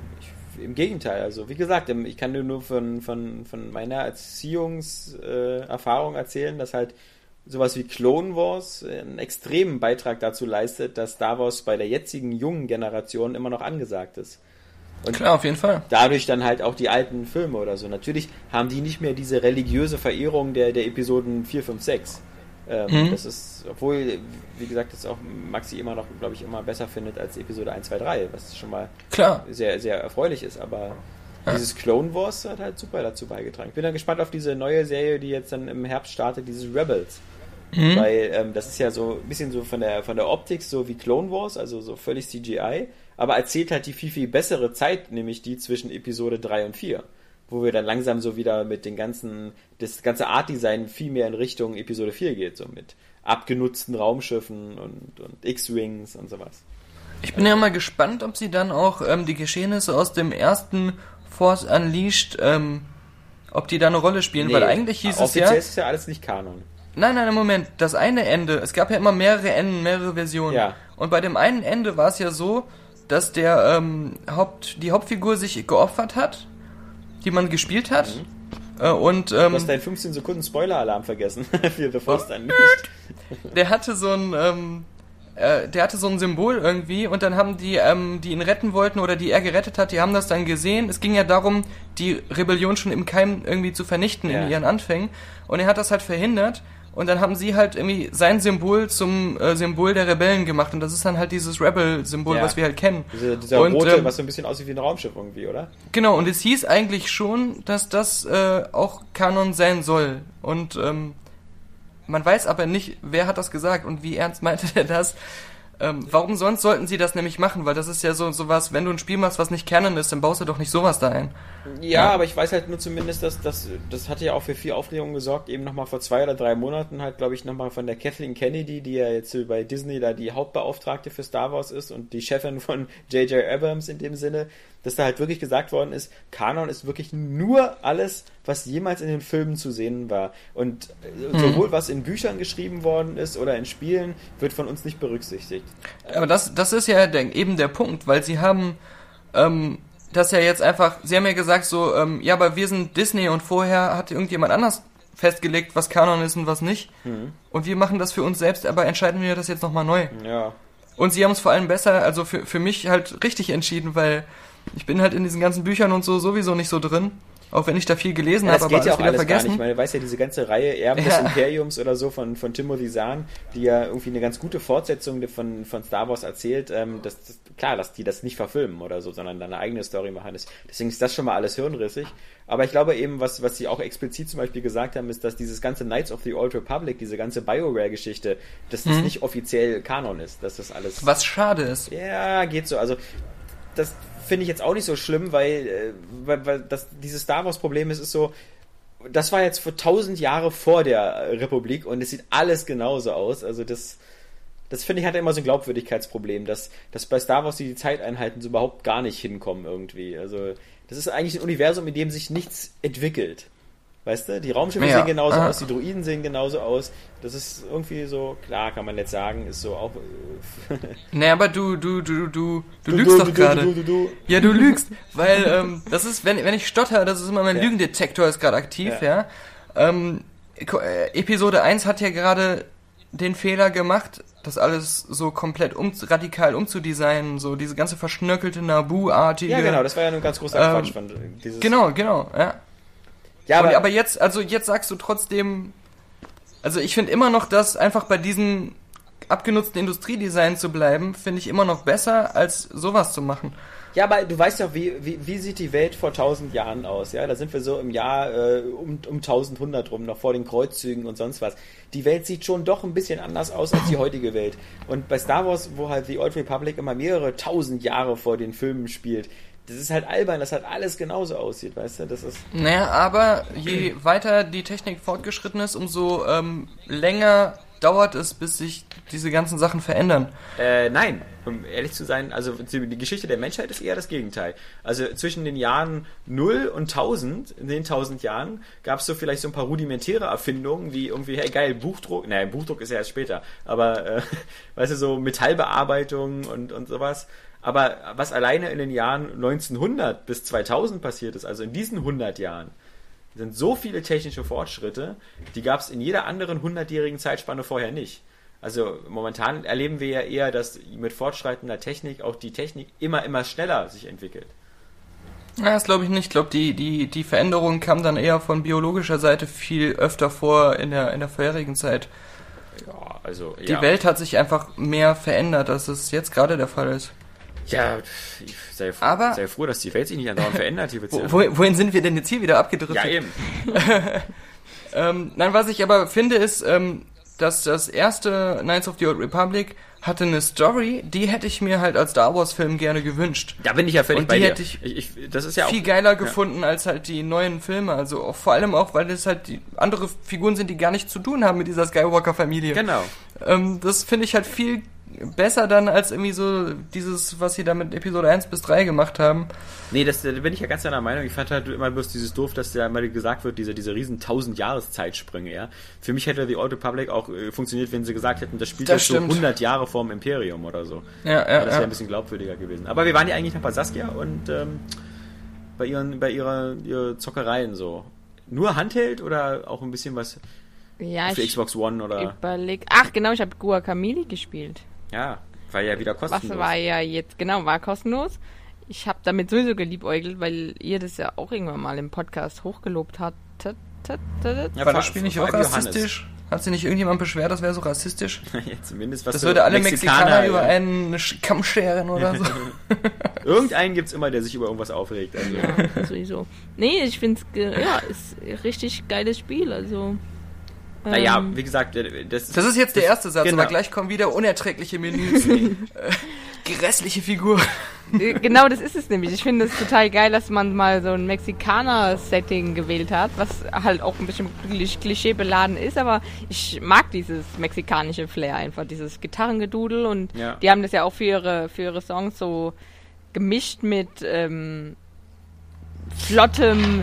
Im Gegenteil, also wie gesagt, ich kann dir nur von, von, von meiner Erziehungserfahrung äh, Erfahrung erzählen, dass halt sowas wie Clone Wars einen extremen Beitrag dazu leistet, dass Star Wars bei der jetzigen jungen Generation immer noch angesagt ist. Und Klar, auf jeden Fall. dadurch dann halt auch die alten Filme oder so. Natürlich haben die nicht mehr diese religiöse Verehrung der, der Episoden 4, 5, 6. Ähm, Mhm. Das ist, obwohl, wie gesagt, das auch Maxi immer noch, glaube ich, immer besser findet als Episode 1, 2, 3, was schon mal Klar. sehr, sehr erfreulich ist. Aber dieses Clone Wars hat halt super dazu beigetragen. Ich bin dann gespannt auf diese neue Serie, die jetzt dann im Herbst startet, dieses Rebels. Mhm. Weil ähm, das ist ja so ein bisschen so von der von der Optik so wie Clone Wars, also so völlig CGI, aber erzählt halt die viel, viel bessere Zeit, nämlich die zwischen Episode 3 und 4. Wo wir dann langsam so wieder mit den ganzen, das ganze Art-Design viel mehr in Richtung Episode 4 geht, so mit abgenutzten Raumschiffen und, und X-Wings und sowas. Ich bin ja mal gespannt, ob sie dann auch ähm, die Geschehnisse aus dem ersten Force Unleashed, ähm, ob die da eine Rolle spielen, weil eigentlich hieß es ja. ist ja alles nicht Kanon. Nein, nein, Moment, das eine Ende, es gab ja immer mehrere Enden, mehrere Versionen. Ja. Und bei dem einen Ende war es ja so, dass der ähm, Haupt, die Hauptfigur sich geopfert hat, die man gespielt hat. Äh, und Du ähm, hast deinen 15 Sekunden Spoiler-Alarm vergessen für The Force Unleashed. der hatte so ein, ähm, äh, der hatte so ein Symbol irgendwie und dann haben die, ähm, die ihn retten wollten oder die er gerettet hat, die haben das dann gesehen. Es ging ja darum, die Rebellion schon im Keim irgendwie zu vernichten Ja. in ihren Anfängen. Und er hat das halt verhindert. Und dann haben sie halt irgendwie sein Symbol zum äh, Symbol der Rebellen gemacht. Und das ist dann halt dieses Rebel-Symbol, Ja. was wir halt kennen. Diese, dieser Und, rote, ähm, was so ein bisschen aussieht wie ein Raumschiff irgendwie, oder? Genau, und es hieß eigentlich schon, dass das äh, auch Kanon sein soll. Und ähm, man weiß aber nicht, wer hat das gesagt und wie ernst meinte der das. Ähm, warum sonst sollten sie das nämlich machen? Weil das ist ja so sowas, wenn du ein Spiel machst, was nicht Canon ist, dann baust du doch nicht sowas da ein. Ja, Ja. aber ich weiß halt nur zumindest, dass das, das hatte ja auch für viel Aufregung gesorgt, eben nochmal vor zwei oder drei Monaten halt, glaube ich, nochmal von der Kathleen Kennedy, die ja jetzt bei Disney da die Hauptbeauftragte für Star Wars ist und die Chefin von J.J. Abrams in dem Sinne, dass da halt wirklich gesagt worden ist, Kanon ist wirklich nur alles, was jemals in den Filmen zu sehen war. Und äh, sowohl was in Büchern geschrieben worden ist oder in Spielen, wird von uns nicht berücksichtigt. Aber das, das ist ja eben der Punkt, weil sie haben ähm, das ja jetzt einfach, sie haben ja gesagt so, ähm, ja, aber wir sind Disney und vorher hat irgendjemand anders festgelegt, was Kanon ist und was nicht. Und wir machen das für uns selbst, aber entscheiden wir das jetzt nochmal neu. Ja. Und sie haben es vor allem besser, also für, für mich halt richtig entschieden, weil ich bin halt in diesen ganzen Büchern und so sowieso nicht so drin. Auch wenn ich da viel gelesen Ja, habe, aber geht ja auch wieder alles gar vergessen. nicht. Ich meine, du weißt ja, diese ganze Reihe Erben des Ja. Imperiums oder so von, von Timothy Zahn, die ja irgendwie eine ganz gute Fortsetzung von, von Star Wars erzählt, ähm, das, das, klar, dass die das nicht verfilmen oder so, sondern dann eine eigene Story machen. Deswegen ist das schon mal alles hirnrissig. Aber ich glaube eben, was, was sie auch explizit zum Beispiel gesagt haben, ist, dass dieses ganze Knights of the Old Republic, diese ganze BioWare-Geschichte, dass das nicht offiziell Kanon ist, dass das alles... Was schade ist. Ja, geht so. Also, das finde ich jetzt auch nicht so schlimm, weil, äh, weil, weil das, dieses Star Wars-Problem ist, ist so, das war jetzt vor tausend Jahre vor der Republik und es sieht alles genauso aus. Also, das, das finde ich hat immer so ein Glaubwürdigkeitsproblem, dass, dass bei Star Wars die Zeiteinheiten so überhaupt gar nicht hinkommen irgendwie. Also, das ist eigentlich ein Universum, in dem sich nichts entwickelt. Weißt du, die Raumschiffe Ja. sehen genauso Ah. aus, die Droiden sehen genauso aus. Das ist irgendwie so, klar kann man jetzt sagen, ist so auch. äh, Nee, aber du, du, du, du, du lügst doch du, gerade. Du, du, du, Ja, du lügst, weil ähm, das ist, wenn, wenn ich stotter, das ist immer mein Ja. Lügendetektor ist gerade aktiv, ja. Ja. Ähm, äh, Episode 1 hat ja gerade den Fehler gemacht, das alles so komplett um, radikal umzudesignen, so diese ganze verschnörkelte Nabu-artige. Ja, genau, das war ja nur ein ganz großer Ähm, Quatsch von dieses. Genau, genau, ja. Ja, aber, aber, aber jetzt, also jetzt sagst du trotzdem, also ich finde immer noch, dass einfach bei diesen abgenutzten Industriedesign zu bleiben, finde ich immer noch besser, als sowas zu machen. ja, aber du weißt ja, wie, wie, wie sieht die Welt vor 1000 Jahren aus? Ja, da sind wir so im Jahr äh, um, um 1100 rum, noch vor den Kreuzzügen und sonst was. Die Welt sieht schon doch ein bisschen anders aus als die heutige Welt. Und bei Star Wars, wo halt The Old Republic immer mehrere tausend Jahre vor den Filmen spielt, das ist halt albern, dass halt alles genauso aussieht, weißt du? Das ist. Naja, aber je weiter die Technik fortgeschritten ist, umso ähm, länger dauert es, bis sich diese ganzen Sachen verändern. Äh, nein, um ehrlich zu sein, also die Geschichte der Menschheit ist eher das Gegenteil. Also zwischen den Jahren 0 und 1000, in den 1000 Jahren, gab es so vielleicht so ein paar rudimentäre Erfindungen, wie irgendwie, hey geil, Buchdruck, nein, Buchdruck ist ja erst später, aber, äh, weißt du, so Metallbearbeitung und, und sowas. Aber was alleine in den Jahren 1900 bis 2000 passiert ist, also in diesen 100 Jahren, sind so viele technische Fortschritte, die gab es in jeder anderen hundertjährigen Zeitspanne vorher nicht. Also momentan erleben wir ja eher, dass mit fortschreitender Technik auch die Technik immer, immer schneller sich entwickelt. Ja, das glaube ich nicht. Ich glaube, die, die, die Veränderung kam dann eher von biologischer Seite viel öfter vor in der, in der vorherigen Zeit. Ja, also Die ja. Welt hat sich einfach mehr verändert, als es jetzt gerade der Fall ist. Ja, ich sei, froh, Aber- sei froh, dass die Welt sich nicht andauernd verändert. Hier wird's Wo, ja, wo, wohin sind wir denn jetzt hier wieder abgedriftet? ja, eben. Ähm, nein, was ich aber finde, ist, ähm, dass das erste Knights of the Old Republic hatte eine Story, die hätte ich mir halt als Star Wars Film gerne gewünscht. Da bin ich ja völlig Und bei die dir. hätte ich ich, das ist ja auch viel geiler gefunden als halt die neuen Filme. Also auch, vor allem auch, weil das halt die andere Figuren sind, die gar nichts zu tun haben mit dieser Skywalker-Familie. Genau. Ähm, das finde ich halt viel besser dann als irgendwie so dieses, was sie da mit Episode 1 bis 3 gemacht haben. Nee, das, da bin ich ja ganz deiner Meinung. Ich fand halt immer bloß dieses doof, dass da immer gesagt wird, diese, diese riesen 1000 Jahreszeitsprünge, ja. Für mich hätte The Old Republic auch äh, funktioniert, wenn sie gesagt hätten, das spielt Das so stimmt. 100 Jahre vorm Imperium oder so. Ja, ja, Aber das wäre ja. ein bisschen glaubwürdiger gewesen. Aber wir waren ja eigentlich noch bei Saskia und ähm, bei ihren, bei ihrer, ihrer Zockereien so. Nur Handheld oder auch ein bisschen was Ja, für ich Xbox One oder überleg. Ach, genau, ich habe Guacamole gespielt. Ja, war ja wieder Was kostenlos. war ja jetzt, genau, war kostenlos. Ich habe damit sowieso geliebäugelt, weil ihr das ja auch irgendwann mal im Podcast hochgelobt tat. Ja, War das Spiel nicht auch rassistisch? Hat sich nicht irgendjemand beschwert, das wäre so rassistisch? ja, zumindest was Das würde alle Mexikaner, über ja. einen Sch- Kamm scheren oder so. Irgendeinen gibt's immer, der sich über irgendwas aufregt. Also. Ja, sowieso. Nee, ich finde es, ja, ist ein richtig geiles Spiel, also. Naja, ähm, wie gesagt, äh, das, Das ist jetzt der erste Satz, Genau. aber gleich kommen wieder unerträgliche Menüs. äh, grässliche Figur. Äh, Genau, das ist es nämlich. Ich finde es total geil, dass man mal so ein Mexikaner-Setting gewählt hat, was halt auch ein bisschen klisch- klischeebeladen ist, aber ich mag dieses mexikanische Flair einfach, dieses Gitarrengedudel und Ja. die haben das ja auch für ihre, für ihre Songs so gemischt mit ähm, flottem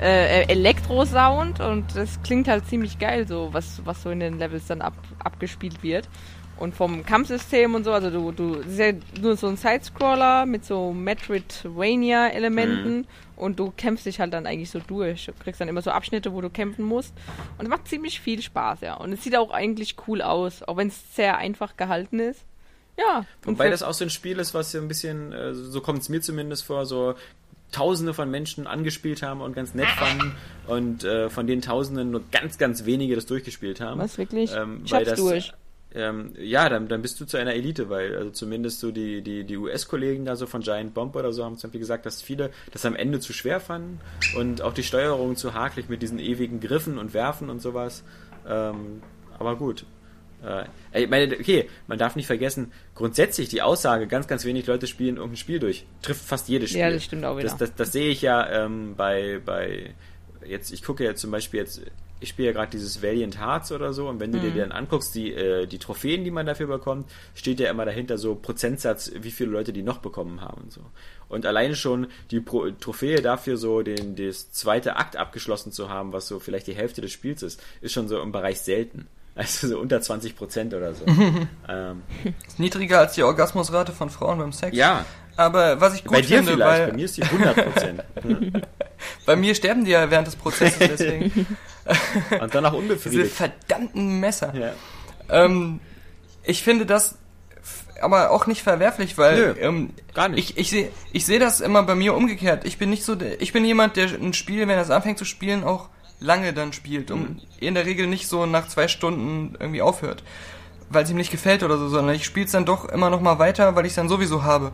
äh, Elektro-Sound und das klingt halt ziemlich geil, so was, was so in den Levels dann ab, abgespielt wird. Und vom Kampfsystem und so, also du, du, ist ja nur so ein Sidescroller mit so Metroidvania-Elementen und du kämpfst dich halt dann eigentlich so durch. Du kriegst dann immer so Abschnitte, wo du kämpfen musst. Und es macht ziemlich viel Spaß, ja. Und es sieht auch eigentlich cool aus, auch wenn es sehr einfach gehalten ist. Ja. und Wobei das auch so ein Spiel ist, was ja ein bisschen, äh, so kommt es mir zumindest vor, so Tausende von Menschen angespielt haben und ganz nett fanden und äh, von den Tausenden nur ganz, ganz wenige das durchgespielt haben. Was, wirklich? Ähm, Ich weil das, durch. Ähm, ja, dann, dann bist du zu einer Elite, weil also zumindest so die, die, die US-Kollegen da so von Giant Bomb oder so haben zum Beispiel gesagt, dass viele das am Ende zu schwer fanden und auch die Steuerung zu hakelig mit diesen ewigen Griffen und Werfen und sowas. Ähm, aber gut. Äh, ich meine, okay, man darf nicht vergessen, grundsätzlich die Aussage, ganz, ganz wenig Leute spielen irgendein Spiel durch, trifft fast jedes Spiel. Ja, das stimmt auch wieder. Das, das, das sehe ich ja ähm, bei, bei, jetzt, ich gucke ja zum Beispiel jetzt ich spiele ja gerade dieses Valiant Hearts oder so und wenn du dir dann anguckst, die, äh, die Trophäen, die man dafür bekommt, steht ja immer dahinter so Prozentsatz, wie viele Leute die noch bekommen haben und so. Und alleine schon die Pro Trophäe dafür so den, das zweite Akt abgeschlossen zu haben, was so vielleicht die Hälfte des Spiels ist, ist schon so im Bereich selten. Also so unter 20 Prozent oder so. ähm, Ist niedriger als die Orgasmusrate von Frauen beim Sex. ja, Aber was ich gut bei dir finde, vielleicht, weil bei mir ist die 100 Prozent. bei mir sterben die ja während des Prozesses deswegen. und dann auch Diese unbefriedigt. verdammten Messer. Ja. Ähm, ich finde das aber auch nicht verwerflich, weil Nö, ähm, gar nicht. ich, ich sehe ich seh das immer bei mir umgekehrt. Ich bin nicht so, der, ich bin jemand, der ein Spiel, wenn er es anfängt zu spielen, auch lange dann spielt und Mhm. in der Regel nicht so nach zwei Stunden irgendwie aufhört, weil es ihm nicht gefällt oder so, sondern ich spiele es dann doch immer noch mal weiter, weil ich es dann sowieso habe.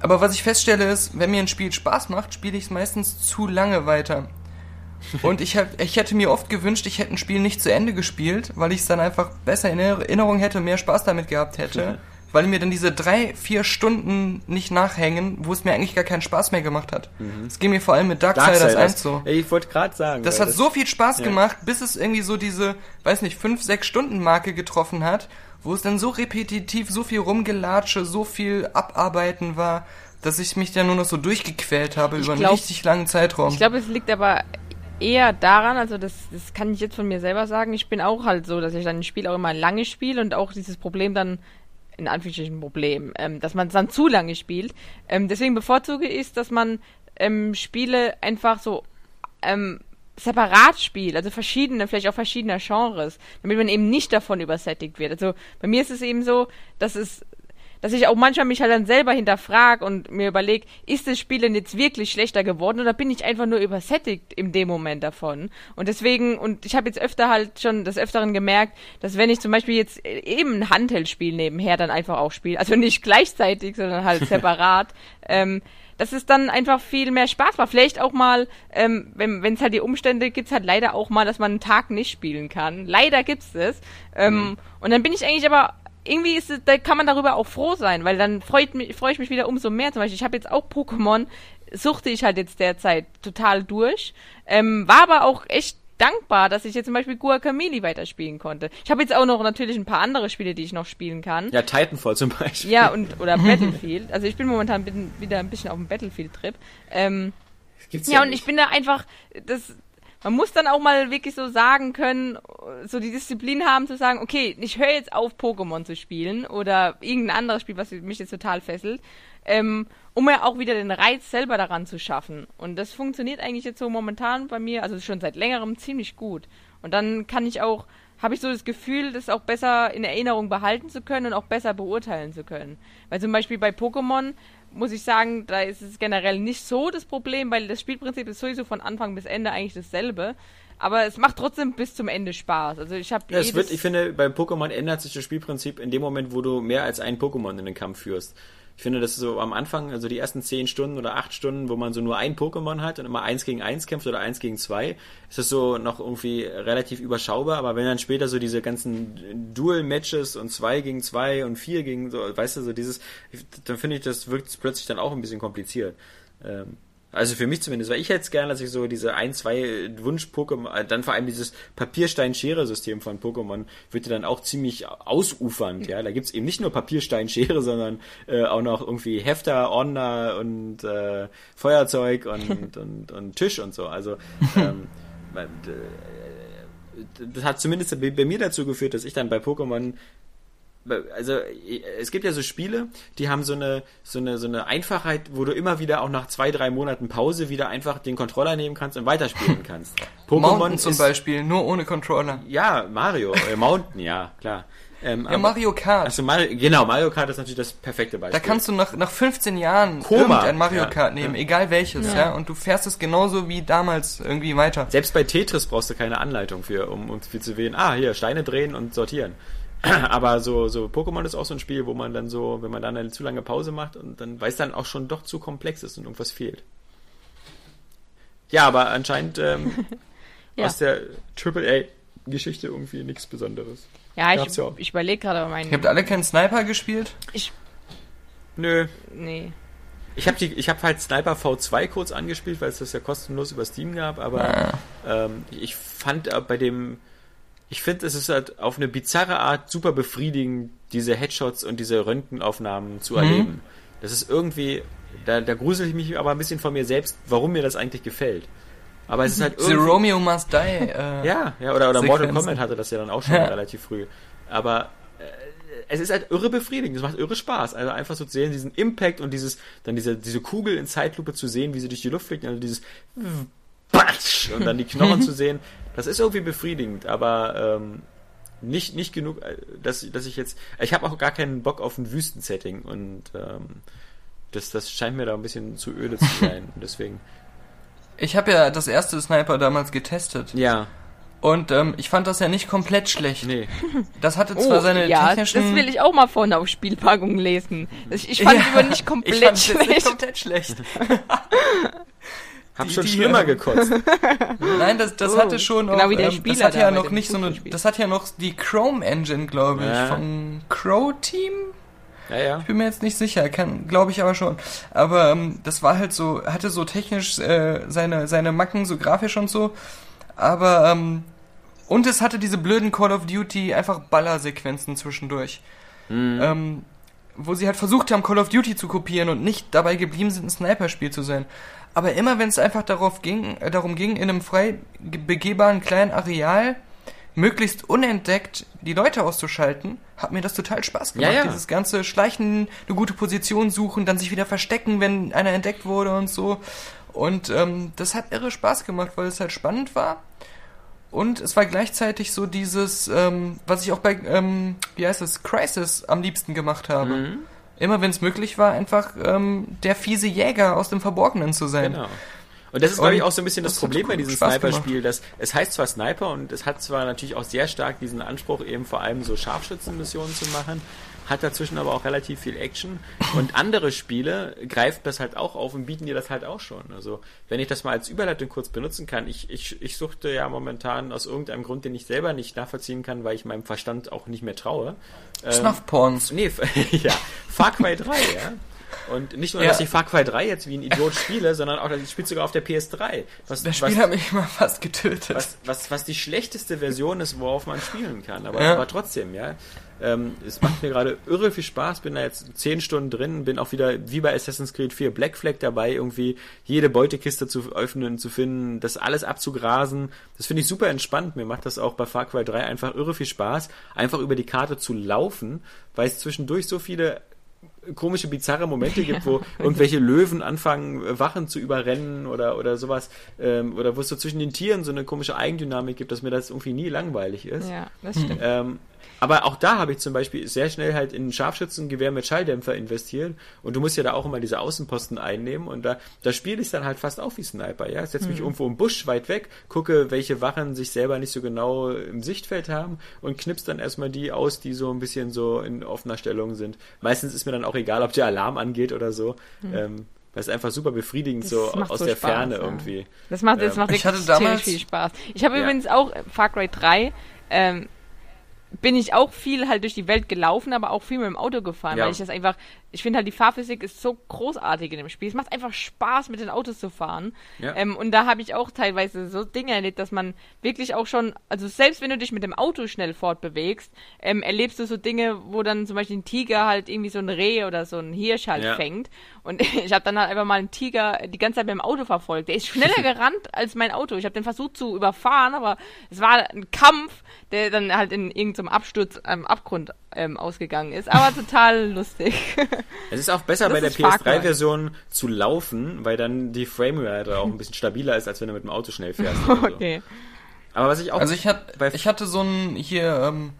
Aber was ich feststelle ist, wenn mir ein Spiel Spaß macht, spiele ich es meistens zu lange weiter. Und ich, hab, ich hätte mir oft gewünscht, ich hätte ein Spiel nicht zu Ende gespielt, weil ich es dann einfach besser in Erinnerung hätte, mehr Spaß damit gehabt hätte. Weil mir dann diese drei, vier Stunden nicht nachhängen, wo es mir eigentlich gar keinen Spaß mehr gemacht hat. Es ging mir vor allem mit Darksiders, Darksiders 1 so. Ich wollte gerade sagen. Das hat so viel Spaß ja. gemacht, bis es irgendwie so diese, weiß nicht, 5, 6 Stunden Marke getroffen hat, wo es dann so repetitiv, so viel Rumgelatsche, so viel Abarbeiten war, dass ich mich dann nur noch so durchgequält habe Ich über einen glaub- richtig langen Zeitraum. Ich glaube, es liegt aber eher daran, also das, das kann ich jetzt von mir selber sagen, ich bin auch halt so, dass ich dann ein Spiel auch immer lange spiele und auch dieses Problem dann, in Anführungsstrichen Problem, ähm, dass man es dann zu lange spielt. Ähm, deswegen bevorzuge ich es, dass man ähm, Spiele einfach so ähm, separat spielt, also verschiedene, vielleicht auch verschiedener Genres, damit man eben nicht davon übersättigt wird. Also bei mir ist es eben so, dass es dass ich auch manchmal mich halt dann selber hinterfrag und mir überlege, ist das Spiel denn jetzt wirklich schlechter geworden oder bin ich einfach nur übersättigt in dem Moment davon? Und deswegen, und ich habe jetzt öfter halt schon des Öfteren gemerkt, dass wenn ich zum Beispiel jetzt eben ein Handheldspiel nebenher dann einfach auch spiele, also nicht gleichzeitig, sondern halt separat, ähm, dass es dann einfach viel mehr Spaß macht. Vielleicht auch mal, ähm, wenn es halt die Umstände gibt, halt leider auch mal, dass man einen Tag nicht spielen kann. Leider gibt's das. Ähm, Und dann bin ich eigentlich aber irgendwie ist es, da kann man darüber auch froh sein, weil dann freut mich, freue ich mich wieder umso mehr. Zum Beispiel, ich habe jetzt auch Pokémon, suchte ich halt jetzt derzeit total durch, ähm, war aber auch echt dankbar, dass ich jetzt zum Beispiel Guacamole weiterspielen konnte. Ich habe jetzt auch noch natürlich ein paar andere Spiele, die ich noch spielen kann. Ja, Titanfall zum Beispiel. Ja, und oder Battlefield. Also ich bin momentan bin, wieder ein bisschen auf dem Battlefield-Trip. Ähm, Gibt's ja, und nicht. ich bin da einfach, das, man muss dann auch mal wirklich so sagen können, so die Disziplin haben zu sagen, okay, ich höre jetzt auf, Pokémon zu spielen oder irgendein anderes Spiel, was mich jetzt total fesselt, ähm, um mir auch wieder den Reiz selber daran zu schaffen. Und das funktioniert eigentlich jetzt so momentan bei mir, also schon seit längerem ziemlich gut. Und dann kann ich auch, habe ich so das Gefühl, das auch besser in Erinnerung behalten zu können und auch besser beurteilen zu können. Weil zum Beispiel bei Pokémon muss ich sagen, da ist es generell nicht so das Problem, weil das Spielprinzip ist sowieso von Anfang bis Ende eigentlich dasselbe. Aber es macht trotzdem bis zum Ende Spaß. Also ich habe Ja, es wird, ich finde, bei Pokémon ändert sich das Spielprinzip in dem Moment, wo du mehr als ein Pokémon in den Kampf führst. Ich finde, das ist so am Anfang, also die ersten zehn Stunden oder acht Stunden, wo man so nur ein Pokémon hat und immer eins gegen eins kämpft oder eins gegen zwei, ist das so noch irgendwie relativ überschaubar. Aber wenn dann später so diese ganzen Dual-Matches und zwei gegen zwei und vier gegen so, weißt du, so dieses, dann finde ich, das wirkt plötzlich dann auch ein bisschen kompliziert. Ähm, also für mich zumindest, weil ich hätte es gern, dass ich so diese ein, zwei Wunsch-Pokémon, äh, dann vor allem dieses Papierstein-Schere-System von Pokémon wird ja dann auch ziemlich ausufernd, ja. Da gibt's eben nicht nur Papierstein-Schere, sondern äh, auch noch irgendwie Hefter, Ordner und äh, Feuerzeug und, und, und Tisch und so. Also ähm, äh, das hat zumindest bei mir dazu geführt, dass ich dann bei Pokémon also es gibt ja so Spiele, die haben so eine so eine so eine Einfachheit, wo du immer wieder auch nach zwei drei Monaten Pause wieder einfach den Controller nehmen kannst und weiterspielen kannst. Mountain zum ist- Beispiel, nur ohne Controller. Ja, Mario, äh, Mountain, ja klar. Ähm, Ja, Mario Kart. Also Mario, genau, Mario Kart ist natürlich das perfekte Beispiel. Da kannst du nach, nach 15 Jahren Koma. irgendein Mario Ja. Kart nehmen, egal welches, ja. Und du fährst es genauso wie damals irgendwie weiter. Selbst bei Tetris brauchst du keine Anleitung für, um, um viel zu wählen. Ah, hier, Steine drehen und sortieren. Aber so, so Pokémon ist auch so ein Spiel, wo man dann so, wenn man dann eine zu lange Pause macht und dann, weil es dann auch schon doch zu komplex ist und irgendwas fehlt. Ja, aber anscheinend ähm, Ja. aus der AAA-Geschichte irgendwie nichts Besonderes. Ja, ich, ja auch. ich überlege gerade meinen. Ihr habt alle keinen Sniper gespielt? Ich, Nö, nee. Ich habe hab halt Sniper V2 kurz angespielt, weil es das ja kostenlos über Steam gab, aber ja. ähm, ich fand äh, bei dem, ich finde, es ist halt auf eine bizarre Art super befriedigend, diese Headshots und diese Röntgenaufnahmen zu mhm. erleben. Das ist irgendwie, da, da grusel ich mich aber ein bisschen von mir selbst, warum mir das eigentlich gefällt. Aber es ist halt irgendwie. The Romeo Must Die. Äh, ja, ja, oder, oder Mortal Kombat hatte das ja dann auch schon relativ früh. Aber es ist halt irre befriedigend, es macht irre Spaß. Also einfach so zu sehen, diesen Impact und dieses, dann diese, diese Kugel in Zeitlupe zu sehen, wie sie durch die Luft fliegt, also dieses Batsch und dann die Knochen zu sehen, das ist irgendwie befriedigend, aber ähm, nicht, nicht genug, äh, dass, dass ich jetzt, ich habe auch gar keinen Bock auf ein Wüstensetting und ähm, das, das scheint mir da ein bisschen zu öde zu sein, deswegen. Ich habe ja das erste Sniper damals getestet. Ja. Und ähm, ich fand das ja nicht komplett schlecht. Nee. Das hatte zwar oh, seine ja, technischen... das will ich auch mal vorne auf Spielpackungen lesen. Ich fand ja, es aber nicht komplett ich fand schlecht. Nicht komplett schlecht. Hab die, schon die, schlimmer gekotzt. Nein, das, das oh, hatte schon genau auch, wie der ähm, das hat ja noch nicht so eine, das hat ja noch die Chrome Engine, glaube ich, ja. von Crow Team. Ja, ja. Ich bin mir jetzt nicht sicher, kann, glaube ich aber schon. Aber ähm, das war halt so, hatte so technisch äh, seine seine Macken, so grafisch und so. Aber, ähm, und es hatte diese blöden Call of Duty einfach Ballersequenzen zwischendurch. Mhm. Ähm, wo sie halt versucht haben, Call of Duty zu kopieren und nicht dabei geblieben sind, ein Sniper-Spiel zu sein. Aber immer wenn es einfach darauf ging, äh, darum ging, in einem frei begehbaren kleinen Areal möglichst unentdeckt die Leute auszuschalten, hat mir das total Spaß gemacht. Ja, ja. Dieses ganze Schleichen, eine gute Position suchen, dann sich wieder verstecken, wenn einer entdeckt wurde und so. Und ähm, das hat irre Spaß gemacht, weil es halt spannend war. Und es war gleichzeitig so dieses, ähm, was ich auch bei, ähm, wie heißt es, Crisis am liebsten gemacht habe. Mhm. Immer wenn es möglich war, einfach ähm, der fiese Jäger aus dem Verborgenen zu sein. Genau. Und das ist, glaube ich, auch so ein bisschen das, das Problem bei diesem Sniper-Spiel, dass es heißt zwar Sniper und es hat zwar natürlich auch sehr stark diesen Anspruch, eben vor allem so Scharfschützenmissionen zu machen, hat dazwischen aber auch relativ viel Action. Und andere Spiele greifen das halt auch auf und bieten dir das halt auch schon. Also, wenn ich das mal als Überleitung kurz benutzen kann, ich, ich, ich suchte ja momentan aus irgendeinem Grund, den ich selber nicht nachvollziehen kann, weil ich meinem Verstand auch nicht mehr traue. Ähm, Snuff-Porns. Nee, ja, Far Cry 3, ja. Und nicht nur, ja. dass ich Far Cry 3 jetzt wie ein Idiot spiele, sondern auch, dass ich spiele sogar auf der PS3. Was, das Spiel was, hat mich mal fast getötet. Was, was, was die schlechteste Version ist, worauf man spielen kann. Aber, ja. aber trotzdem, ja. Ähm, es macht mir gerade irre viel Spaß, bin da jetzt zehn Stunden drin, bin auch wieder wie bei Assassin's Creed 4 Black Flag dabei, irgendwie jede Beutekiste zu öffnen, zu finden, das alles abzugrasen. Das finde ich super entspannt. Mir macht das auch bei Far Cry 3 einfach irre viel Spaß, einfach über die Karte zu laufen, weil es zwischendurch so viele komische, bizarre Momente gibt, wo irgendwelche Löwen anfangen, Wachen zu überrennen oder, oder sowas, ähm, oder wo es so zwischen den Tieren so eine komische Eigendynamik gibt, dass mir das irgendwie nie langweilig ist. Ja, das stimmt. Ähm, aber auch da habe ich zum Beispiel sehr schnell halt in ein Scharfschützengewehr mit Schalldämpfer investiert und du musst ja da auch immer diese Außenposten einnehmen und da, da spiele ich dann halt fast auch wie Sniper, ja. Setze mich mhm. irgendwo im Busch weit weg, gucke, welche Wachen sich selber nicht so genau im Sichtfeld haben und knips dann erstmal die aus, die so ein bisschen so in offener Stellung sind. Meistens ist mir dann auch egal, ob der Alarm angeht oder so. Mhm. Ähm, weil es einfach super befriedigend das so aus so der Spaß, Ferne ja. irgendwie. Das macht, das ähm, macht wirklich damals, viel Spaß. Ich habe ja. übrigens auch Far Cry 3 ähm, bin ich auch viel halt durch die Welt gelaufen, aber auch viel mit dem Auto gefahren, ja. weil ich das einfach, ich finde halt die Fahrphysik ist so großartig in dem Spiel. Es macht einfach Spaß, mit den Autos zu fahren. Ja. Ähm, und da habe ich auch teilweise so Dinge erlebt, dass man wirklich auch schon, also selbst wenn du dich mit dem Auto schnell fortbewegst, ähm, erlebst du so Dinge, wo dann zum Beispiel ein Tiger halt irgendwie so ein Reh oder so ein Hirsch halt ja. fängt. Und ich habe dann halt einfach mal einen Tiger die ganze Zeit mit dem Auto verfolgt. Der ist schneller gerannt als mein Auto. Ich habe den versucht zu überfahren, aber es war ein Kampf, der dann halt in irgendeinem Absturz am Abgrund ähm, ausgegangen ist. Aber total lustig. Es ist auch besser das bei der PS3-Version zu laufen, weil dann die Framerate auch ein bisschen stabiler ist, als wenn du mit dem Auto schnell fährst. okay. So. Aber was ich auch. Also ich, hat, ich hatte so ein hier. Ähm,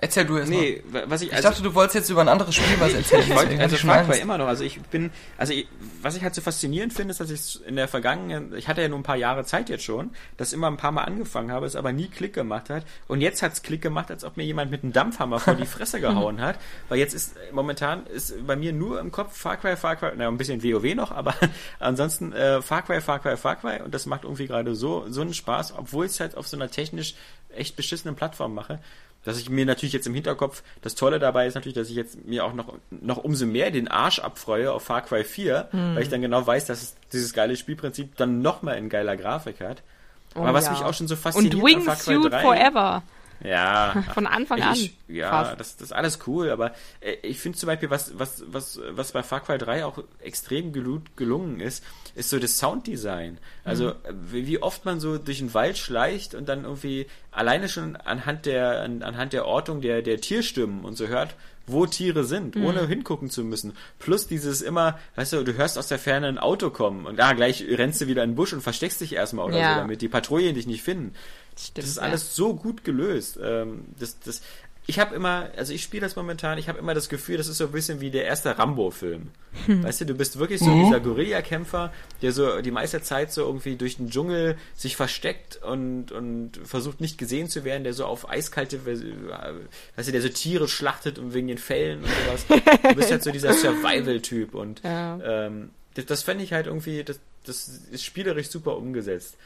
Erzähl du jetzt nee, mal. was ich, also, ich dachte, du wolltest jetzt über ein anderes Spiel was erzählen. ich wollte, also Far war immer noch. Also ich bin, also ich, was ich halt so faszinierend finde, ist, dass ich in der vergangenen, ich hatte ja nur ein paar Jahre Zeit jetzt schon, das immer ein paar Mal angefangen habe, es aber nie Klick gemacht hat. Und jetzt hat es Klick gemacht, als ob mir jemand mit einem Dampfhammer vor die Fresse gehauen hat. Weil jetzt ist momentan ist bei mir nur im Kopf Far Cry, Far Cry, na ein bisschen WoW noch, aber ansonsten äh, Far Cry, Far Cry, Far Cry und das macht irgendwie gerade so so einen Spaß, obwohl ich es halt auf so einer technisch echt beschissenen Plattform mache dass ich mir natürlich jetzt im Hinterkopf, das Tolle dabei ist natürlich, dass ich jetzt mir auch noch, noch umso mehr den Arsch abfreue auf Far Cry 4, Hm. weil ich dann genau weiß, dass es dieses geile Spielprinzip dann nochmal in geiler Grafik hat. Oh Aber was ja. mich auch schon so fasziniert Und Wingsuit 3, Forever. Ja. Von Anfang an. Ich, ja, fast. das, das ist alles cool, aber äh, ich finde zum Beispiel, was, was, was, was bei Far Cry 3 auch extrem gelu gelungen ist, ist so das Sounddesign. Also, äh, wie, oft man so durch den Wald schleicht und dann irgendwie alleine schon anhand der, an, anhand der Ortung der, der Tierstimmen und so hört, wo Tiere sind, ohne hingucken zu müssen. Plus dieses immer, weißt du, du hörst aus der Ferne ein Auto kommen und da gleich rennst du wieder in den Busch und versteckst dich erstmal oder Ja. so, damit die Patrouillen dich nicht finden. Stimmt, Das ist ja. alles so gut gelöst. Ähm, das, das, ich habe immer, also ich spiele das momentan, ich habe immer das Gefühl, das ist so ein bisschen wie der erste Rambo-Film. Hm. Weißt du, du bist wirklich so dieser Guerillakämpfer, der so die meiste Zeit so irgendwie durch den Dschungel sich versteckt und, und versucht nicht gesehen zu werden, der so auf eiskalte, weißt du, der so Tiere schlachtet und wegen den Fällen und sowas. Du bist halt so dieser Survival-Typ und Ja. ähm, das, das fände ich halt irgendwie, das, das ist spielerisch super umgesetzt.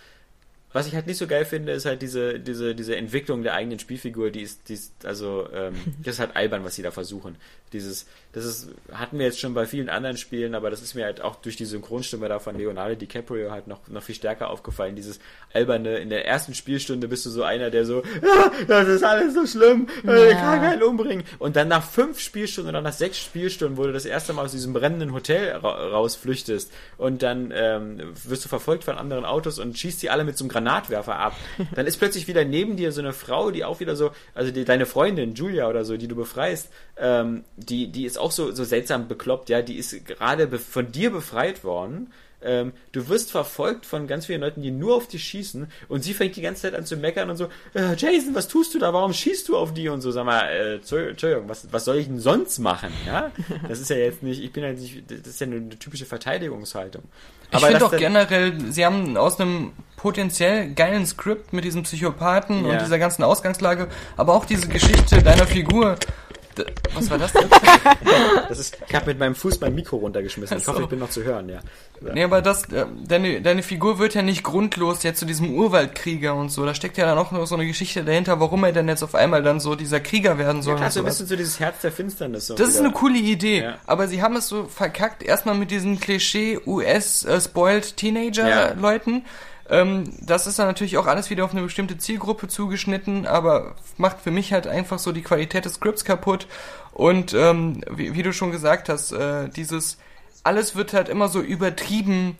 Was ich halt nicht so geil finde, ist halt diese, diese, diese Entwicklung der eigenen Spielfigur, die ist, die ist, also, ähm, das ist halt albern, was sie da versuchen. Dieses, das ist, hatten wir jetzt schon bei vielen anderen Spielen, aber das ist mir halt auch durch die Synchronstimme da von Leonardo DiCaprio halt noch, noch viel stärker aufgefallen. Dieses alberne, in der ersten Spielstunde bist du so einer, der so, ah, das ist alles so schlimm, äh, ich kann keinen umbringen. Und dann nach fünf Spielstunden oder nach sechs Spielstunden, wo du das erste Mal aus diesem brennenden Hotel ra rausflüchtest und dann ähm, wirst du verfolgt von anderen Autos und schießt die alle mit so einem Granatwerfer ab, dann ist plötzlich wieder neben dir so eine Frau, die auch wieder so, also die, deine Freundin Julia oder so, die du befreist, ähm, die, die ist auch so, so seltsam bekloppt, ja, die ist gerade von dir befreit worden. Ähm, du wirst verfolgt von ganz vielen Leuten, die nur auf dich schießen und sie fängt die ganze Zeit an zu meckern und so, äh, Jason, was tust du da? Warum schießt du auf die? Und so, sag mal, äh, Entschuldigung, was, was soll ich denn sonst machen? Ja, das ist ja jetzt nicht, ich bin ja nicht, das ist ja eine, eine typische Verteidigungshaltung. Ich Aber finde das auch dann- generell, sie haben aus einem potenziell geilen Skript mit diesem Psychopathen Ja. und dieser ganzen Ausgangslage, aber auch diese Geschichte deiner Figur. Was war das denn? Das ist, ich habe mit meinem Fuß mein Mikro runtergeschmissen. Ich hoffe, ich bin noch zu hören, ja. ja. Nee, aber das, äh, deine, deine Figur wird ja nicht grundlos jetzt zu diesem Urwaldkrieger und so. Da steckt ja dann auch noch so eine Geschichte dahinter, warum er denn jetzt auf einmal dann so dieser Krieger werden soll. Ja, klar, so ein bisschen so dieses Herz der Finsternis. So Das ist wieder. eine coole Idee, Ja. aber sie haben es so verkackt, erstmal mit diesen Klischee US äh, Ja. Ähm, das ist dann natürlich auch alles wieder auf eine bestimmte Zielgruppe zugeschnitten, aber macht für mich halt einfach so die Qualität des Scripts kaputt. Und ähm, wie, wie du schon gesagt hast, äh, dieses alles wird halt immer so übertrieben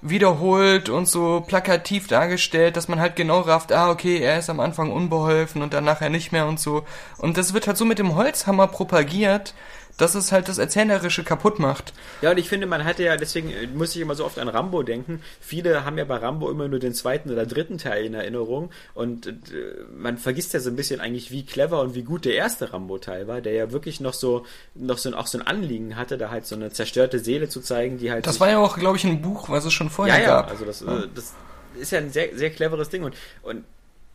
wiederholt und so plakativ dargestellt, dass man halt genau rafft, ah, okay, er ist am Anfang unbeholfen und dann nachher nicht mehr und so. Und das wird halt so mit dem Holzhammer propagiert, dass es halt das Erzählerische kaputt macht. Ja, und ich finde, man hatte ja, deswegen äh, muss ich immer so oft an Rambo denken. Viele haben ja bei Rambo immer nur den zweiten oder dritten Teil in Erinnerung und äh, man vergisst ja so ein bisschen eigentlich, wie clever und wie gut der erste Rambo-Teil war, der ja wirklich noch so, noch so, ein- auch so ein Anliegen hatte, da halt so eine zerstörte Seele zu zeigen, die halt. Das war ja auch, glaube ich, ein Buch, was es schon vorher ja, ja, gab. also das, äh, das ist ja ein sehr, sehr cleveres Ding und, und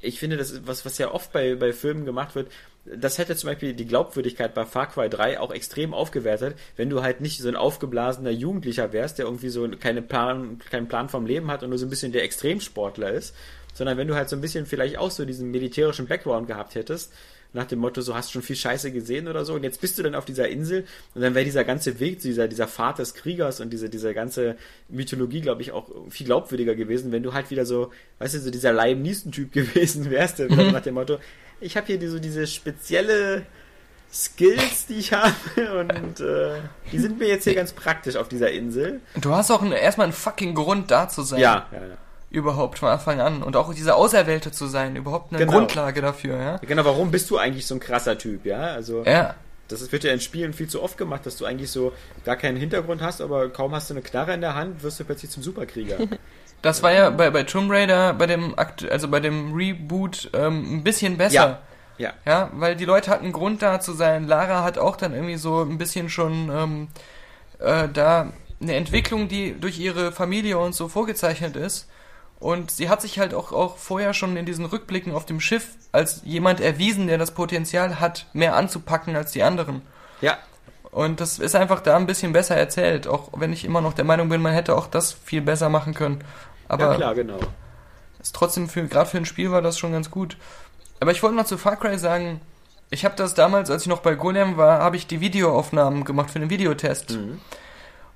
ich finde, das ist was, was ja oft bei, bei Filmen gemacht wird, das hätte zum Beispiel die Glaubwürdigkeit bei Far Cry 3 auch extrem aufgewertet, wenn du halt nicht so ein aufgeblasener Jugendlicher wärst, der irgendwie so keine Plan, keinen Plan vom Leben hat und nur so ein bisschen der Extremsportler ist, sondern wenn du halt so ein bisschen vielleicht auch so diesen militärischen Background gehabt hättest, nach dem Motto, so hast schon viel Scheiße gesehen oder so, und jetzt bist du dann auf dieser Insel und dann wäre dieser ganze Weg, dieser, dieser Pfad des Kriegers und diese, diese ganze Mythologie, glaube ich, auch viel glaubwürdiger gewesen, wenn du halt wieder so, weißt du, so dieser Liam Neeson-Typ gewesen wärst, wieder nach dem Motto, ich habe hier die, so diese spezielle Skills, die ich habe und äh, die sind mir jetzt hier ganz praktisch auf dieser Insel. Du hast auch einen, erstmal einen fucking Grund da zu sein. Ja, ja, ja. Überhaupt von Anfang an. Und auch diese Auserwählte zu sein. Überhaupt eine Genau. Grundlage dafür, ja. Genau, warum bist du eigentlich so ein krasser Typ, ja? Also Ja. Das wird ja in Spielen viel zu oft gemacht, dass du eigentlich so gar keinen Hintergrund hast, aber kaum hast du eine Knarre in der Hand, wirst du plötzlich zum Superkrieger. Das war ja bei, bei Tomb Raider, bei dem Akt, also bei dem Reboot, ähm, ein bisschen besser. ja. Ja, weil die Leute hatten Grund da zu sein. Lara hat auch dann irgendwie so ein bisschen schon ähm, äh, da eine Entwicklung, die durch ihre Familie und so vorgezeichnet ist. Und sie hat sich halt auch, auch vorher schon in diesen Rückblicken auf dem Schiff als jemand erwiesen, der das Potenzial hat, mehr anzupacken als die anderen. Ja, Und das ist einfach da ein bisschen besser erzählt, auch wenn ich immer noch der Meinung bin, man hätte auch das viel besser machen können. Aber ja klar, genau. ist trotzdem für gerade für ein Spiel war das schon ganz gut. Aber ich wollte noch zu Far Cry sagen, ich habe das damals, als ich noch bei Golem war, habe ich die Videoaufnahmen gemacht für den Videotest. Mhm.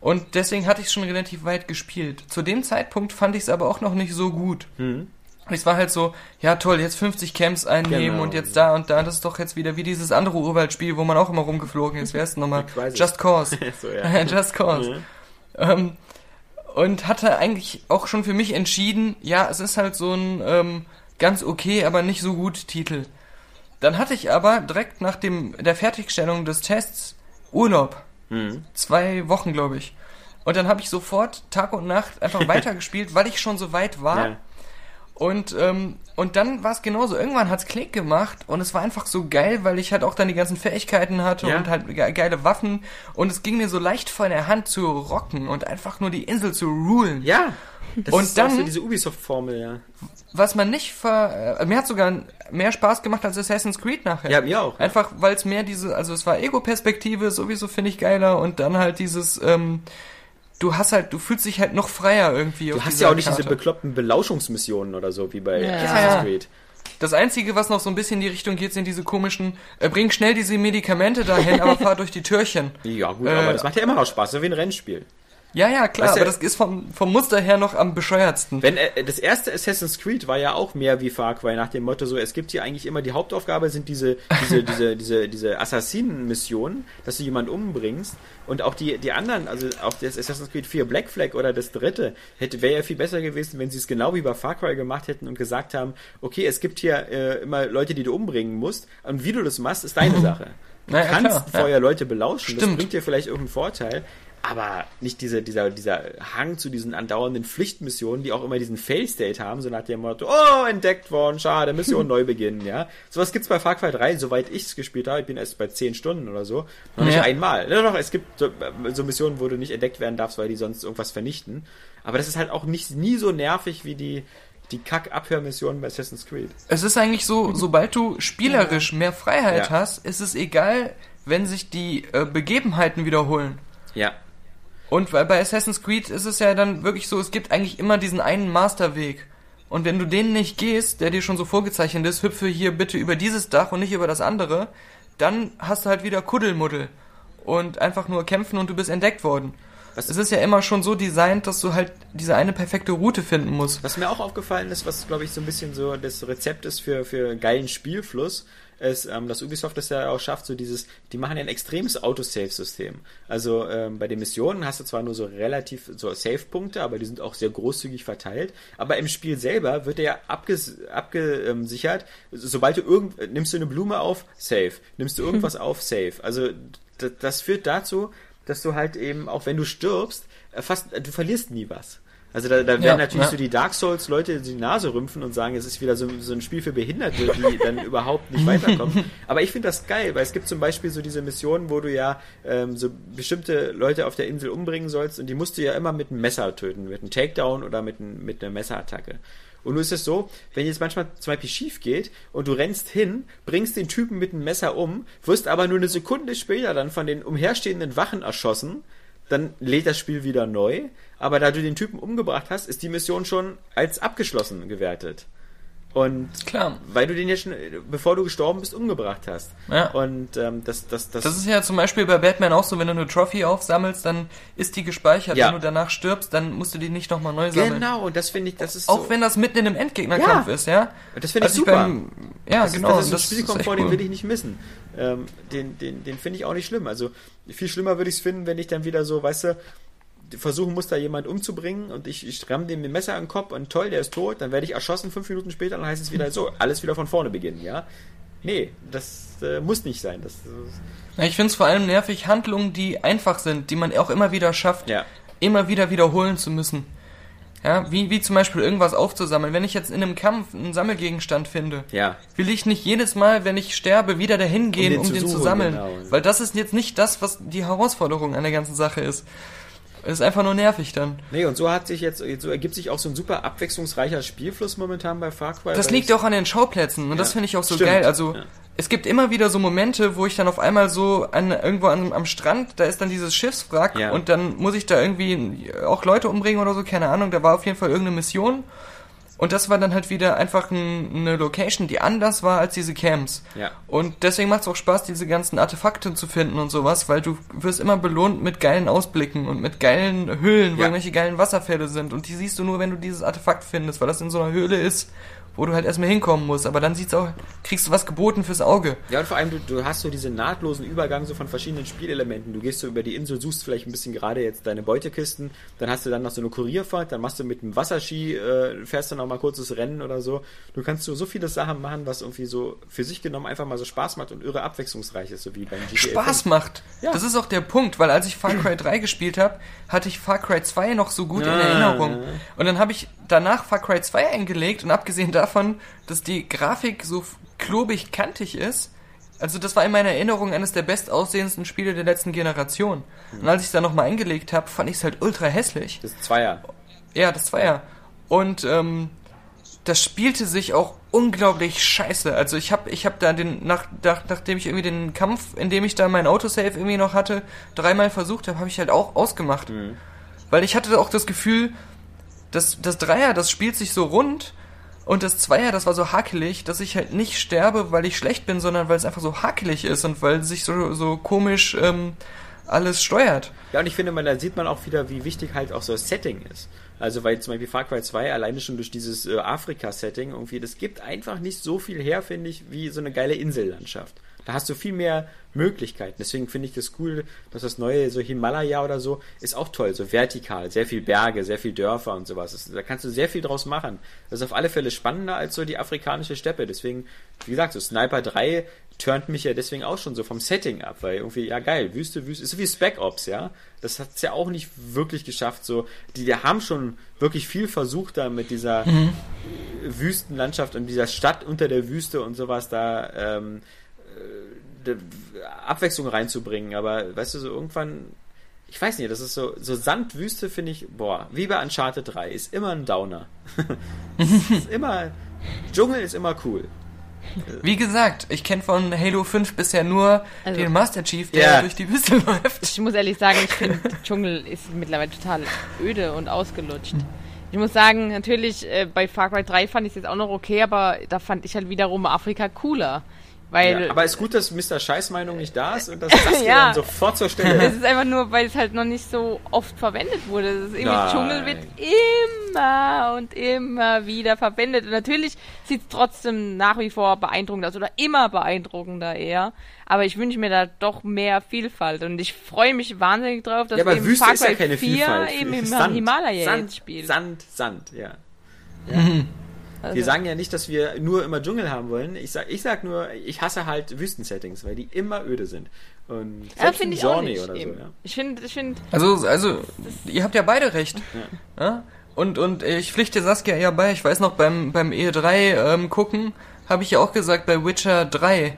Und deswegen hatte ich es schon relativ weit gespielt. Zu dem Zeitpunkt fand ich es aber auch noch nicht so gut. Mhm. Es war halt so, ja toll, jetzt 50 Camps einnehmen Genau. und jetzt da und da. Das ist doch jetzt wieder wie dieses andere Urwaldspiel, wo man auch immer rumgeflogen ist. Wer ist nochmal? Just Cause. so, ja. Just Cause. Mhm. Ähm, und hatte eigentlich auch schon für mich entschieden, ja, es ist halt so ein ähm, ganz okay, aber nicht so gut Titel. Dann hatte ich aber direkt nach dem der Fertigstellung des Tests Urlaub. Mhm. Zwei Wochen, glaube ich. Und dann habe ich sofort Tag und Nacht einfach weitergespielt, weil ich schon so weit war. Ja. Und, ähm, und dann war es genauso. Irgendwann hat's Klick gemacht und es war einfach so geil, weil ich halt auch dann die ganzen Fähigkeiten hatte Ja. und halt ge geile Waffen. Und es ging mir so leicht von der Hand zu rocken und einfach nur die Insel zu rulen. Ja. Das Und ist auch dann- so diese Ubisoft-Formel, ja. Was man nicht ver... Äh, mir hat sogar mehr Spaß gemacht als Assassin's Creed nachher. Ja, mir auch. Einfach, weil es mehr diese, also es war Ego-Perspektive, sowieso finde ich geiler und dann halt dieses, ähm, du hast halt, du fühlst dich halt noch freier irgendwie. Du auf hast ja auch nicht Karte. diese bekloppten Belauschungsmissionen oder so, wie bei Ja. Assassin's. Creed. Das Einzige, was noch so ein bisschen in die Richtung geht, sind diese komischen, äh, bring schnell diese Medikamente dahin, aber fahr durch die Türchen. Ja, gut, Äh, aber das macht ja immer noch Spaß, so wie ein Rennspiel. Ja, ja, klar, Weißt aber das ist vom, vom Muster her noch am bescheuertsten. Wenn äh, das erste Assassin's Creed war ja auch mehr wie Far Cry nach dem Motto so, es gibt hier eigentlich immer die Hauptaufgabe sind diese diese diese diese diese Assassinen-Missionen, dass du jemanden umbringst und auch die die anderen, also auch das Assassin's Creed 4 Black Flag oder das dritte hätte wäre ja viel besser gewesen, wenn sie es genau wie bei Far Cry gemacht hätten und gesagt haben, okay, es gibt hier äh, immer Leute, die du umbringen musst und wie du das machst, ist deine Sache. Du Na ja, kannst klar, ja. vorher Leute belauschen, das Stimmt. bringt dir vielleicht irgendeinen Vorteil, aber nicht diese, dieser, dieser Hang zu diesen andauernden Pflichtmissionen, die auch immer diesen Fail-State haben, so nach dem Motto, oh, entdeckt worden, schade, Mission neu beginnen, ja. Sowas gibt's bei Far Cry 3, soweit ich es gespielt habe, ich bin erst bei 10 Stunden oder so, noch nicht Ja. einmal. Ja, doch, es gibt so, so Missionen, wo du nicht entdeckt werden darfst, weil die sonst irgendwas vernichten. Aber das ist halt auch nicht, nie so nervig wie die, die Kack-Abhörmissionen bei Assassin's Creed. Es ist eigentlich so, sobald du spielerisch mehr Freiheit Ja. hast, ist es egal, wenn sich die äh, Begebenheiten wiederholen. Ja. Und weil bei Assassin's Creed ist es ja dann wirklich so, es gibt eigentlich immer diesen einen Masterweg. Und wenn du den nicht gehst, der dir schon so vorgezeichnet ist, hüpfe hier bitte über dieses Dach und nicht über das andere, dann hast du halt wieder Kuddelmuddel. Und einfach nur kämpfen und du bist entdeckt worden. Was- es ist ja immer schon so designt, dass du halt diese eine perfekte Route finden musst. Was mir auch aufgefallen ist, was glaube ich so ein bisschen so das Rezept ist für, für geilen Spielfluss, ist, ähm, dass Ubisoft das ja auch schafft, so dieses, die machen ja ein extremes Autosave-System. Also ähm, bei den Missionen hast du zwar nur so relativ so Save-Punkte, aber die sind auch sehr großzügig verteilt. Aber im Spiel selber wird der ja abges abgesichert, sobald du irgend nimmst du eine Blume auf, Save. Nimmst du irgendwas auf, Save. Also das führt dazu, dass du halt eben, auch wenn du stirbst, äh, fast, du verlierst nie was. Also da, da werden Ja, natürlich ja. so die Dark Souls Leute die Nase rümpfen und sagen, es ist wieder so, so ein Spiel für Behinderte, die dann überhaupt nicht weiterkommen. Aber ich finde das geil, weil es gibt zum Beispiel so diese Missionen, wo du ja ähm, so bestimmte Leute auf der Insel umbringen sollst und die musst du ja immer mit einem Messer töten, mit einem Takedown oder mit, einem- mit einer Messerattacke. Und nun ist es so, wenn jetzt manchmal zum Beispiel schief geht und du rennst hin, bringst den Typen mit einem Messer um, wirst aber nur eine Sekunde später dann von den umherstehenden Wachen erschossen, dann lädt das Spiel wieder neu. Aber da du den Typen umgebracht hast, ist die Mission schon als abgeschlossen gewertet. Und Klar. weil du den ja schon, bevor du gestorben bist, umgebracht hast. Ja. Und ähm, das, das, das, Das ist ja zum Beispiel bei Batman auch so, wenn du eine Trophy aufsammelst, dann ist die gespeichert. Ja. Wenn du danach stirbst, dann musst du die nicht nochmal neu sammeln. genau. Und das finde ich, das ist Auch so, wenn das mitten in einem Endgegnerkampf Ja. ist, ja? das finde ich Als super. beim- ja, das, genau. Das ist ein das Spielkomfort, echt den cool. will ich nicht missen. Ähm, den den, den finde ich auch nicht schlimm. Also viel schlimmer würde ich es finden, wenn ich dann wieder so, weißt du, versuchen muss, da jemand umzubringen und ich, ich ramm dem mit dem Messer an den Kopf und toll, der ist tot, dann werde ich erschossen, fünf Minuten später, dann heißt es wieder so, alles wieder von vorne beginnen, ja? Nee, das äh, muss nicht sein. Das, das ich finde es vor allem nervig, Handlungen, die einfach sind, die man auch immer wieder schafft, ja. immer wieder wiederholen zu müssen. Ja, wie, wie zum Beispiel irgendwas aufzusammeln. Wenn ich jetzt in einem Kampf einen Sammelgegenstand finde, Ja. will ich nicht jedes Mal, wenn ich sterbe, wieder dahin gehen, Um um den den, zu zu suchen, sammeln. genau. Weil das ist jetzt nicht das, was die Herausforderung an der ganzen Sache ist. Es ist einfach nur nervig dann. Nee, und so hat sich jetzt, so ergibt sich auch so ein super abwechslungsreicher Spielfluss momentan bei Far Cry. Das liegt auch an den Schauplätzen und das Ja, finde ich auch so stimmt. geil. Also Ja. Es gibt immer wieder so Momente, wo ich dann auf einmal so an, irgendwo an, am Strand, da ist dann dieses Schiffswrack Ja. und dann muss ich da irgendwie auch Leute umbringen oder so, keine Ahnung. Da war auf jeden Fall irgendeine Mission Und das war dann halt wieder einfach ein, eine Location, die anders war als diese Camps. Ja. Und deswegen macht es auch Spaß, diese ganzen Artefakte zu finden und sowas, weil du wirst immer belohnt mit geilen Ausblicken und mit geilen Höhlen, wo Ja. irgendwelche geilen Wasserfälle sind. Und die siehst du nur, wenn du dieses Artefakt findest, weil das in so einer Höhle ist, wo du halt erstmal hinkommen musst. Aber dann sieht's auch, kriegst du was geboten fürs Auge. Ja, und vor allem, du, du hast so diesen nahtlosen Übergang so von verschiedenen Spielelementen. Du gehst so über die Insel, suchst vielleicht ein bisschen gerade jetzt deine Beutekisten, dann hast du dann noch so eine Kurierfahrt, dann machst du mit dem Wasserski, äh, fährst du noch mal kurzes Rennen oder so. Du kannst so, so viele Sachen machen, was irgendwie so für sich genommen einfach mal so Spaß macht und irre abwechslungsreich ist, so wie beim GTA Spaß 5. macht. Ja. Das ist auch der Punkt, weil als ich Far Cry 3 gespielt habe, hatte ich Far Cry 2 noch so gut in Ah. Erinnerung. Und dann habe ich danach Far Cry 2 eingelegt und abgesehen davon, dass die Grafik so klobig kantig ist, also das war in meiner Erinnerung eines der bestaussehendsten Spiele der letzten Generation. Und als ich es dann nochmal eingelegt habe, fand ich es halt ultra hässlich. Das Zweier. Ja, das ja. Und ähm, das spielte sich auch unglaublich scheiße. Also ich habe ich hab da den, nach, nach, nachdem ich irgendwie den Kampf, in dem ich da mein Autosave irgendwie noch hatte, dreimal versucht habe, habe ich halt auch ausgemacht. Weil ich hatte auch das Gefühl, dass das Dreier, das spielt sich so rund und das Zweier, das war so hakelig, dass ich halt nicht sterbe, weil ich schlecht bin, sondern weil es einfach so hakelig ist und weil sich so, so komisch ähm, alles steuert. Ja, und ich finde, man, da sieht man auch wieder, wie wichtig halt auch so das Setting ist. Also, weil zum Beispiel Far Cry 2 alleine schon durch dieses äh, Afrika-Setting irgendwie, das gibt einfach nicht so viel her, finde ich, wie so eine geile Insellandschaft. Da hast du viel mehr Möglichkeiten. Deswegen finde ich das cool, dass das neue, so Himalaya oder so, ist auch toll, so vertikal, sehr viel Berge, sehr viel Dörfer und sowas. Das, da kannst du sehr viel draus machen. Das ist auf alle Fälle spannender als so die afrikanische Steppe. Deswegen, wie gesagt, so Sniper 3 turnt mich ja deswegen auch schon so vom Setting ab, weil irgendwie, ja geil, Wüste, Wüste, ist so wie Spec Ops, ja. Das hat es ja auch nicht wirklich geschafft, so. Die, die haben schon wirklich viel versucht, da mit dieser Wüstenlandschaft und dieser Stadt unter der Wüste und sowas da ähm, äh, Abwechslung reinzubringen, aber weißt du, so irgendwann, ich weiß nicht, das ist so, so Sandwüste finde ich, boah, wie bei Uncharted 3, ist immer ein Downer. ist immer, Dschungel ist immer cool. Wie gesagt, ich kenne von Halo 5 bisher nur Also- den Master Chief, der Ja. durch die Wüste läuft. Ich muss ehrlich sagen, ich finde, Dschungel ist mittlerweile total öde und ausgelutscht. Ich muss sagen, natürlich, äh, bei Far Cry 3 fand ich es jetzt auch noch okay, aber da fand ich halt wiederum Afrika cooler. Weil Ja, aber ist gut, dass Mr. Scheißmeinung nicht da ist und dass das Ja. dann sofort zur Stelle es ist einfach nur, weil es halt noch nicht so oft verwendet wurde. Es ist irgendwie, Nein. Dschungel wird immer und immer wieder verwendet. Und natürlich sieht es trotzdem nach wie vor beeindruckend aus oder immer beeindruckender eher. Aber ich wünsche mir da doch mehr Vielfalt und ich freue mich wahnsinnig drauf, dass Ja, aber eben Wüste Far ist ja Cry keine 4 Vielfalt. eben im Sand, Himalaya Sand, spielt. Sand, Sand, ja. Also- Wir sagen ja nicht, dass wir nur immer Dschungel haben wollen. Ich sag, ich sag nur, ich hasse halt Wüstensettings, weil die immer öde sind. Und Ja, finde in ich auch Journey nicht. oder eben. so, ja. Ich finde, ich finde, Also, also, ihr habt ja beide recht. Ja? Und, und ich pflichte Saskia ja bei, ich weiß noch, beim, beim E3 ähm, gucken, habe ich ja auch gesagt, bei Witcher 3,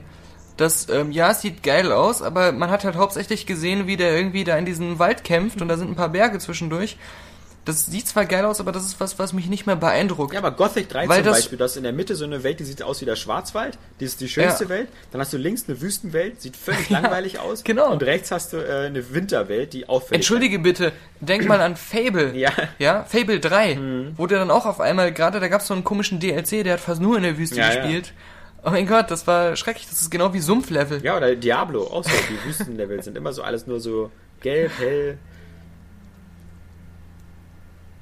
das, ähm, ja, es sieht geil aus, aber man hat halt hauptsächlich gesehen, wie der irgendwie da in diesem Wald kämpft und da sind ein paar Berge zwischendurch. Das sieht zwar geil aus, aber das ist was, was mich nicht mehr beeindruckt. Ja, aber Gothic 3 Weil zum das- Beispiel, das ist in der Mitte so eine Welt, die sieht aus wie der Schwarzwald. Die ist die schönste Ja. Welt. Dann hast du links eine Wüstenwelt, sieht völlig langweilig aus. genau. Und rechts hast du äh, eine Winterwelt, die auffällig Entschuldige bitte, denk mal an Fable. Ja. Ja, Fable 3, Mhm. wo der dann auch auf einmal, gerade da gab es so einen komischen DLC, der hat fast nur in der Wüste Ja, ja. gespielt. Oh mein Gott, das war schrecklich, das ist genau wie Sumpflevel. Ja, oder Diablo, auch so. Die Wüstenlevel sind immer so alles nur so gelb, hell.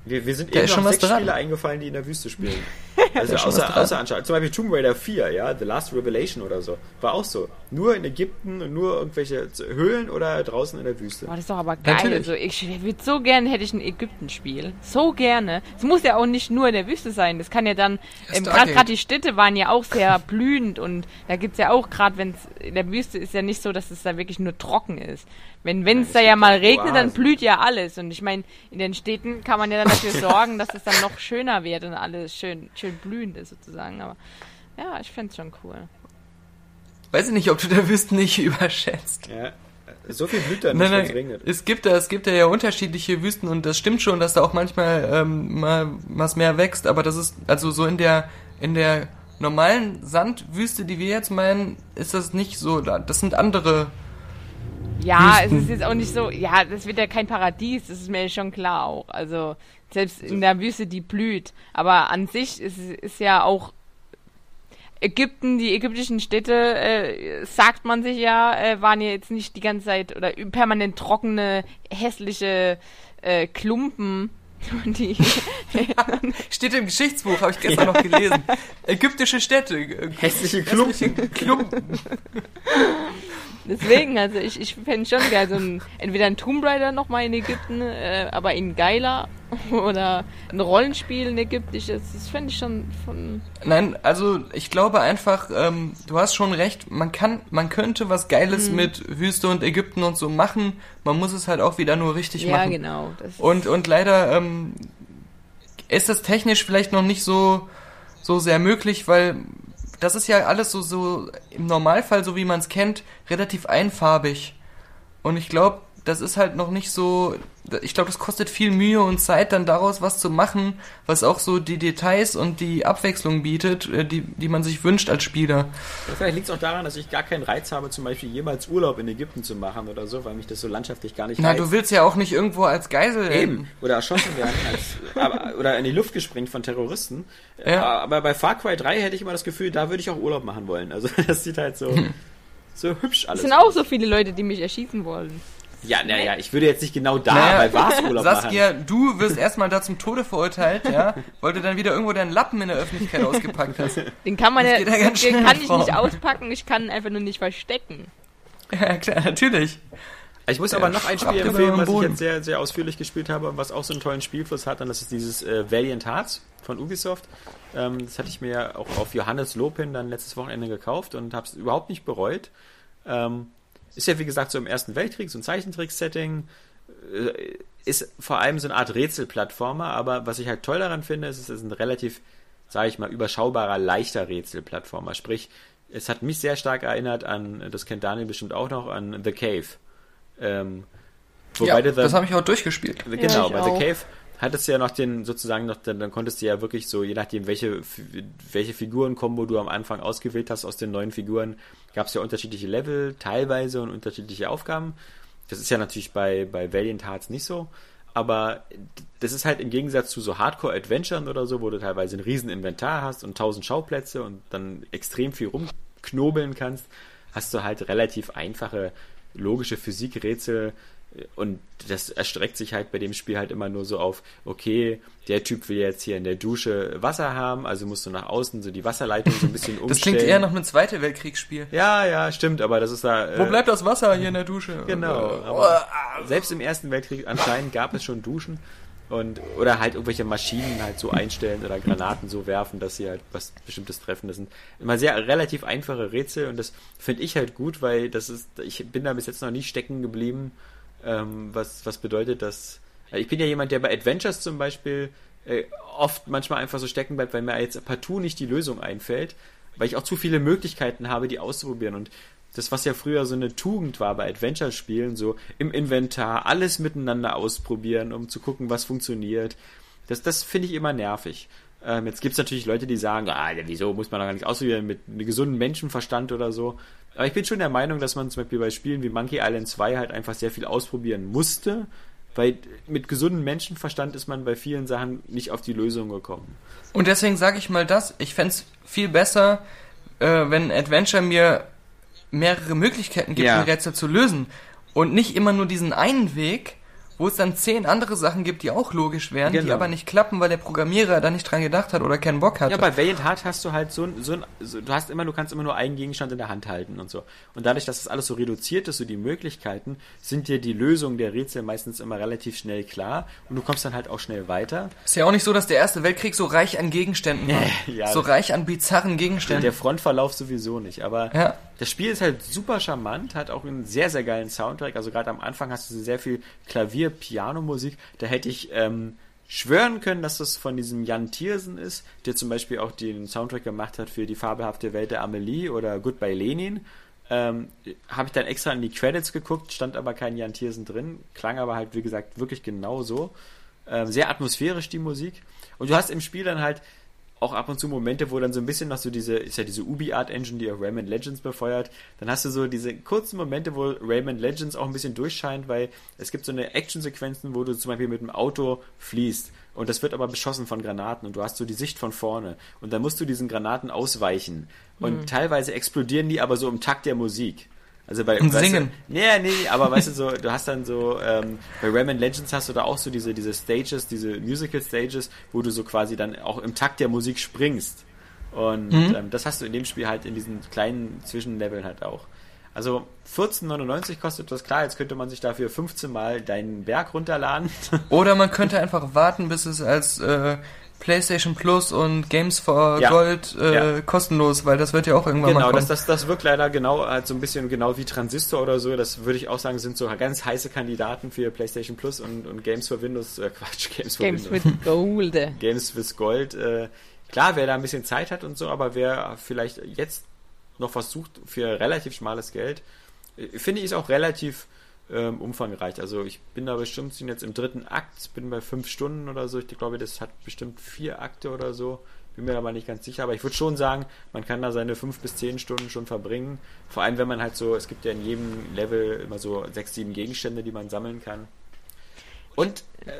Wir, wir sind Da eben noch schon sechs dran. Spiele eingefallen, die in der Wüste spielen. Also außer, außer Uncharted. Zum Beispiel Tomb Raider 4, ja, The Last Revelation oder so. War auch so. Nur in Ägypten und nur irgendwelche Höhlen oder draußen in der Wüste. Boah, das ist doch aber geil. Natürlich. Also ich würde so gerne, hätte ich ein Ägypten-Spiel. So gerne. Es muss ja auch nicht nur in der Wüste sein. Das kann ja dann, ähm, gerade die Städte waren ja auch sehr blühend und da gibt's ja auch, gerade wenn es in der Wüste ist ja nicht so, dass es da wirklich nur trocken ist. Wenn es es da ja gibt mal regnet, dann blüht ja alles. Und ich meine, in den Städten kann man ja dann dafür sorgen, dass es dann noch schöner wird und alles schön, schön blühend ist sozusagen. Aber ja, ich find's schon cool. Weiß ich nicht, ob du der Wüsten nicht überschätzt. Ja. So viel blüht da nicht, Nein, wenn es nein, regnet. es gibt da, es gibt da ja unterschiedliche Wüsten und das stimmt schon, dass da auch manchmal ähm, mal was mehr wächst, aber das ist, also so in der, in der normalen Sandwüste, die wir jetzt meinen, ist das nicht so, das sind andere Ja, Wüsten. es ist jetzt auch nicht so, ja, das wird ja kein Paradies, das ist mir schon klar auch. Also, selbst in der Wüste, die blüht. Aber an sich ist, ist ja auch Ägypten, die ägyptischen Städte, äh, sagt man sich ja, äh, waren ja jetzt nicht die ganze Zeit oder permanent trockene, hässliche äh, Klumpen. Die, Steht im Geschichtsbuch, habe ich gestern noch gelesen. Ägyptische Städte. äh, Hässliche Klumpen. hässliche Klumpen. Deswegen, also ich, ich fände schon geil, so ein, entweder ein Tomb Raider nochmal in Ägypten, äh, aber in geiler, oder ein Rollenspiel in ägyptisches, das fände ich schon von, Nein, also ich glaube einfach, ähm, du hast schon recht, man kann, man könnte was Geiles Mhm. mit Wüste und Ägypten und so machen, man muss es halt auch wieder nur richtig ja machen. genau. Das Und, und leider ähm, ist das technisch vielleicht noch nicht so, so sehr möglich, weil das ist ja alles so, so im Normalfall, so wie man es kennt, relativ einfarbig. Und ich glaube, das ist halt noch nicht so. Ich glaube, das kostet viel Mühe und Zeit, dann daraus was zu machen, was auch so die Details und die Abwechslung bietet, äh, die, die man sich wünscht als Spieler. Ja, Vielleicht liegt es auch daran, dass ich gar keinen Reiz habe, zum Beispiel jemals Urlaub in Ägypten zu machen oder so, weil mich das so landschaftlich gar nicht Na, reizt. du willst ja auch nicht irgendwo als Geisel Eben. Oder erschossen werden. Als, aber, oder in die Luft gesprengt von Terroristen. Ja. Aber bei Far Cry 3 hätte ich immer das Gefühl, da würde ich auch Urlaub machen wollen. Also das sieht halt so, so hübsch es alles sind auch so viele Leute, die mich erschießen wollen. Ja, naja, ich würde jetzt nicht genau da Naja, bei Vars Urlaub machen. Saskia, du wirst erstmal da zum Tode verurteilt, ja, weil du dann wieder irgendwo deinen Lappen in der Öffentlichkeit ausgepackt hast. Den kann man Das ja, ja den kann ich vor. nicht auspacken, ich kann ihn einfach nur nicht verstecken. Ja, klar, natürlich. Ich muss aber noch ein Spiel empfehlen, was ich jetzt sehr, sehr ausführlich gespielt habe und was auch so einen tollen Spielfluss hat, und das ist dieses äh, Valiant Hearts von Ubisoft. Ähm, das hatte ich mir auch auf Johannes Lopin dann letztes Wochenende gekauft und habe es überhaupt nicht bereut. Ähm, ist ja wie gesagt so im Ersten Weltkrieg, so ein Zeichentrick-Setting. Äh, ist vor allem so eine Art Rätselplattformer, aber was ich halt toll daran finde, ist, es ist ein relativ, sage ich mal, überschaubarer, leichter Rätselplattformer. Sprich, es hat mich sehr stark erinnert an, das kennt Daniel bestimmt auch noch, an The Cave. Ähm, Ja, du The- das habe ich auch durchgespielt. Genau, ich bei auch. The Cave hattest du ja noch den, sozusagen noch, dann, dann konntest du ja wirklich so, je nachdem, welche, welche Figurenkombo du am Anfang ausgewählt hast aus den neuen Figuren, gab es ja unterschiedliche Level, teilweise und unterschiedliche Aufgaben. Das ist ja natürlich bei, bei Valiant Hearts nicht so. Aber das ist halt im Gegensatz zu so Hardcore-Adventuren oder so, wo du teilweise ein riesen Inventar hast und tausend Schauplätze und dann extrem viel rumknobeln kannst, hast du halt relativ einfache logische Physikrätsel und das erstreckt sich halt bei dem Spiel halt immer nur so auf, okay, der Typ will jetzt hier in der Dusche Wasser haben, also musst du nach außen so die Wasserleitung so ein bisschen umstellen. Das klingt eher nach einem Zweite Weltkriegsspiel. Ja, ja, stimmt, aber das ist da. Wo äh, bleibt das Wasser hier in der Dusche? Genau. Äh, Aber selbst im Ersten Weltkrieg anscheinend gab es schon Duschen und oder halt irgendwelche Maschinen halt so einstellen oder Granaten so werfen, dass sie halt was bestimmtes treffen. Das sind immer sehr relativ einfache Rätsel und das finde ich halt gut, weil das ist, ich bin da bis jetzt noch nie stecken geblieben, ähm, was, was bedeutet, dass ich bin ja jemand, der bei Adventures zum Beispiel äh, oft manchmal einfach so stecken bleibt, weil mir jetzt partout nicht die Lösung einfällt, weil ich auch zu viele Möglichkeiten habe, die auszuprobieren und das, was ja früher so eine Tugend war bei Adventure-Spielen, so im Inventar alles miteinander ausprobieren, um zu gucken, was funktioniert. Das, das finde ich immer nervig. Ähm, jetzt gibt es natürlich Leute, die sagen, ah, wieso muss man doch gar nichts ausprobieren mit einem gesunden Menschenverstand oder so. Aber ich bin schon der Meinung, dass man zum Beispiel bei Spielen wie Monkey Island 2 halt einfach sehr viel ausprobieren musste, weil mit gesundem Menschenverstand ist man bei vielen Sachen nicht auf die Lösung gekommen. Und deswegen sage ich mal das, ich fänd's viel besser, äh, wenn Adventure mir mehrere Möglichkeiten gibt, Ja. ein Rätsel zu lösen. Und nicht immer nur diesen einen Weg, wo es dann zehn andere Sachen gibt, die auch logisch wären, die Genau. aber nicht klappen, weil der Programmierer da nicht dran gedacht hat oder keinen Bock hatte. Ja, bei Valiant Heart hast du halt so ein, so ein so, du hast immer, du kannst immer nur einen Gegenstand in der Hand halten und so. Und dadurch, dass das alles so reduziert ist, so die Möglichkeiten, sind dir die Lösungen der Rätsel meistens immer relativ schnell klar und du kommst dann halt auch schnell weiter. ist ja auch nicht so, dass der Erste Weltkrieg so reich an Gegenständen war. Ja, so reich an bizarren Gegenständen. Der Frontverlauf sowieso nicht, aber Ja. Das Spiel ist halt super charmant, hat auch einen sehr, sehr geilen Soundtrack. Also gerade am Anfang hast du sehr viel Klavier-Piano-Musik. Da hätte ich ähm, schwören können, dass das von diesem Jan Tiersen ist, der zum Beispiel auch den Soundtrack gemacht hat für die fabelhafte Welt der Amelie oder Goodbye Lenin. Ähm, Habe ich dann extra in die Credits geguckt, stand aber kein Jan Tiersen drin, klang aber halt, wie gesagt, wirklich genau so. Ähm, sehr atmosphärisch die Musik. Und du hast im Spiel dann halt auch ab und zu Momente, wo dann so ein bisschen noch so diese, ist ja diese Ubi-Art-Engine, die auch Rayman Legends befeuert. Dann hast du so diese kurzen Momente, wo Rayman Legends auch ein bisschen durchscheint, weil es gibt so eine Action-Sequenzen, wo du zum Beispiel mit dem Auto fließt. Und das wird aber beschossen von Granaten und du hast so die Sicht von vorne. Und dann musst du diesen Granaten ausweichen. Und teilweise explodieren die aber so im Takt der Musik. Also bei Und singen. Du, nee, nee, aber weißt du so, du hast dann so, ähm, bei Rayman Legends hast du da auch so diese, diese Stages, diese Musical Stages, wo du so quasi dann auch im Takt der Musik springst. Und Mhm. ähm, das hast du in dem Spiel halt in diesen kleinen Zwischenleveln halt auch. Also 14,99 kostet das, klar, jetzt könnte man sich dafür 15 Mal deinen Berg runterladen. Oder man könnte einfach warten, bis es als äh, PlayStation Plus und Games for Ja. Gold äh, Ja. kostenlos, weil das wird ja auch irgendwann mal Genau, das, das, das wirkt leider genau halt so ein bisschen genau wie Transistor oder so. Das würde ich auch sagen, sind so ganz heiße Kandidaten für PlayStation Plus und, und Games for Windows, äh, Quatsch, Games for Games Windows. with Gold. Games with Gold. Äh, klar, wer da ein bisschen Zeit hat und so, aber wer vielleicht jetzt noch was sucht für relativ schmales Geld, äh, finde ich es auch relativ ähm, umfangreich. Also ich bin da bestimmt jetzt im dritten Akt, bin bei fünf Stunden oder so. Ich glaube, das hat bestimmt vier Akte oder so. Bin mir aber nicht ganz sicher, aber ich würde schon sagen, man kann da seine fünf bis zehn Stunden schon verbringen. Vor allem, wenn man halt so, es gibt ja in jedem Level immer so sechs, sieben Gegenstände, die man sammeln kann. Und äh,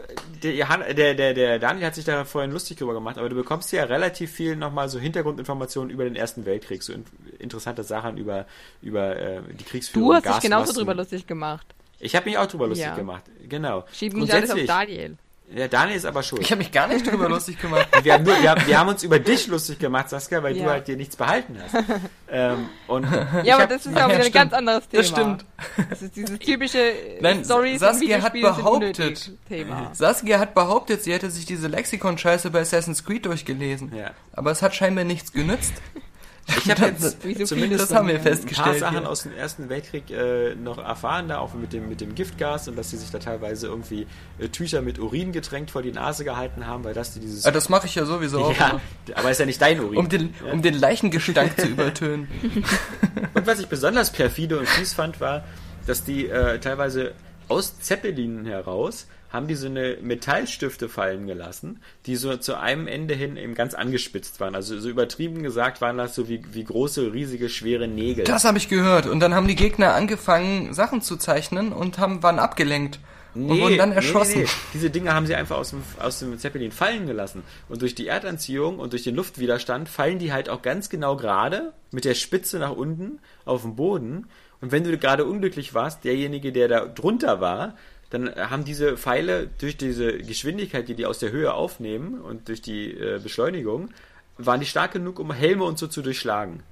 der, Johann, der, der, der Daniel hat sich da vorhin lustig drüber gemacht, aber du bekommst ja relativ viel nochmal so Hintergrundinformationen über den Ersten Weltkrieg, so in, interessante Sachen über, über äh, die Kriegsführung. Du hast dich genauso drüber lustig gemacht. Ich habe mich auch drüber lustig Ja. gemacht, genau. Schieb nicht alles auf Daniel. Der Daniel ist aber schuld. Ich habe mich gar nicht drüber lustig gemacht. Wir haben, nur, wir, haben, wir haben uns über dich lustig gemacht, Saskia, weil du Ja. halt dir nichts behalten hast. ähm, und Ja, aber hab- das ist Ja, auch wieder ein stimmt. ganz anderes Thema. Das stimmt. Das ist dieses typische Nein, Stories Saskia hat behauptet- Thema. Saskia hat behauptet, sie hätte sich diese Lexikon-Scheiße bei Assassin's Creed durchgelesen. Ja. Aber es hat scheinbar nichts genützt. Ich habe jetzt Wie so zumindest Das haben wir ein paar festgestellt. Sachen hier. aus dem Ersten Weltkrieg äh, noch erfahren, da auch mit dem, mit dem Giftgas und dass sie sich da teilweise irgendwie äh, Tücher mit Urin getränkt vor die Nase gehalten haben, weil das die dieses... Ah, das mache ich ja sowieso auch. ja, immer. aber ist ja nicht dein Urin. Um den, ja. um den Leichengestank zu übertönen. Und was ich besonders perfide und fies fand, war, dass die äh, teilweise aus Zeppelinen heraus haben die so eine Metallstifte fallen gelassen, die so zu einem Ende hin eben ganz angespitzt waren. Also so übertrieben gesagt waren das so wie, wie große, riesige, schwere Nägel. Das habe ich gehört. Und dann haben die Gegner angefangen, Sachen zu zeichnen und haben, waren abgelenkt. und wurden dann erschossen. Nee, nee. Diese Dinge haben sie einfach aus dem, aus dem Zeppelin fallen gelassen. Und durch die Erdanziehung und durch den Luftwiderstand fallen die halt auch ganz genau gerade mit der Spitze nach unten auf den Boden. Und wenn du gerade unglücklich warst, derjenige, der da drunter war, dann haben diese Pfeile durch diese Geschwindigkeit, die die aus der Höhe aufnehmen und durch die äh, Beschleunigung, waren die stark genug, um Helme und so zu durchschlagen.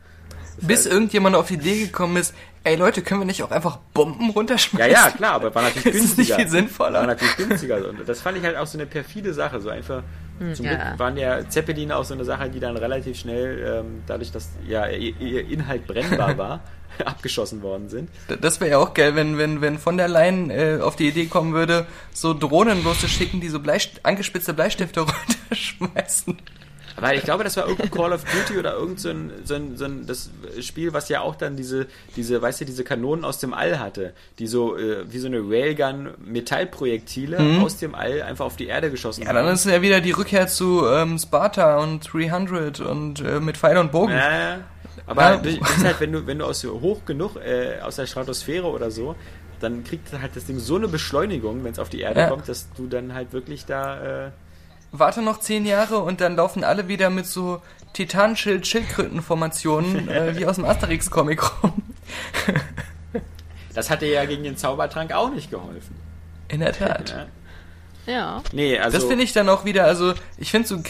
Bis irgendjemand auf die Idee gekommen ist, ey Leute, können wir nicht auch einfach Bomben Ja, runterschmeißen? ja, klar, aber war natürlich Ist das günstiger. nicht viel sinnvoller? War natürlich günstiger. Und das fand ich halt auch so eine perfide Sache. So einfach, zum ja. Glück waren ja Zeppeline auch so eine Sache, die dann relativ schnell, ähm, dadurch, dass ja ihr ihr Inhalt brennbar war, abgeschossen worden sind. Das wäre ja auch geil, wenn, wenn, wenn von der Leyen äh, auf die Idee kommen würde, so Drohnen loszuschicken, die so Bleist angespitzte Bleistifte runterschmeißen. Aber ich glaube, das war irgendein Call of Duty oder irgend so ein, so ein, so ein das Spiel, was ja auch dann diese, diese, weißt du, diese Kanonen aus dem All hatte, die so äh, wie so eine Railgun Metallprojektile aus dem All einfach auf die Erde geschossen Mhm. Ja, dann ist ja wieder die Rückkehr zu ähm, Sparta und 300 und äh, mit Pfeil und Bogen. Ja, ja. Aber Ja. das ist halt, wenn du, wenn du aus hoch genug, äh, aus der Stratosphäre oder so, dann kriegt halt das Ding so eine Beschleunigung, wenn es auf die Erde Ja. kommt, dass du dann halt wirklich da. Äh, Warte noch zehn Jahre und dann laufen alle wieder mit so Titanschild-Schildkrötenformationen äh, wie aus dem Asterix-Comic rum. das hat dir ja gegen den Zaubertrank auch nicht geholfen. In der Tat. Ja. Ja. Nee, also. Das finde ich dann auch wieder, also ich finde so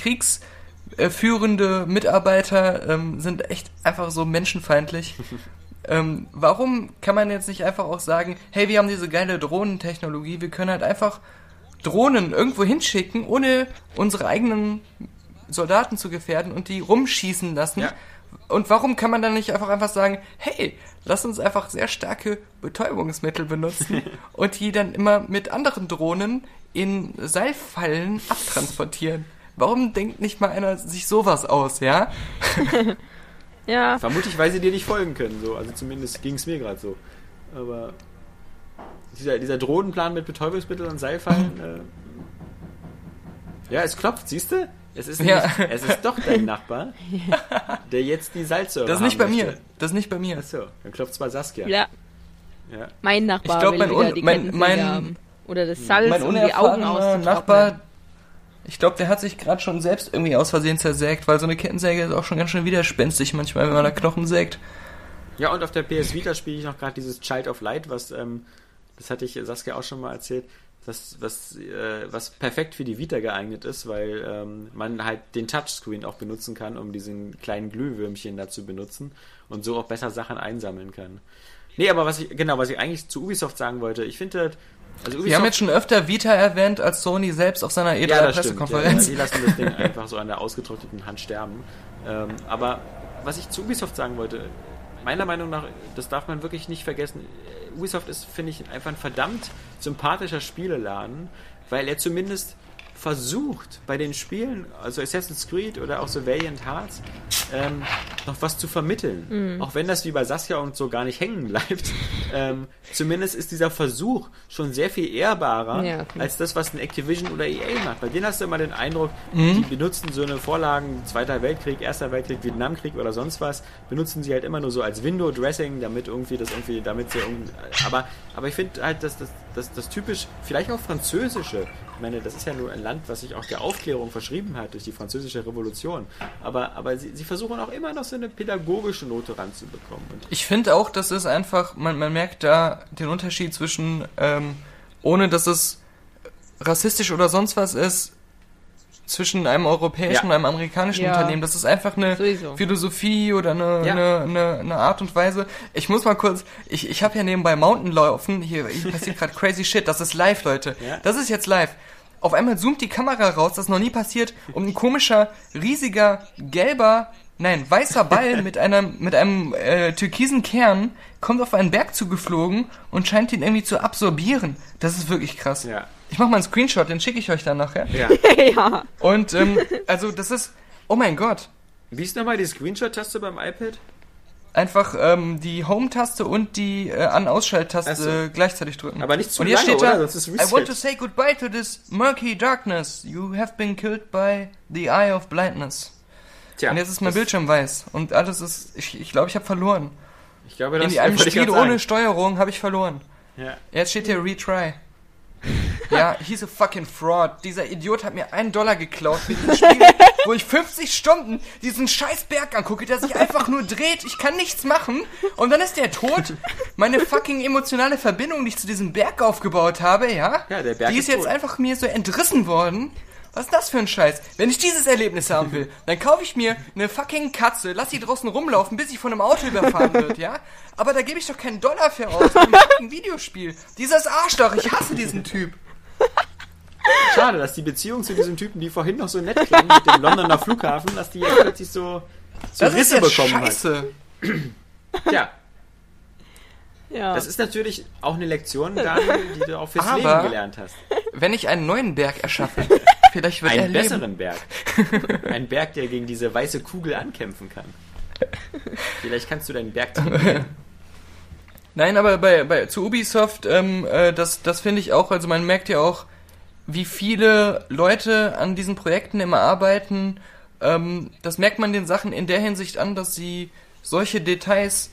kriegsführende Mitarbeiter ähm, sind echt einfach so menschenfeindlich. ähm, warum kann man jetzt nicht einfach auch sagen, hey, wir haben diese geile Drohnentechnologie, wir können halt einfach Drohnen irgendwo hinschicken, ohne unsere eigenen Soldaten zu gefährden und die rumschießen lassen. Ja. Und warum kann man dann nicht einfach einfach sagen, hey, lass uns einfach sehr starke Betäubungsmittel benutzen und die dann immer mit anderen Drohnen in Seilfallen abtransportieren? Warum denkt nicht mal einer sich sowas aus, ja? Ja. Vermutlich, weil sie dir nicht folgen können, so. Also zumindest ging es mir gerade so. Aber dieser, dieser Drohnenplan mit Betäubungsmitteln und Seilfallen, äh, Ja, es klopft, siehst du? Es ist, Ja. nicht, es ist doch dein Nachbar, der jetzt die Salzsäure Das ist nicht bei haben mir. möchte. Das ist nicht bei mir. Achso, dann klopft zwar Saskia. Ja, Ja. mein Nachbar Ich glaub, will mein wieder die mein- mein- haben. Oder das Salz, mein um die Augen unerfahrener auszutrocknen. Nachbar, ich glaube, der hat sich gerade schon selbst irgendwie aus Versehen zersägt, weil so eine Kettensäge ist auch schon ganz schön widerspenstig manchmal, wenn man da Knochen sägt. Ja, und auf der PS Vita spiele ich noch gerade dieses Child of Light, was, ähm, das hatte ich Saskia auch schon mal erzählt, das, was, äh, was perfekt für die Vita geeignet ist, weil ähm, man halt den Touchscreen auch benutzen kann, um diesen kleinen Glühwürmchen da zu benutzen und so auch besser Sachen einsammeln kann. Nee, aber was ich, genau, was ich eigentlich zu Ubisoft sagen wollte, ich finde, also Ubisoft, Wir haben jetzt schon öfter Vita erwähnt als Sony selbst auf seiner ja, das stimmt. Ja, E3-Pressekonferenz. die lassen das Ding einfach so an der ausgetrockneten Hand sterben. Ähm, aber was ich zu Ubisoft sagen wollte, meiner Meinung nach, das darf man wirklich nicht vergessen. Ubisoft ist, finde ich, einfach ein verdammt sympathischer Spieleladen, weil er zumindest versucht, bei den Spielen, also Assassin's Creed oder auch so Valiant Hearts, ähm, noch was zu vermitteln. Auch wenn das wie bei Saskia und so gar nicht hängen bleibt. Ähm, zumindest ist dieser Versuch schon sehr viel ehrbarer Ja, klar. als das, was ein Activision oder EA macht. Bei denen hast du immer den Eindruck, die benutzen so eine Vorlagen, Zweiter Weltkrieg, Erster Weltkrieg, Vietnamkrieg oder sonst was, benutzen sie halt immer nur so als Window-Dressing, damit irgendwie das irgendwie, damit sie irgendwie, aber, aber ich finde halt, dass das, das, das typisch, vielleicht auch französische, meine, das ist ja nur ein Land, was sich auch der Aufklärung verschrieben hat durch die französische Revolution, aber, aber sie, sie versuchen auch immer noch so eine pädagogische Note ranzubekommen. Und Ich finde auch, das ist einfach, man, man merkt da den Unterschied zwischen, ähm, ohne dass es rassistisch oder sonst was ist, zwischen einem europäischen Ja. und einem amerikanischen Ja. Unternehmen. Das ist einfach eine Sowieso. Philosophie oder eine, Ja. eine, eine, eine Art und Weise. Ich muss mal kurz, ich, ich habe ja nebenbei Mountain laufen, hier, hier passiert gerade crazy shit, das ist live, Leute. Ja. Das ist jetzt live. Auf einmal zoomt die Kamera raus, das ist noch nie passiert, und ein komischer, riesiger, gelber, nein, weißer Ball mit einem, mit einem äh, türkisen Kern kommt auf einen Berg zugeflogen und scheint ihn irgendwie zu absorbieren. Das ist wirklich krass. Ja. Ich mache mal einen Screenshot, den schicke ich euch dann nachher. ja. ja. Und ähm, also das ist, oh mein Gott, Wie ist nochmal die Screenshot-Taste beim iPad? einfach ähm, die Home-Taste und die äh, An-Ausschalt-Taste so. gleichzeitig drücken. Aber nicht zu und hier lange, steht da, oder? Sonst ist I Reset. want to say goodbye to this murky darkness. You have been killed by the eye of blindness. Tja, und jetzt ist mein Bildschirm weiß und alles ist, ich glaube, ich, glaub, ich habe verloren. Ich glaube, das In einem Spiel ohne Steuerung habe ich verloren. Ja. Jetzt steht hier Retry. Ja, he's a fucking fraud. Dieser Idiot hat mir einen Dollar geklaut für dieses Spiel, wo ich 50 Stunden diesen scheiß Berg angucke, der sich einfach nur dreht. Ich kann nichts machen. Und dann ist der tot. Meine fucking emotionale Verbindung, die ich zu diesem Berg aufgebaut habe, ja? Ja, der Berg Die ist ist jetzt tot. einfach mir so entrissen worden. Was ist das für ein Scheiß? Wenn ich dieses Erlebnis haben will, dann kaufe ich mir eine fucking Katze, lass sie draußen rumlaufen, bis sie von einem Auto überfahren wird, ja? Aber da gebe ich doch keinen Dollar für aus, für ein fucking Videospiel. Dieses Arschloch, ich hasse diesen Typ. Schade, dass die Beziehung zu diesem Typen, die vorhin noch so nett klang, mit dem Londoner Flughafen, dass die jetzt plötzlich so, so Das ist Risse jetzt bekommen scheiße. hat. Ja, Ja. das ist natürlich auch eine Lektion, Daniel, die du auch fürs Aber- Leben gelernt hast. Wenn ich einen neuen Berg erschaffe, vielleicht wird er Einen leben. besseren Berg. Ein Berg, der gegen diese weiße Kugel ankämpfen kann. Vielleicht kannst du deinen Berg trainieren. Nein, aber bei, bei zu Ubisoft, ähm, äh, das, das finde ich auch, also man merkt ja auch, wie viele Leute an diesen Projekten immer arbeiten. Ähm, das merkt man den Sachen in der Hinsicht an, dass sie solche Details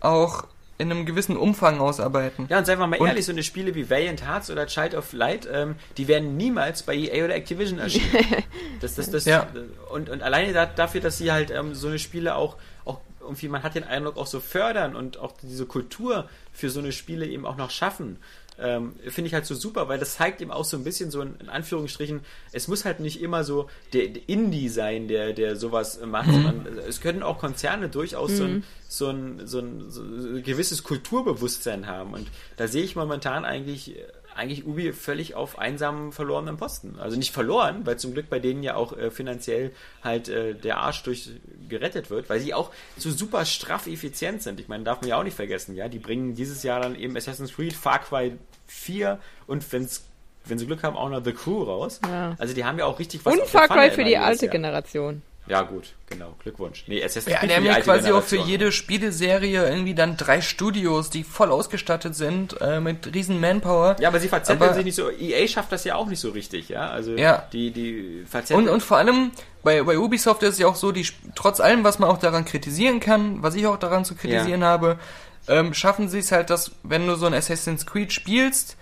auch in einem gewissen Umfang ausarbeiten. Ja, und seien wir mal Und- ehrlich, so eine Spiele wie Valiant Hearts oder Child of Light, ähm, die werden niemals bei EA oder Activision erschienen. Das, das, das, Ja. und, und alleine da, dafür, dass sie halt ähm, so eine Spiele auch, auch irgendwie, man hat den Eindruck, auch so fördern und auch diese Kultur für so eine Spiele eben auch noch schaffen. Ähm, Finde ich halt so super, weil das zeigt eben auch so ein bisschen so in, in Anführungsstrichen, es muss halt nicht immer so der, der Indie sein, der, der sowas macht, sondern es können auch Konzerne durchaus so, ein, so, ein, so, ein, so ein gewisses Kulturbewusstsein haben. Und da sehe ich momentan eigentlich, äh, eigentlich Ubi völlig auf einsamen, verlorenen Posten. Also nicht verloren, weil zum Glück bei denen ja auch äh, finanziell halt äh, der Arsch durch gerettet wird, weil sie auch so super straff effizient sind. Ich meine, darf man ja auch nicht vergessen, ja. Die bringen dieses Jahr dann eben Assassin's Creed, Far Cry 4 und wenn's wenn sie Glück haben, auch noch The Crew raus. Ja. Also die haben ja auch richtig was Und Far Cry für die alte Jahr. Generation. Ja, gut, genau. Glückwunsch. Nee, Assassin's Ja, Creed die haben ja quasi auch für Generation. jede Spieleserie irgendwie dann drei Studios, die voll ausgestattet sind, äh, mit riesen Manpower. Ja, aber sie verzetteln Aber- sich nicht so. EA schafft das ja auch nicht so richtig, ja. Also Ja. die, die verzetteln. Und, und vor allem bei, bei Ubisoft ist es ja auch so, die trotz allem, was man auch daran kritisieren kann, was ich auch daran zu kritisieren habe, ähm, schaffen sie es halt, dass wenn du so ein Assassin's Creed spielst,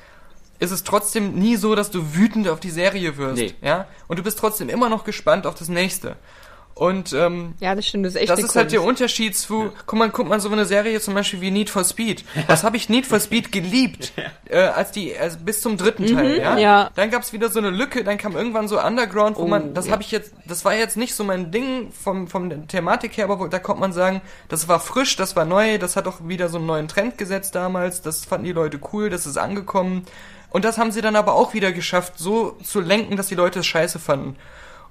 ist es trotzdem nie so, dass du wütend auf die Serie wirst. Nee. Ja? Und du bist trotzdem immer noch gespannt auf das nächste. Und ähm, Ja, das stimmt, das ist echt das ist halt der. Unterschied zu, guck mal, guck mal, so eine Serie zum Beispiel wie Need for Speed. Was habe ich Need for Speed geliebt? Äh, als die, also bis zum dritten Teil, ja? ja. Dann gab's wieder so eine Lücke, dann kam irgendwann so Underground, wo Oh, man, das ja. habe ich jetzt, das war jetzt nicht so mein Ding vom, vom der Thematik her, aber wo, da kommt man sagen, das war frisch, das war neu, das hat auch wieder so einen neuen Trend gesetzt damals, das fanden die Leute cool, das ist angekommen. Und das haben sie dann aber auch wieder geschafft, so zu lenken, dass die Leute es scheiße fanden.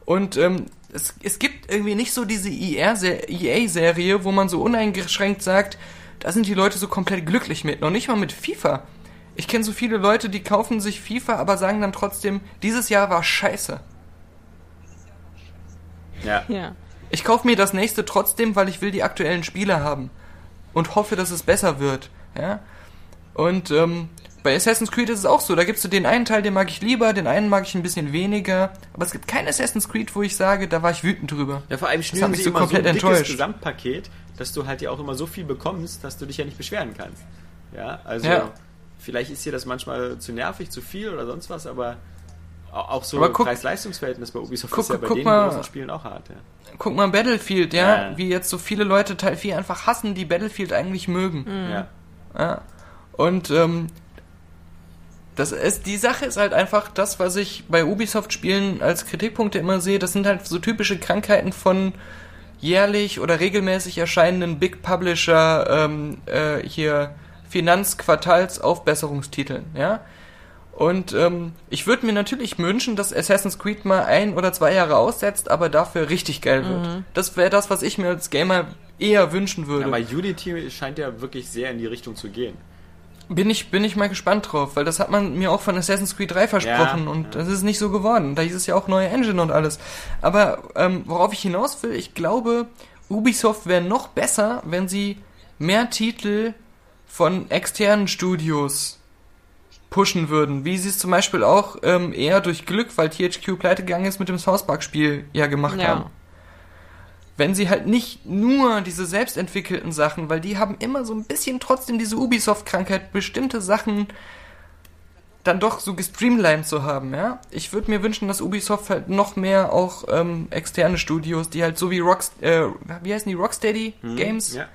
Und ähm, es, es gibt irgendwie nicht so diese EA-Serie, wo man so uneingeschränkt sagt, da sind die Leute so komplett glücklich mit. Noch nicht mal mit FIFA. Ich kenne so viele Leute, die kaufen sich FIFA, aber sagen dann trotzdem, dieses Jahr war scheiße. ja. Ja. Ich kaufe mir das nächste trotzdem, weil ich will die aktuellen Spiele haben. Und hoffe, dass es besser wird. Ja? Und ähm, bei Assassin's Creed ist es auch so. Da gibt's so den einen Teil, den mag ich lieber, den einen mag ich ein bisschen weniger. Aber es gibt kein Assassin's Creed, wo ich sage, da war ich wütend drüber. Ja, vor allem hat schnüren mich sie so immer so ein komplett enttäuscht. Gesamtpaket, dass du halt ja auch immer so viel bekommst, dass du dich ja nicht beschweren kannst. Ja, also Ja. vielleicht ist dir das manchmal zu nervig, zu viel oder sonst was, aber au- auch so Aber guck- Preis-Leistungs-Verhältnis bei Ubisoft guck- ist ja bei den mal- großen Spielen auch hart. Ja. Guck mal Battlefield, ja, Ja. wie jetzt so viele Leute Teil 4 einfach hassen, die Battlefield eigentlich mögen. Ja. Ja. Und ähm, das ist, die Sache ist halt einfach das, was ich bei Ubisoft-Spielen als Kritikpunkte immer sehe. Das sind halt so typische Krankheiten von jährlich oder regelmäßig erscheinenden Big Publisher ähm, äh, hier Finanzquartalsaufbesserungstiteln, ja. Und ähm, ich würde mir natürlich wünschen, dass Assassin's Creed mal ein oder zwei Jahre aussetzt, aber dafür richtig geil wird. Das wäre das, was ich mir als Gamer eher wünschen würde. Aber Unity scheint ja wirklich sehr in die Richtung zu gehen. Bin ich, bin ich mal gespannt drauf, weil das hat man mir auch von Assassin's Creed 3 versprochen Ja, und ja. das ist nicht so geworden. Da hieß es ja auch neue Engine und alles. Aber ähm, worauf ich hinaus will, ich glaube, Ubisoft wäre noch besser, wenn sie mehr Titel von externen Studios pushen würden, wie sie es zum Beispiel auch ähm, eher durch Glück, weil THQ pleite gegangen ist, mit dem South Park Spiel ja gemacht Ja. haben wenn sie halt nicht nur diese selbstentwickelten Sachen, weil die haben immer so ein bisschen trotzdem diese Ubisoft-Krankheit, bestimmte Sachen dann doch so gestreamlined zu haben, ja. Ich würde mir wünschen, dass Ubisoft halt noch mehr auch ähm, externe Studios, die halt so wie Rocks, äh, wie heißen die, Rocksteady Games, Ja.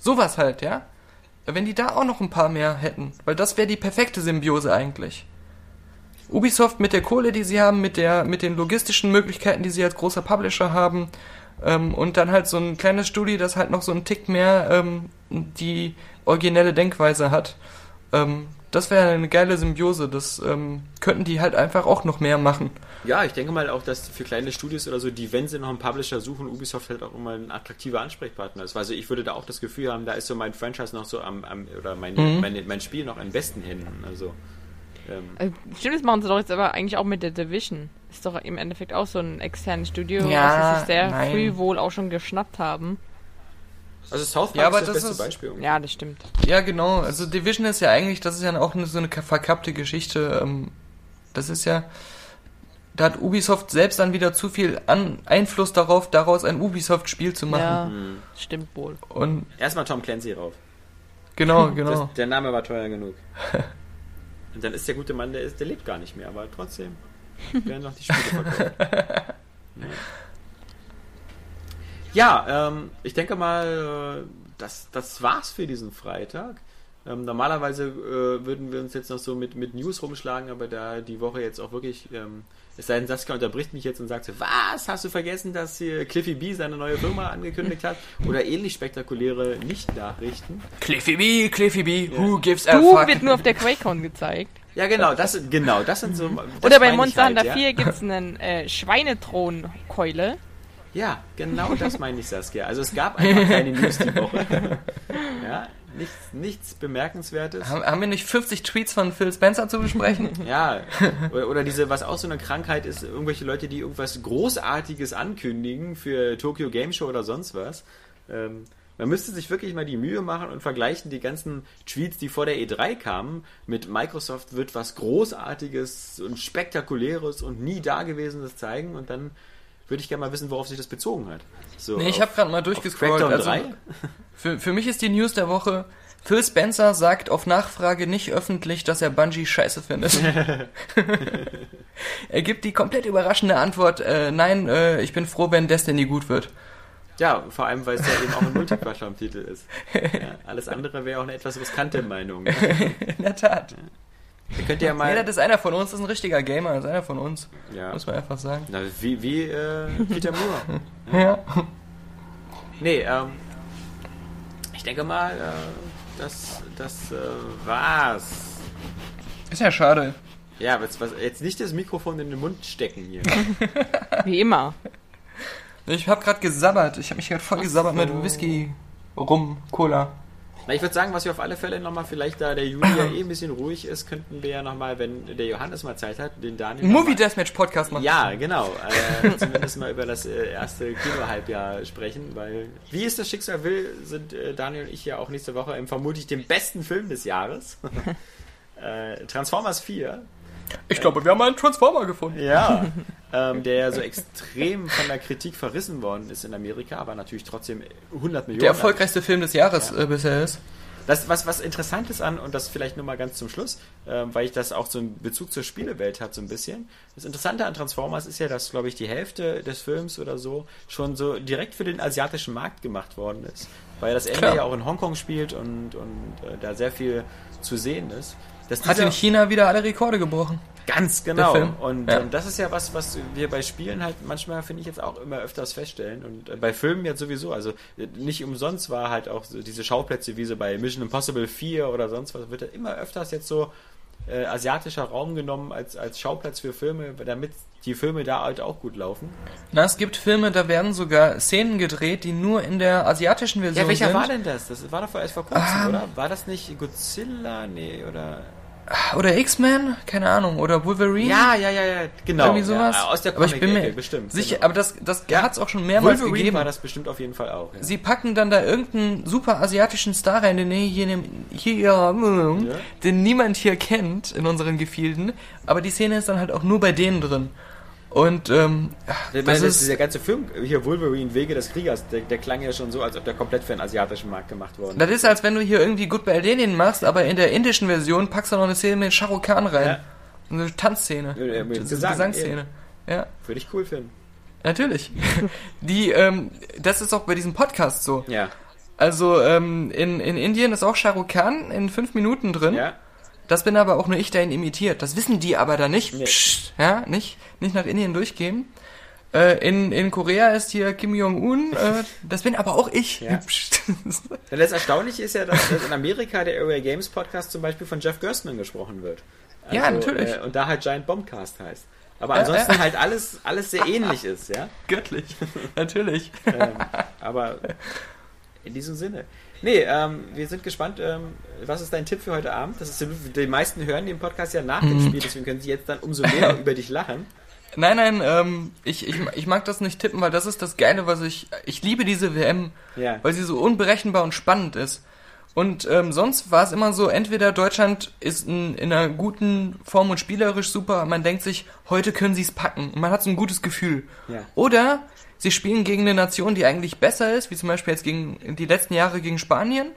sowas halt, ja. Wenn die da auch noch ein paar mehr hätten, weil das wäre die perfekte Symbiose eigentlich. Ubisoft mit der Kohle, die sie haben, mit der, mit den logistischen Möglichkeiten, die sie als großer Publisher haben, ähm, und dann halt so ein kleines Studio, das halt noch so einen Tick mehr ähm, die originelle Denkweise hat. Ähm, das wäre eine geile Symbiose. Das ähm, könnten die halt einfach auch noch mehr machen. Ja, ich denke mal auch, dass für kleine Studios oder so, die, wenn sie noch einen Publisher suchen, Ubisoft halt auch immer ein attraktiver Ansprechpartner ist. Also ich würde da auch das Gefühl haben, da ist so mein Franchise noch so am, am oder mein, Mhm. mein, mein Spiel noch in besten Händen. Also ähm, Äh, Stimmt, das machen sie doch jetzt aber eigentlich auch mit der Division. Ist doch im Endeffekt auch so ein externes Studio, Ja, was sie sich sehr nein. früh wohl auch schon geschnappt haben. also South Park Ja, aber ist das, das beste ist- Beispiel. Ja, das stimmt. Ja, genau. Also Division ist ja eigentlich, das ist ja auch eine, so eine verkappte Geschichte. Ähm, das ist ja, da hat Ubisoft selbst dann wieder zu viel An Einfluss darauf, daraus ein Ubisoft-Spiel zu machen. Ja, Hm. stimmt wohl. Und Erstmal Tom Clancy rauf. genau, genau. Das, der Name war teuer genug. Und dann ist der gute Mann, der, ist, der lebt gar nicht mehr, aber trotzdem werden noch die Spiele verkauft. Ja, ja ähm, ich denke mal, äh, das, das war's für diesen Freitag. Ähm, normalerweise äh, würden wir uns jetzt noch so mit, mit News rumschlagen, aber da die Woche jetzt auch wirklich, ähm, es sei denn, Saskia unterbricht mich jetzt und sagt so, was, hast du vergessen, dass hier Cliffy B seine neue Firma angekündigt hat? Oder ähnlich spektakuläre Nicht-Nachrichten. Cliffy B, Cliffy B, who gives a Du fuck? wird nur auf der QuakeCon gezeigt. Ja, genau, das, sind- genau, das sind so. das Oder bei Monster Hunter halt, 4 gibt's einen äh, Schweinethronkeule. Ja. ja, genau das meine ich, Saskia. Also es gab einfach keine News die Woche. Ja, nichts, nichts Bemerkenswertes. Haben, haben wir nicht 50 Tweets von Phil Spencer zu besprechen? Ja, oder, diese, was auch so eine Krankheit ist, irgendwelche Leute, die irgendwas Großartiges ankündigen für Tokyo Game Show oder sonst was. Ähm, man müsste sich wirklich mal die Mühe machen und vergleichen die ganzen Tweets, die vor der E3 kamen, mit Microsoft wird was Großartiges und Spektakuläres und nie Dagewesenes zeigen und dann würde ich gerne mal wissen, worauf sich das bezogen hat. So, Nee, ich habe gerade mal durchgescrollt. Also, 3? für, für mich ist die News der Woche, Phil Spencer sagt auf Nachfrage nicht öffentlich, dass er Bungie scheiße findet. er gibt die komplett überraschende Antwort, äh, nein, äh, ich bin froh, wenn Destiny gut wird. Ja, vor allem, weil es ja eben auch ein Multiplattform-Titel ist. Ja, alles andere wäre auch eine etwas riskante Meinung. In der Tat. Ihr könnt ja Nee, mal. das ist einer von uns, das ist ein richtiger Gamer, das ist einer von uns. Ja. Muss man einfach sagen. Na, wie wie äh, Peter Moore. Ja. Nee, ähm, ich denke mal, äh, das, das äh, war's. Ist ja schade. Ja, was, was, jetzt nicht das Mikrofon in den Mund stecken hier. Wie immer. Ich habe gerade gesabbert. Ich habe mich gerade voll gesabbert mit Whisky, Rum, Cola. Na, ich würde sagen, was wir auf alle Fälle nochmal, vielleicht da der Juli ja eh ein bisschen ruhig ist, könnten wir ja nochmal, wenn der Johannes mal Zeit hat, den Daniel. Movie Deathmatch Podcast machen. Ja, genau. Äh, zumindest mal über das äh, erste Kinohalbjahr sprechen, weil, wie es das Schicksal will, sind äh, Daniel und ich ja auch nächste Woche im vermutlich dem besten Film des Jahres. äh, Transformers 4. Ich glaube, wir haben einen Transformer gefunden. Ja. ähm, der ja so extrem von der Kritik verrissen worden ist in Amerika, aber natürlich trotzdem 100 Millionen. Der erfolgreichste Film des Jahres äh, bisher ist. Das, was, was interessant ist an, und das vielleicht nur mal ganz zum Schluss, ähm, weil ich das auch so einen Bezug zur Spielewelt hat, so ein bisschen. Das Interessante an Transformers ist ja, dass, glaube ich, die Hälfte des Films oder so schon so direkt für den asiatischen Markt gemacht worden ist. Weil das Ende Klar. ja auch in Hongkong spielt und, und äh, da sehr viel zu sehen ist. Dass Hat in China wieder alle Rekorde gebrochen. Ganz genau. Und Ja. ähm, das ist ja was, was wir bei Spielen halt manchmal, finde ich, jetzt auch immer öfters feststellen. Und äh, bei Filmen jetzt sowieso. Also äh, nicht umsonst war halt auch so diese Schauplätze wie so bei Mission Impossible 4 oder sonst was, wird ja immer öfters jetzt so äh, asiatischer Raum genommen als, als Schauplatz für Filme, damit die Filme da halt auch gut laufen. Na, es gibt Filme, da werden sogar Szenen gedreht, die nur in der asiatischen Version Ja, welcher sind. war denn das? Das war doch vor- erst vor kurzem, Ähm. oder? War das nicht Godzilla? Nee, oder. Oder X-Men? Keine Ahnung. Oder Wolverine? Ja, ja, ja, ja, genau. Irgendwie sowas. Ja, aus der aber ich bin mir bestimmt. sicher, genau. aber das, das Ja. hat's auch schon mehrmals Wolverine gegeben. war das bestimmt auf jeden Fall auch. Ja. Sie packen dann da irgendeinen super asiatischen Star rein, den hier, hier, hier Ja. den niemand hier kennt in unseren Gefilden, aber die Szene ist dann halt auch nur bei denen drin. Und ähm, Ich meine, das ist dieser ganze Film, hier Wolverine, Wege des Kriegers, der, der klang ja schon so, als ob der komplett für den asiatischen Markt gemacht worden das ist, als wenn du hier irgendwie Goodbye Lenin machst, aber in der indischen Version packst du noch eine Szene mit Shah Rukh Khan rein. Ja. Eine Tanzszene. Ja, ja, Gesang, eine Gesangsszene. Ja, Würde ich cool finden. natürlich. Die, ähm, das ist auch bei diesem Podcast so. Ja. Also ähm, in, in Indien ist auch Shah Rukh Khan in fünf Minuten drin. Ja. Das bin aber auch nur ich, der ihn imitiert. Das wissen die aber da nicht. Nee. Psst, ja, nicht, nicht nach Indien durchgehen. Äh, in, in Korea ist hier Kim Jong-un. Äh, das bin aber auch ich. Ja. Das Erstaunliche ist ja, dass, dass in Amerika der Area Games Podcast zum Beispiel von Jeff Gerstmann gesprochen wird. Ja, natürlich. Äh, und da halt Giant Bombcast heißt. Aber Ja, ansonsten ja. halt alles, alles sehr ähnlich ist, ja. Göttlich. Natürlich. Ähm, aber in diesem Sinne. Nee, ähm, wir sind gespannt. Ähm, was ist dein Tipp für heute Abend? Das ist, die meisten hören den Podcast ja nach dem Spiel, deswegen können sie jetzt dann umso mehr über dich lachen. Nein, nein, ähm, ich, ich, ich mag das nicht tippen, weil das ist das Geile, was ich. Ich liebe diese WM, Ja. weil sie so unberechenbar und spannend ist. Und ähm, sonst war es immer so, entweder Deutschland ist in, in einer guten Form und spielerisch super, man denkt sich, heute können sie es packen. Und man hat so ein gutes Gefühl. Ja. Oder sie spielen gegen eine Nation, die eigentlich besser ist, wie zum Beispiel jetzt gegen die letzten Jahre gegen Spanien,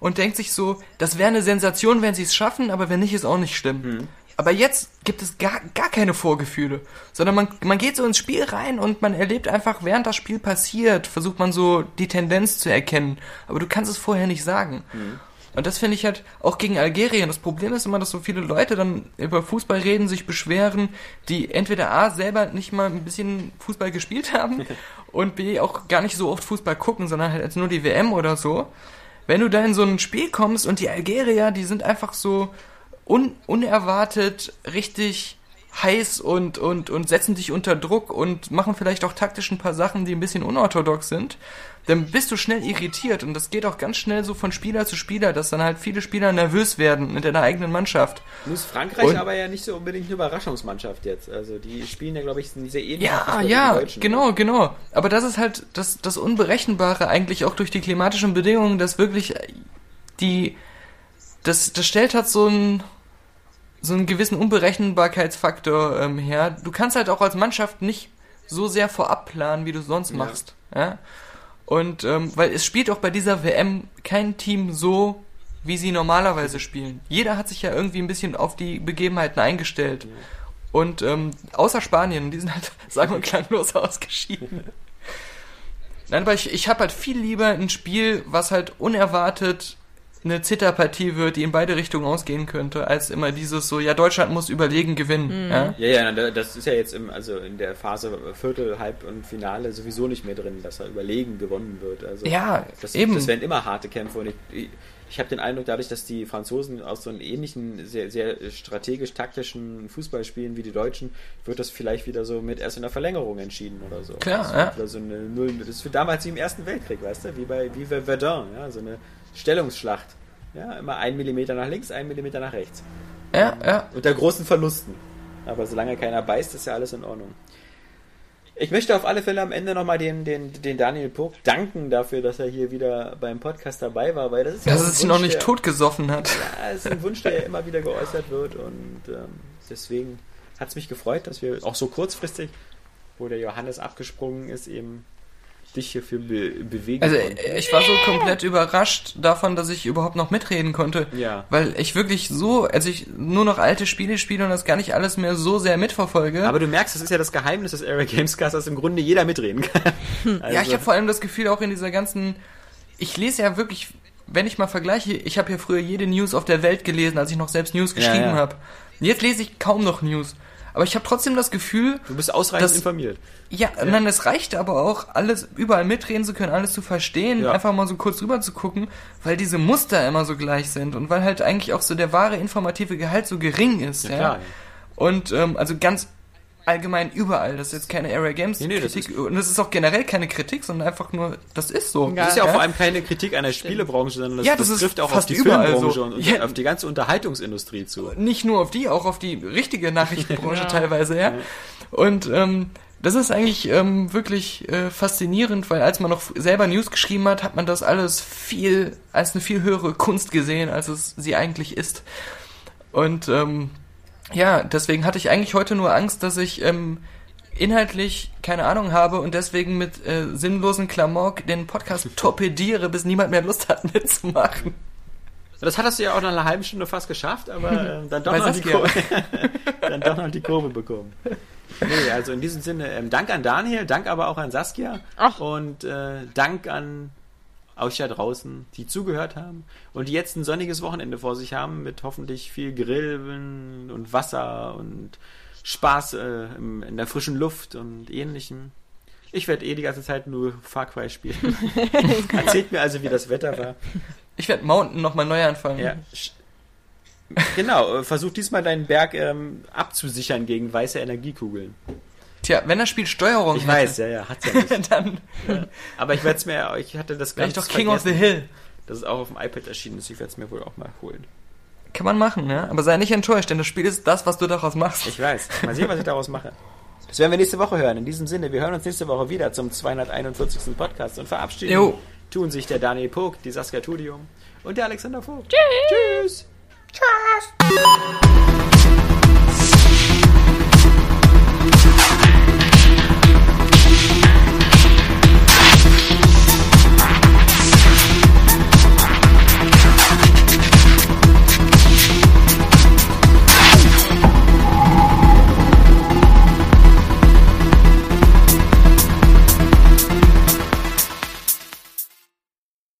und denkt sich so, das wäre eine Sensation, wenn sie es schaffen, aber wenn nicht, ist auch nicht schlimm. Aber jetzt gibt es gar, gar keine Vorgefühle, sondern man, man geht so ins Spiel rein und man erlebt einfach, während das Spiel passiert, versucht man so die Tendenz zu erkennen. Aber du kannst es vorher nicht sagen. Und das finde ich halt auch gegen Algerien. Das Problem ist immer, dass so viele Leute dann über Fußball reden, sich beschweren, die entweder A selber nicht mal ein bisschen Fußball gespielt haben und B auch gar nicht so oft Fußball gucken, sondern halt als nur die WM oder so. Wenn du da in so ein Spiel kommst und die Algerier, die sind einfach so un unerwartet richtig heiß und, und, und setzen dich unter Druck und machen vielleicht auch taktisch ein paar Sachen, die ein bisschen unorthodox sind, dann bist du schnell irritiert und das geht auch ganz schnell so von Spieler zu Spieler, dass dann halt viele Spieler nervös werden mit deiner eigenen Mannschaft. Nun ist Frankreich Und- aber ja nicht so unbedingt eine Überraschungsmannschaft jetzt. Also die spielen ja, glaube ich, sehr ähnlich. Ja, ja, Deutschen. genau, genau. Aber das ist halt das, das Unberechenbare eigentlich auch durch die klimatischen Bedingungen, dass wirklich die, das, das stellt halt so einen, so einen gewissen Unberechenbarkeitsfaktor ähm, her. Du kannst halt auch als Mannschaft nicht so sehr vorab planen, wie du sonst Ja. machst. Ja? Und ähm, weil es spielt auch bei dieser WM kein Team so, wie sie normalerweise spielen. Jeder hat sich ja irgendwie ein bisschen auf die Begebenheiten eingestellt. Und ähm, außer Spanien, die sind halt sagen und klanglos ausgeschieden. Nein, aber ich, ich habe halt viel lieber ein Spiel, was halt unerwartet eine Zitterpartie wird, die in beide Richtungen ausgehen könnte, als immer dieses so, ja, Deutschland muss überlegen gewinnen. Ja? Ja, ja, na, das ist ja jetzt im, also in der Phase Viertel, Halb und Finale sowieso nicht mehr drin, dass er überlegen gewonnen wird. Also Ja, das, eben. das werden immer harte Kämpfe und ich, ich, ich habe den Eindruck, dadurch, dass die Franzosen aus so einem ähnlichen, sehr, sehr strategisch-taktischen Fußball spielen wie die Deutschen, wird das vielleicht wieder so mit erst in der Verlängerung entschieden oder so. Klar, das ja. so eine Null, das ist für damals wie im Ersten Weltkrieg, weißt du, wie bei, wie bei Verdun, ja, so eine Stellungsschlacht. Ja, immer ein Millimeter nach links, ein Millimeter nach rechts. Ja, ja. Unter großen Verlusten. Aber solange keiner beißt, ist ja alles in Ordnung. Ich möchte auf alle Fälle am Ende nochmal den, den, den Daniel Puck danken dafür, dass er hier wieder beim Podcast dabei war, weil das ist ja Dass es sich noch nicht der- totgesoffen hat. Ja, es ist ein Wunsch, der ja immer wieder geäußert wird und ähm, deswegen hat es mich gefreut, dass wir auch so kurzfristig, wo der Johannes abgesprungen ist, eben dich hierfür be bewegen Also konnten. ich war so komplett überrascht davon, dass ich überhaupt noch mitreden konnte. Ja. Weil ich wirklich so, also ich nur noch alte Spiele spiele und das gar nicht alles mehr so sehr mitverfolge. Aber du merkst, das ist ja das Geheimnis des Area Gamescast, dass im Grunde jeder mitreden kann. Also, ja, ich habe vor allem das Gefühl auch in dieser ganzen, ich lese ja wirklich, wenn ich mal vergleiche, ich habe ja früher jede News auf der Welt gelesen, als ich noch selbst News geschrieben ja. habe. Jetzt lese ich kaum noch News. Aber ich habe trotzdem das Gefühl, du bist ausreichend das- informiert. ja, nein, es reicht aber auch, alles überall mitreden zu können, alles zu verstehen, Ja. einfach mal so kurz rüber zu gucken, weil diese Muster immer so gleich sind und weil halt eigentlich auch so der wahre informative Gehalt so gering ist. Ja, Ja, klar. Und ähm, also ganz allgemein überall, das ist jetzt keine Area Games Nee, nee, das Kritik und das ist auch generell keine Kritik, sondern einfach nur, das ist so. Ja. Das ist ja auch vor allem keine Kritik an der Spielebranche, sondern das, Ja, das das trifft auch auf fast die überall Filmbranche so. und, und Ja. auf die ganze Unterhaltungsindustrie zu. nicht nur auf die, auch auf die richtige Nachrichtenbranche Ja. teilweise, ja. Und ähm, das ist eigentlich ähm, wirklich äh, faszinierend, weil als man noch selber News geschrieben hat, hat man das alles viel als eine viel höhere Kunst gesehen, als es sie eigentlich ist. Und ähm, ja, deswegen hatte ich eigentlich heute nur Angst, dass ich ähm, inhaltlich keine Ahnung habe und deswegen mit äh, sinnlosen Klamauk den Podcast torpediere, bis niemand mehr Lust hat mitzumachen. Das hattest du ja auch nach einer halben Stunde fast geschafft, aber ähm, dann, doch noch die. Kurve, dann doch noch die Kurve bekommen. Nee, also in diesem Sinne, ähm, Dank an Daniel, Dank aber auch an Saskia Ach. und äh, Dank an euch da draußen, die zugehört haben und die jetzt ein sonniges Wochenende vor sich haben mit hoffentlich viel Grillen und Wasser und Spaß äh, im, in der frischen Luft und ähnlichem. Ich werde eh die ganze Zeit nur Far Cry spielen. Erzählt mir also, wie das Wetter war. Ich werde Mountain nochmal neu anfangen. Ja. Genau, äh, versuch diesmal deinen Berg ähm, abzusichern gegen weiße Energiekugeln. Tja, wenn das Spiel Steuerung Ich hätte, weiß, ja, ja, hat's ja nicht. dann Aber ich werde es mir, ich hatte das wäre ich ganz doch King of the vergessen, Hill. dass es auch auf dem iPad erschienen ist. Ich werde es mir wohl auch mal holen. Kann man machen, ja. Aber sei nicht enttäuscht, denn das Spiel ist das, was du daraus machst. Ich weiß. Mal sehen, was ich daraus mache. Das werden wir nächste Woche hören. In diesem Sinne, wir hören uns nächste Woche wieder zum 241. Podcast und verabschieden Jo. tun sich der Daniel Pog, die Saskia Tudium und der Alexander Vogt. Tschüss. Tschüss.